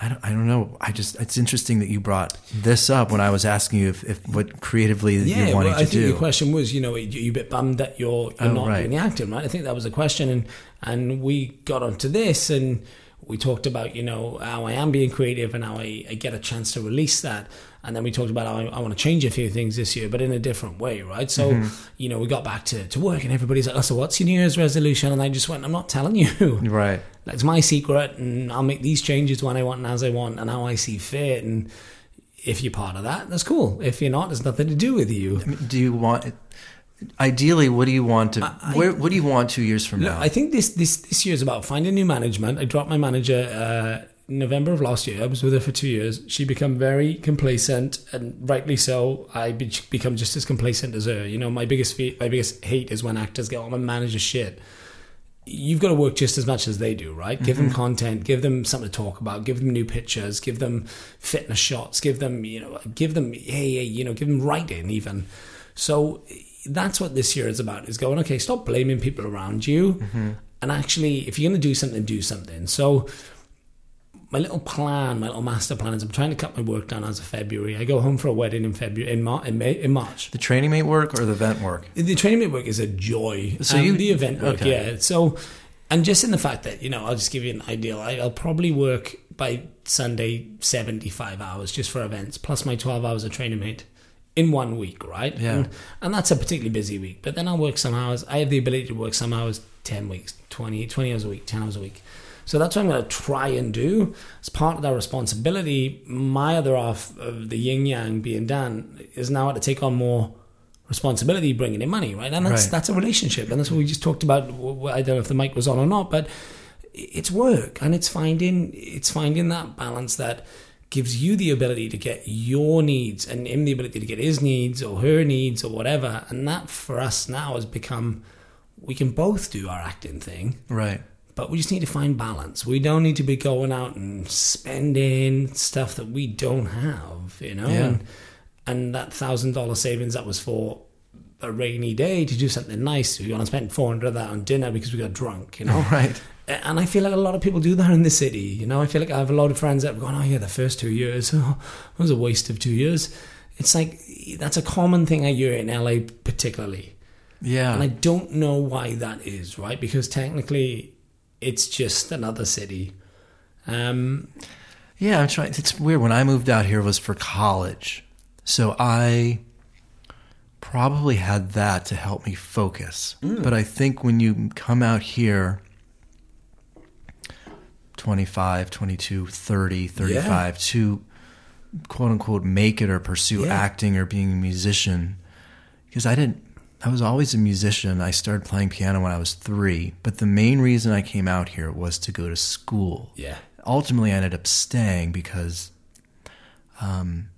I don't, I don't know. I just it's interesting that you brought this up when I was asking you if, if what creatively yeah, you're wanting well, I to think do. the question was, you know, you you a bit bummed that you're you're Oh, not right. doing the acting, right? I think that was the question, and and we got onto this, and we talked about, you know, how I am being creative and how I, I get a chance to release that, and then we talked about I, I want to change a few things this year, but in a different way, right? So, Mm-hmm. you know, we got back to, to work, and everybody's like, oh, so what's your New Year's resolution? And I just went, I'm not telling you. right. That's my secret, and I'll make these changes when I want and as I want and how I see fit. And if you're part of that, that's cool. If you're not, there's nothing to do with you. Do you want ideally what do you want to I- where what do you want 2 years from No, now? I think this this this year is about finding new management. I dropped my manager uh, November of last year. I was with her for two years. She become very complacent, and rightly so. I be- become just as complacent as her. You know, my biggest fe- my biggest hate is when actors go, "I'm a manager shit." You've got to work just as much as they do, right? Give them mm-hmm. content, give them something to talk about, give them new pictures, give them fitness shots, give them, you know, give them, hey, hey, you know, give them writing even. So that's what this year is about: is going, okay, stop blaming people around you, mm-hmm. and actually, if you're going to do something, do something. So my little plan, my little master plan is I'm trying to cut my work down as of February. I go home for a wedding in February, in, Mar- in, May, in March. the Training Mate work or the event work? The Training Mate work is a joy. So So you- the event work, okay. yeah. So, and just in the fact that you know, I'll just give you an ideal. I, I'll probably work by Sunday seventy five hours just for events, plus my twelve hours of Training Mate in one week, right? Yeah. And, and that's a particularly busy week. But then I'll work some hours. I have the ability to work some hours, ten weeks, 20, 20 hours a week, ten hours a week. So that's what I'm going to try and do. As part of that responsibility, my other half of the yin yang being Dan is now to take on more responsibility, bringing in money, right? And that's Right. that's a relationship, and that's what we just talked about. I don't know if the mic was on or not, but it's work, and it's finding it's finding that balance that gives you the ability to get your needs, and him the ability to get his needs or her needs or whatever. And that for us now has become we can both do our acting thing Right. But we just need to find balance. We don't need to be going out and spending stuff that we don't have, you know. Yeah. And, and that thousand dollar savings that was for a rainy day to do something nice. We're gonna spend four hundred of that on dinner because we got drunk, you know. Right. And I feel like a lot of people do that in the city. You know, I feel like I have a lot of friends that have gone, "Oh yeah, the first two years, oh, it was a waste of two years." It's like that's a common thing I hear in LA, particularly. Yeah. And I don't know why that is, right? Because technically, it's just another city. Um, Yeah, I'm trying. It's weird. When I moved out here, it was for college, so I probably had that to help me focus. But I think when you come out here, 25, 22, 30, 35, to quote unquote make it or pursue Yeah. acting or being a musician, because I didn't. I was always a musician. I started playing piano when I was three, but the main reason I came out here was to go to school yeah, ultimately I ended up staying because, um,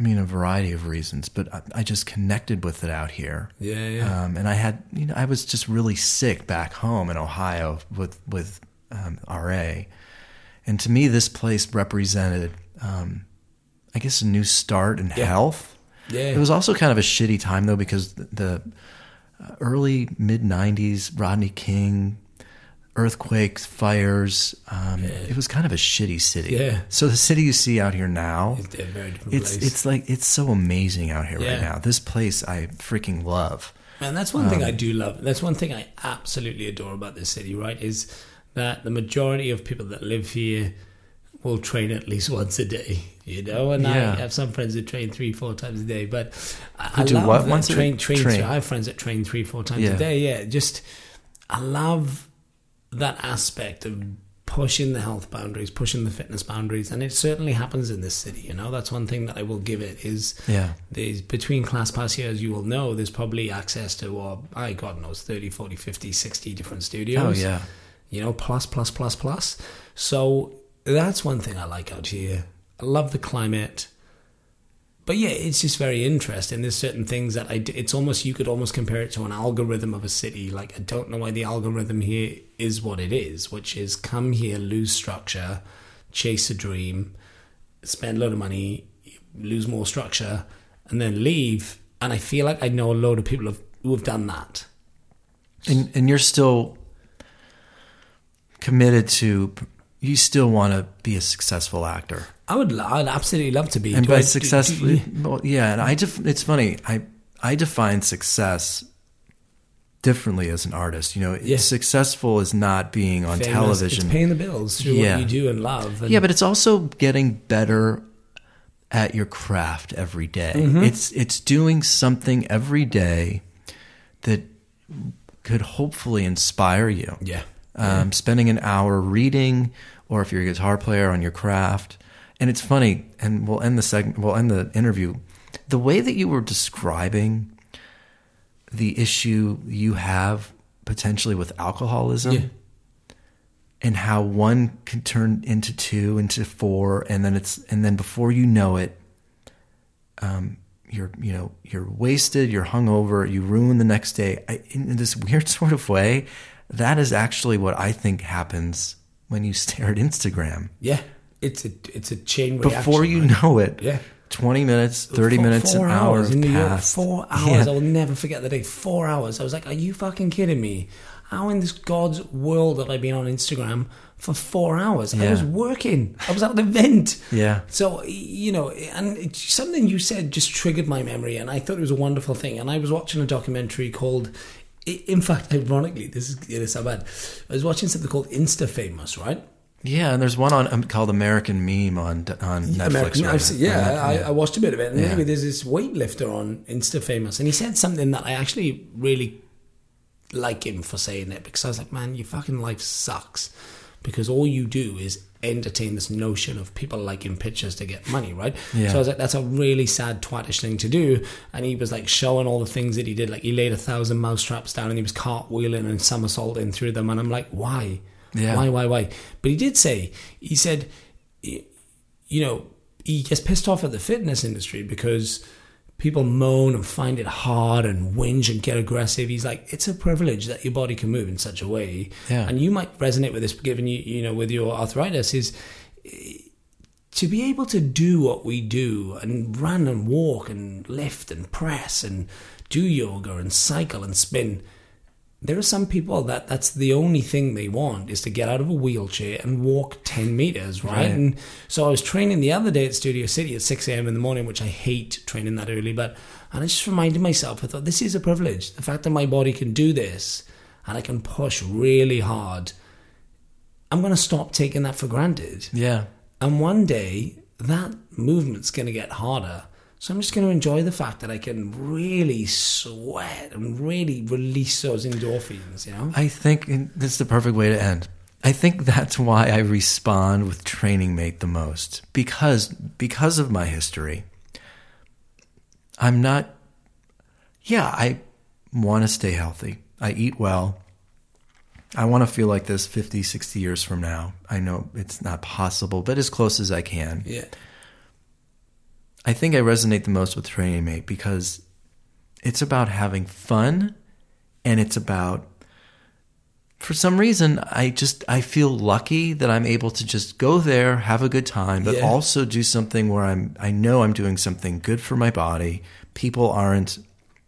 I mean, a variety of reasons, but I, I just connected with it out here. yeah, yeah. Um, and I had, you know, I was just really sick back home in Ohio with with um, RA, and to me, this place represented, um, I guess, a new start in Yeah. health. Yeah. It was also kind of a shitty time though because the, uh, early mid '90s, Rodney King, earthquakes, fires. Um, It was kind of a shitty city. Yeah. So the city you see out here now, it's a very different it's it's like it's so amazing out here Yeah. right now. This place I freaking love. And that's one Um, thing I do love. That's one thing I absolutely adore about this city, right? Is that the majority of people that live here will train at least once a day, you know? And Yeah. I have some friends that train three, four times a day. But I, I do love what that once train, train, Train. Three, I have friends that train three, four times Yeah. a day. Yeah, just I love that aspect of pushing the health boundaries, pushing the fitness boundaries, and it certainly happens in this city. You know, that's one thing that I will give it is Yeah. there's between Classpass years you will know there's probably access to or I God knows 30 40 50 60 different studios Oh yeah. you know plus plus plus plus so that's one thing I like out here I love the climate but yeah, it's just very interesting. There's certain things that I. d- It's almost you could almost compare it to an algorithm of a city. Like I don't know why the algorithm here is what it is, which is come here, lose structure, chase a dream, spend a load of money, lose more structure, and then leave. And I feel like I know a load of people who have done that. and and you're still committed to you still want to be a successful actor I would. I'd absolutely love to be. and Do I- by do- do- well, yeah and i def, it's funny i i define success differently as an artist you know Yeah. successful is not being on famous. television It's paying the bills through Yeah. what you do and love. And yeah but it's also getting better at your craft every day. Mm-hmm. it's it's doing something every day that could hopefully inspire you yeah. Um, spending an hour reading, or if you're a guitar player on your craft. And it's funny, and we'll end the segment. We'll end the interview. The way that you were describing the issue you have potentially with alcoholism, Yeah. and how one can turn into two, into four, and then it's and then before you know it, um, you're you know you're wasted, you're hungover, you ruin the next day. I, in this weird sort of way, that is actually what I think happens when you stare at Instagram. Yeah. It's a it's a chain reaction. Before you right? know it, Yeah. twenty minutes, thirty Four- minutes, four an hour hours have in New York. Four hours. Yeah. I will never forget the day. Four hours. I was like, "Are you fucking kidding me? How in this God's world have I been on Instagram for four hours? I was working. I was at an event. Yeah. So you know, and something you said just triggered my memory, and I thought it was a wonderful thing. And I was watching a documentary called. In fact, ironically, this is it is so bad. I was watching something called Insta Famous, right? Yeah, and there's one on um, called American Meme on on Netflix. American, right seen, yeah, I, I watched a bit of it. And Yeah. anyway, there's this weightlifter on Insta Famous, and he said something that I actually really like him for saying it because I was like, man, your fucking life sucks because all you do is entertain this notion of people liking pictures to get money, right? Yeah. So I was like, that's a really sad twatish thing to do. And he was like showing all the things that he did, like he laid a thousand mousetraps down and he was cartwheeling and somersaulting through them, and I'm like, why? Yeah. Why? Why? Why? But he did say, he said you know, he gets pissed off at the fitness industry because people moan and find it hard and whinge and get aggressive. He's like, it's a privilege that your body can move in such a way. Yeah. And you might resonate with this, given you, you know, with your arthritis, is eh, to be able to do what we do and run and walk and lift and press and do yoga and cycle and spin there are some people that that's the only thing they want is to get out of a wheelchair and walk 10 meters right, Right. and so i was training the other day at studio city at 6 a.m in the morning which i hate training that early but and i just reminded myself i thought this is a privilege the fact that my body can do this and i can push really hard i'm going to stop taking that for granted yeah. and one day that movement's going to get harder. So I'm just going to enjoy the fact that I can really sweat and really release those endorphins, you know? I think this is the perfect way to end. I think that's why I respond with Training Mate the most because because of my history. I'm not. Yeah, I want to stay healthy. I eat well. I want to feel like this 50, 60 years from now. I know it's not possible, but as close as I can. Yeah. I think I resonate the most with Training Mate because it's about having fun and it's about for some reason I just I feel lucky that I'm able to just go there, have a good time, but Yeah. also do something where I'm I know I'm doing something good for my body. People aren't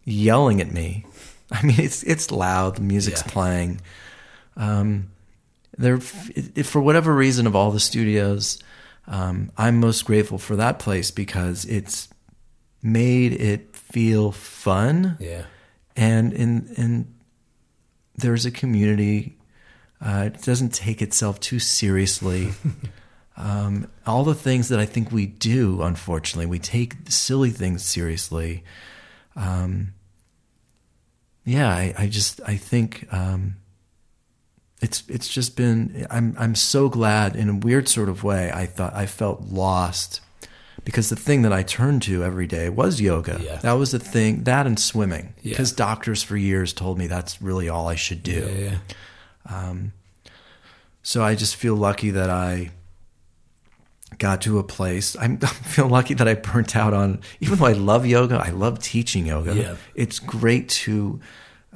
yelling at me. I mean it's it's loud, the music's Yeah. playing. Um there for whatever reason of all the studios um, I'm most grateful for that place because it's made it feel fun Yeah. and in in there's a community. Uh, it doesn't take itself too seriously. um, all the things that I think we do, unfortunately, we take silly things seriously. Um, yeah, I, I just I think um, it's it's just been. I'm I'm so glad in a weird sort of way. I thought I felt lost because the thing that I turned to every day was yoga. Yeah. That was the thing. That and swimming. Yeah. Because doctors for years told me that's really all I should do. Yeah. yeah. Um, so I just feel lucky that I got to a place. I'm, I feel lucky that I burnt out on. Even though I love yoga, I love teaching yoga. It's great to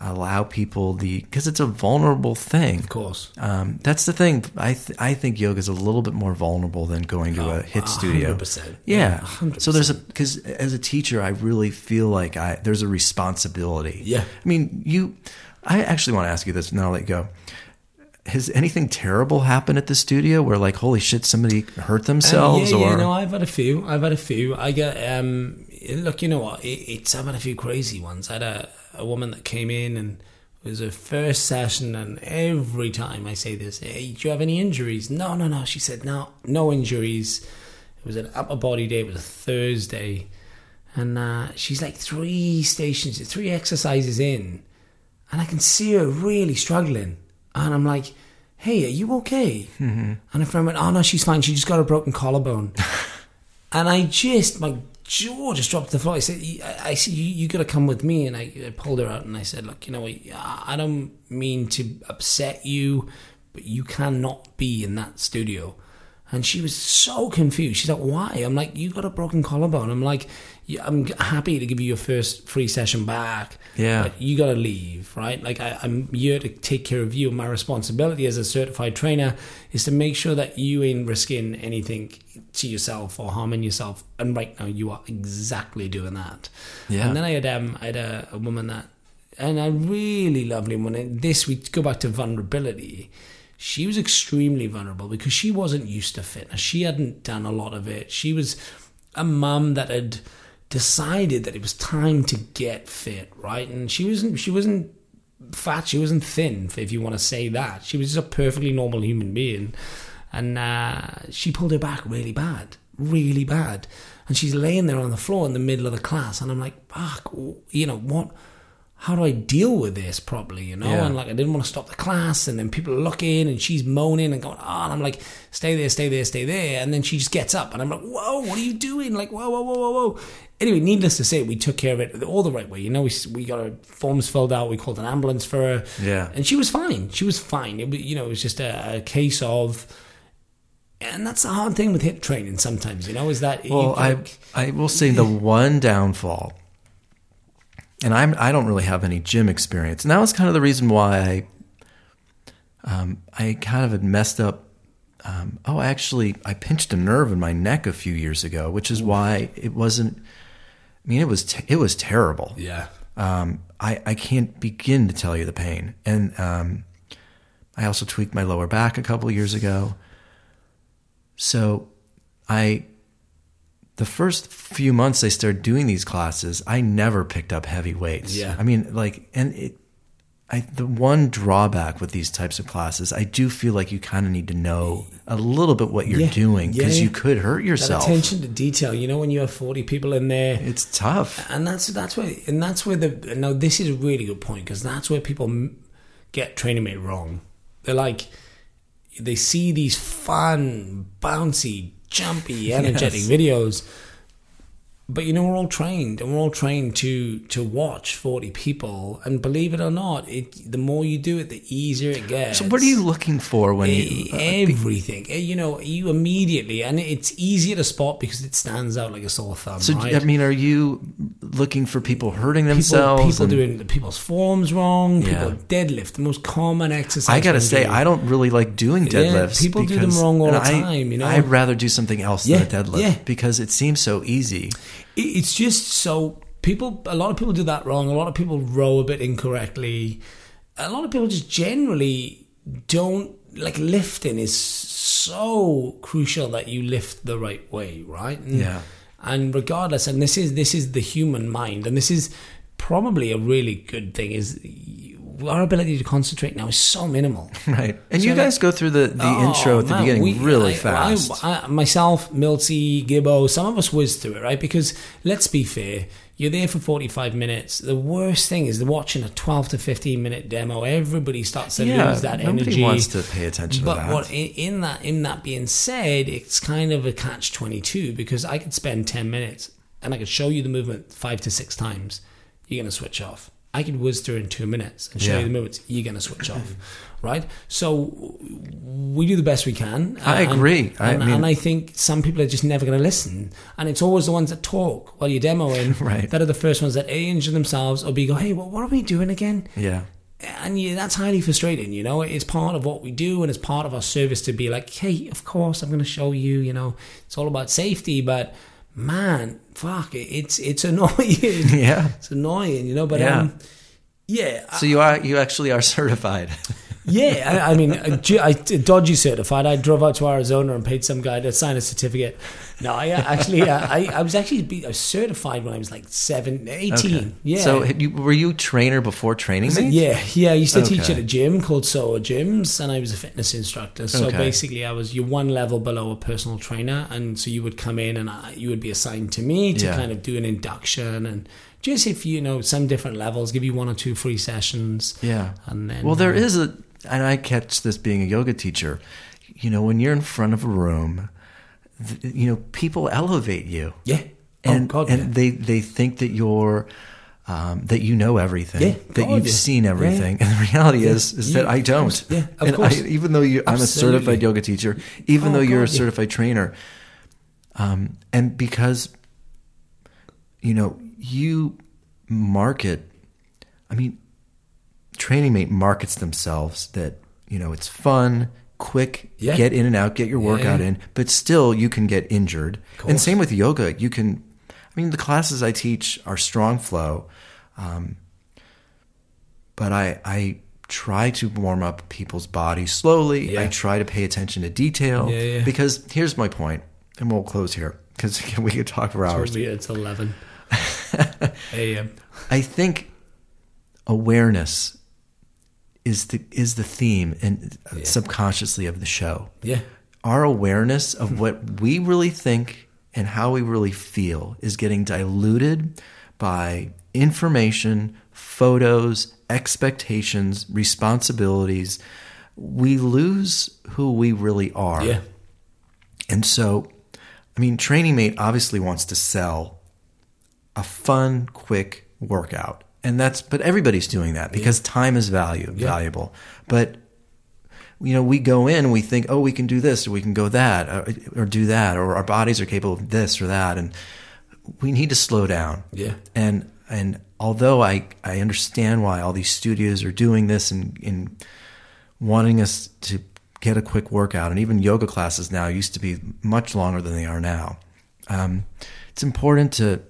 allow people the because it's a vulnerable thing. Of course. Um, that's the thing. I th- I think yoga is a little bit more vulnerable than going to a HIIT studio. 100%. Yeah. 100%. So there's a because as a teacher, I really feel like I there's a responsibility. Yeah. I mean, you. I actually want to ask you this. Now I'll let you go. Has anything terrible happened at the studio where like holy shit somebody hurt themselves Uh, yeah, or yeah, no, I've had a few. I've had a few. I get um, look, you know what? It, it's I've had a few crazy ones. I had a, a woman that came in and it was her first session, and every time I say this, hey, do you have any injuries? No, no, no. She said no, no injuries. It was an upper body day. It was a Thursday, and uh, she's like three stations, three exercises in, and I can see her really struggling. And I'm like, hey, are you okay? Mm-hmm. And a friend went, oh, no, she's fine. She just got a broken collarbone. and I just, my jaw just dropped to the floor. I said, I I said, you, you got to come with me. And I, I pulled her out and I said, look, you know, what, I don't mean to upset you, but you cannot be in that studio. And she was so confused. She's like, "Why?" I'm like, "You got a broken collarbone." I'm like, "I'm happy to give you your first free session back." Yeah. but you got to leave, right? Like, I, I'm here to take care of you. My responsibility as a certified trainer is to make sure that you ain't risking anything to yourself or harming yourself. And right now, you are exactly doing that. Yeah. And then I had um, I had a, a woman that, and a really lovely. And this we go back to vulnerability she was extremely vulnerable because she wasn't used to fitness. She hadn't done a lot of it. She was a mum that had decided that it was time to get fit, right? And she wasn't she wasn't fat, she wasn't thin, if you want to say that. She was just a perfectly normal human being. And uh, she pulled her back really bad, really bad. And she's laying there on the floor in the middle of the class. And I'm like, fuck, you know, what? how do I deal with this properly, you know? Yeah. And like, I didn't want to stop the class, and then people are looking, and she's moaning and going, oh, and I'm like, stay there, stay there, stay there. And then she just gets up, and I'm like, whoa, what are you doing? Like, whoa, whoa, whoa, whoa, whoa. Anyway, needless to say, we took care of it all the right way. You know, we, we got her forms filled out, we called an ambulance for her. Yeah. And she was fine. She was fine. It, you know, it was just a, a case of, and that's the hard thing with HIIT training sometimes, you know, is that Well, I I will say the one downfall, and I'm I don't really have any gym experience, and that was kind of the reason why I um, I kind of had messed up. Um, oh, actually, I pinched a nerve in my neck a few years ago, which is why it wasn't. I mean, it was te- it was terrible. yeah. Um, I I can't begin to tell you the pain, and um, I also tweaked my lower back a couple of years ago. So, I the first few months I started doing these classes, I never picked up heavy weights. Yeah. I mean, like, and it. I, the one drawback with these types of classes, I do feel like you kind of need to know a little bit what you're Yeah. doing because Yeah. you could hurt That yourself. attention to detail, you know, when you have 40 people in there. It's tough. and that's that's where and that's where the now this is a really good point because that's where people get training mate wrong they're like they see these fun bouncy jumpy energetic Yes. videos but you know we're all trained and we're all trained to to watch 40 people and believe it or not it the more you do it the easier it gets So, what are you looking for when you? E- everything Eh, you know you immediately and it's easier to spot because it stands out like a sore thumb So right? I mean, are you looking for people hurting themselves? people and- doing people's forms wrong. Yeah. People deadlift, the most common exercise. I gotta say, do. I don't really like doing Yeah, deadlifts. people do them wrong all the I- time, you know? I'd rather do something else Yeah, than a deadlift yeah. because it seems so easy. It- it's just so people. A lot of people do that wrong. A lot of people row a bit incorrectly. A lot of people just generally don't like lifting is so crucial that you lift the right way, right? And, Yeah. And regardless, and this is this is the human mind, and this is probably a really good thing. Is our ability to concentrate now is so minimal. Right. And So you like- guys go through the, the Oh, intro at the man, beginning we- really I- fast. I, I, myself, Milty, Gibbo, some of us whiz through it, right? Because let's be fair, you're there for 45 minutes. The worst thing is they're watching a 12 to 15 minute demo. Everybody starts to yeah, lose that nobody energy. wants to pay attention But to that. what in, in that in that being said, it's kind of a catch twenty two because I could spend ten minutes and I could show you the movement five to six times. You're gonna switch off. I could whiz through in two minutes and show Yeah. you the movements. You're gonna switch off, right? So we do the best we can. I And- agree. I and, mean- and I think some people are just never going to listen. And it's always the ones that talk while you're demoing Right. that are the first ones that A, injure themselves or B, go, hey, well, what are we doing again? Yeah. and yeah, that's highly frustrating. You know, it's part of what we do, and it's part of our service to be like, hey, of course, I'm going to show you. You know, it's all about safety, but man, fuck, it, it's it's annoying. Yeah. it's annoying. You know, but Yeah. um, yeah, So you are you actually are certified. yeah. I, I mean, I, I dodgy certified. I drove out to Arizona and paid some guy to sign a certificate. No, I uh, actually, uh, I, I was actually be, I was certified when I was like seven, 18. Yeah. So you, were you a trainer before training? Mate? Yeah, yeah. I used to teach at a gym called Soa Gyms, and I was a fitness instructor. So Okay. basically, I was you're one level below a personal trainer, and so you would come in and I, you would be assigned to me to Yeah. kind of do an induction and just if you know some different levels, give you one or two free sessions. Yeah. And then Well, there uh, is a, and I catch this being a yoga teacher. You know, when you're in front of a room, you know, people elevate you. yeah. and oh God, and yeah. they they think that you're um, that you know everything, Yeah, that God, you've yeah. seen Yeah. everything, and the reality is is that I don't. Yeah, of and course. I, even though you, I'm a certified yoga teacher, even Oh, though you're a God, yeah. certified trainer, um, and because you know you market, I mean, Training Mate markets themselves that you know it's fun. Quick, Yeah. get in and out, get your workout Yeah. in, but still you can get injured. And same with yoga. You can, I mean, the classes I teach are strong flow, um, but I I try to warm up people's bodies slowly. Yeah. I try to pay attention to detail because here's my point, and we'll close here because we could talk for hours. It's eleven a.m. I think awareness is the is the theme and uh, Yeah. subconsciously of the show. Yeah, Our awareness of what we really think and how we really feel is getting diluted by information, photos, expectations, responsibilities. We lose who we really are. yeah, And so, I mean, Training Mate obviously wants to sell a fun, quick workout. And that's, but everybody's doing that because time is value, Yeah. valuable. But, you know, we go in we think, oh, we can do this or we can go that or, or do that or our bodies are capable of this or that. And we need to slow down. yeah. And, and although I, I understand why all these studios are doing this and, and wanting us to get a quick workout, and even yoga classes now used to be much longer than they are now. Um, it's important to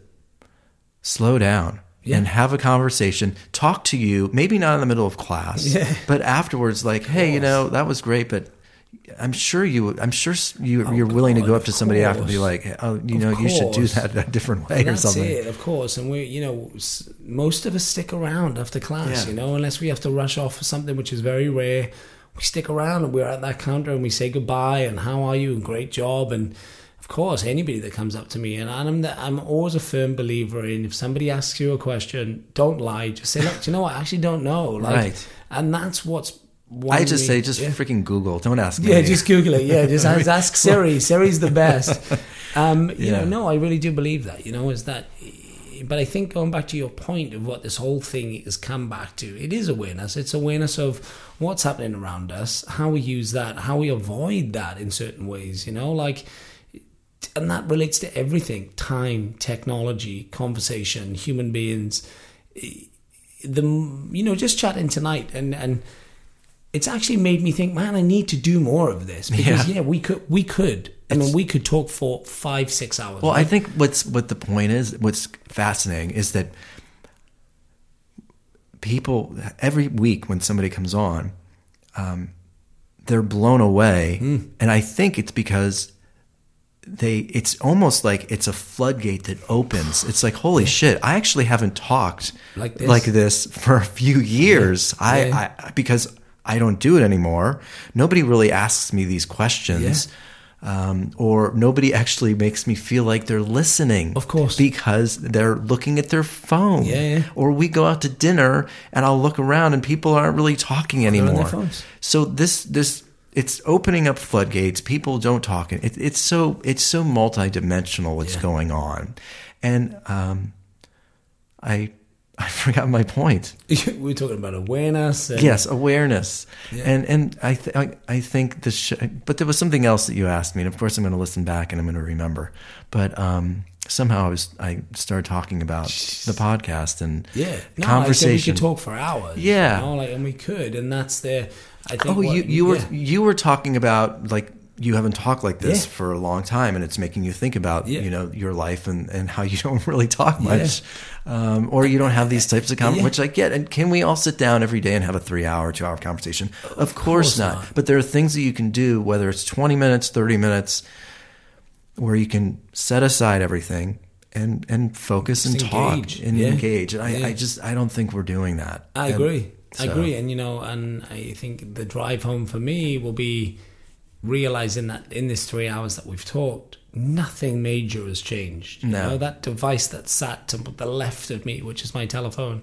slow down Yeah. and have a conversation. Talk to you, maybe not in the middle of class, Yeah. but afterwards, like, hey, you know, that was great, but. I'm sure you. I'm sure you. Oh, you're willing to go up to somebody after and be like, "Oh, you Of know, you should do course. that a different way or That's something." it, of course. And we, you know, most of us stick around after class. Yeah. You know, unless we have to rush off for something which is very rare, we stick around and we're at that counter and we say goodbye and how are you and great job and. Course, anybody that comes up to me, and I'm the, I'm always a firm believer in if somebody asks you a question, don't lie. Just say, look, do you know what? I actually don't know. Like, Right. And that's what's. I just say, just yeah. freaking Google. Don't ask me. Yeah, just Google it. Yeah, just ask, ask Siri. Siri's the best. Um, you Yeah. know, no, I really do believe that. You know, is that. But I think going back to your point of what this whole thing has come back to, it is awareness. It's awareness of what's happening around us, how we use that, how we avoid that in certain ways. You know, like, and that relates to everything: time, technology, conversation, human beings. The you know, just chatting tonight and and it's actually made me think, man, I need to do more of this because Yeah. yeah, we could, we could. I mean, we could talk for five, six hours. Well, I think what's what the point is, what's fascinating is that people every week when somebody comes on, um, they're blown away, Hmm. and I think it's because they. It's almost like it's a floodgate that opens. It's like holy shit! I actually haven't talked Like this. like this for a few years. I, Yeah. I because I don't do it anymore. Nobody really asks me these questions. Um, or nobody actually makes me feel like they're listening. Of course. Because they're looking at their phone. Yeah, yeah. Or we go out to dinner and I'll look around and people aren't really talking anymore. So this this it's opening up floodgates. People don't talk. It, it's so it's so multidimensional what's Yeah. going on, and um, I I forgot my point. We're talking about awareness. And, Yes, awareness, Yeah. and and I th- I, I think the sh- but there was something else that you asked me, and of course I'm going to listen back and I'm going to remember. But um, somehow I was I started talking about the podcast and Yeah, no, conversation. We could talk for hours. Yeah. you know, like, and we could, and that's the. I think. Oh, what- you you were you were talking about like you haven't talked like this Yeah. for a long time, and it's making you think about Yeah. you know your life and and how you don't really talk Yeah. much, um, or you don't have these types of Yeah. which I get. And can we all sit down every day and have a three hour, two hour conversation? Of, course, course not. not. But there are things that you can do, whether it's twenty minutes, thirty minutes, where you can set aside everything. And, and focus and Just talk engage. and Yeah. engage. And I, Yeah. I just I don't think we're doing that. I And agree. I agree, and you know, and I think the drive home for me will be realizing that in this three hours that we've talked, nothing major has changed. You No. know, that device that sat to the left of me, which is my telephone.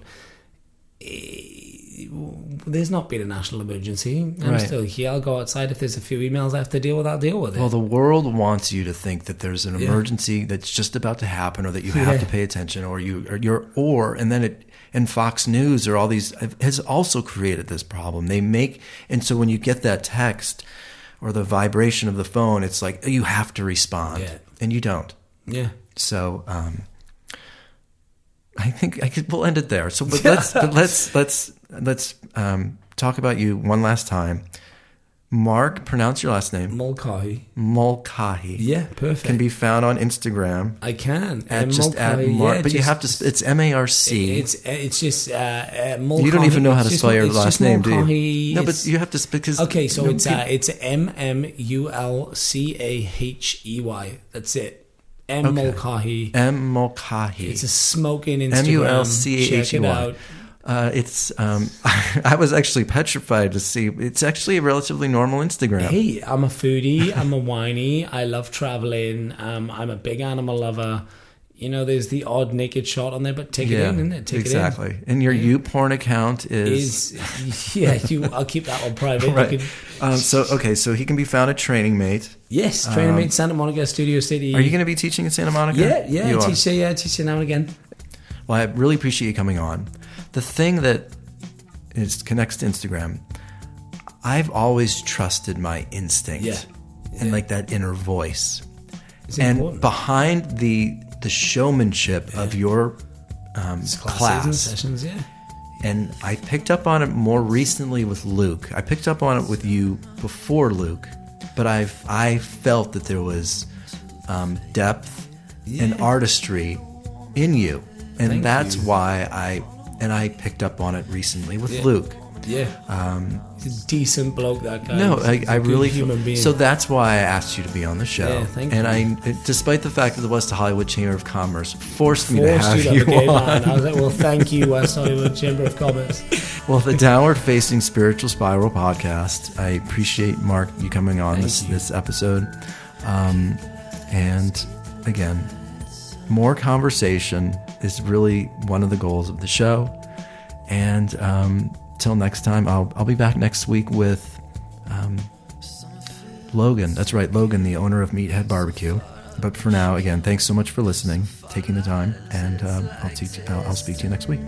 There's not been a national emergency. I'm Right. still here. I'll go outside. If there's a few emails I have to deal with, I'll deal with it. Well, the world wants you to think that there's an Yeah. emergency that's just about to happen, or that you Yeah. have to pay attention, or you, or you're, or, and then it, and Fox News or all these has also created this problem. They make, and so when you get that text or the vibration of the phone, it's like you have to respond, Yeah. and you don't. yeah. So, um, I think I could, we'll end it there. So, but let's, but let's, let's, let's um, talk about you one last time. Marc, pronounce your last name. Mulcahey. Mulcahey. Yeah, perfect. Can be found on Instagram I can. at just Mulcahey, Marc, yeah, but you have to. It's M A R C. It's it's just uh, uh, You don't even know how to it's just- spell your last just name, do you? No, but you have to speak because okay. So no, it's uh, it's M M U L C A H E Y. That's it. M Okay. Mulcahey. M Mulcahey. It's a smoking Instagram. M U L C A H E Y. Uh, it's. Um, I was actually petrified to see. It's actually a relatively normal Instagram. Hey, I'm a foodie. I'm a whiny. I love traveling. Um, I'm a big animal lover. You know, there's the odd naked shot on there, but take it in, isn't it? Take exactly. And your YouPorn account is. Is yeah, you. I'll keep that one private. Right. can- Um, so okay, so he can be found at Training Mate. yes, training mate, Santa Monica Studio City. Um, Are you going to be teaching in Santa Monica? Yeah, yeah, You teach you, yeah, teach now and again. Well, I really appreciate you coming on. The thing that is connects to Instagram, I've always trusted my instinct Yeah. and like that inner voice. It's and important. behind the the showmanship of your um, Classes and class, sessions, yeah. and I picked up on it more recently with Luke. I picked up on it with you before Luke, but I've I felt that there was um, depth and artistry in you, and Thank that's you. why I and I picked up on it recently with Yeah. Luke. Yeah. Um, He's a decent bloke, that guy. No, I, I, a I good really human being. So that's why I asked you to be on the show. Yeah, thank and you. I, despite the fact that the West Hollywood Chamber of Commerce forced me to Forced have you to you have a gay on. I was like, well, thank you, West Hollywood Chamber of Commerce. Well, the Downward Facing Spiritual Spiral podcast. I appreciate Marc you coming on Thank this you. this episode. Um, and again, more conversation is really one of the goals of the show. And um, till next time, I'll I'll be back next week with um, Logan. That's right, Logan, the owner of Meathead Barbecue. But for now, again, thanks so much for listening, taking the time, and um, I'll, teach, I'll, I'll speak to you next week.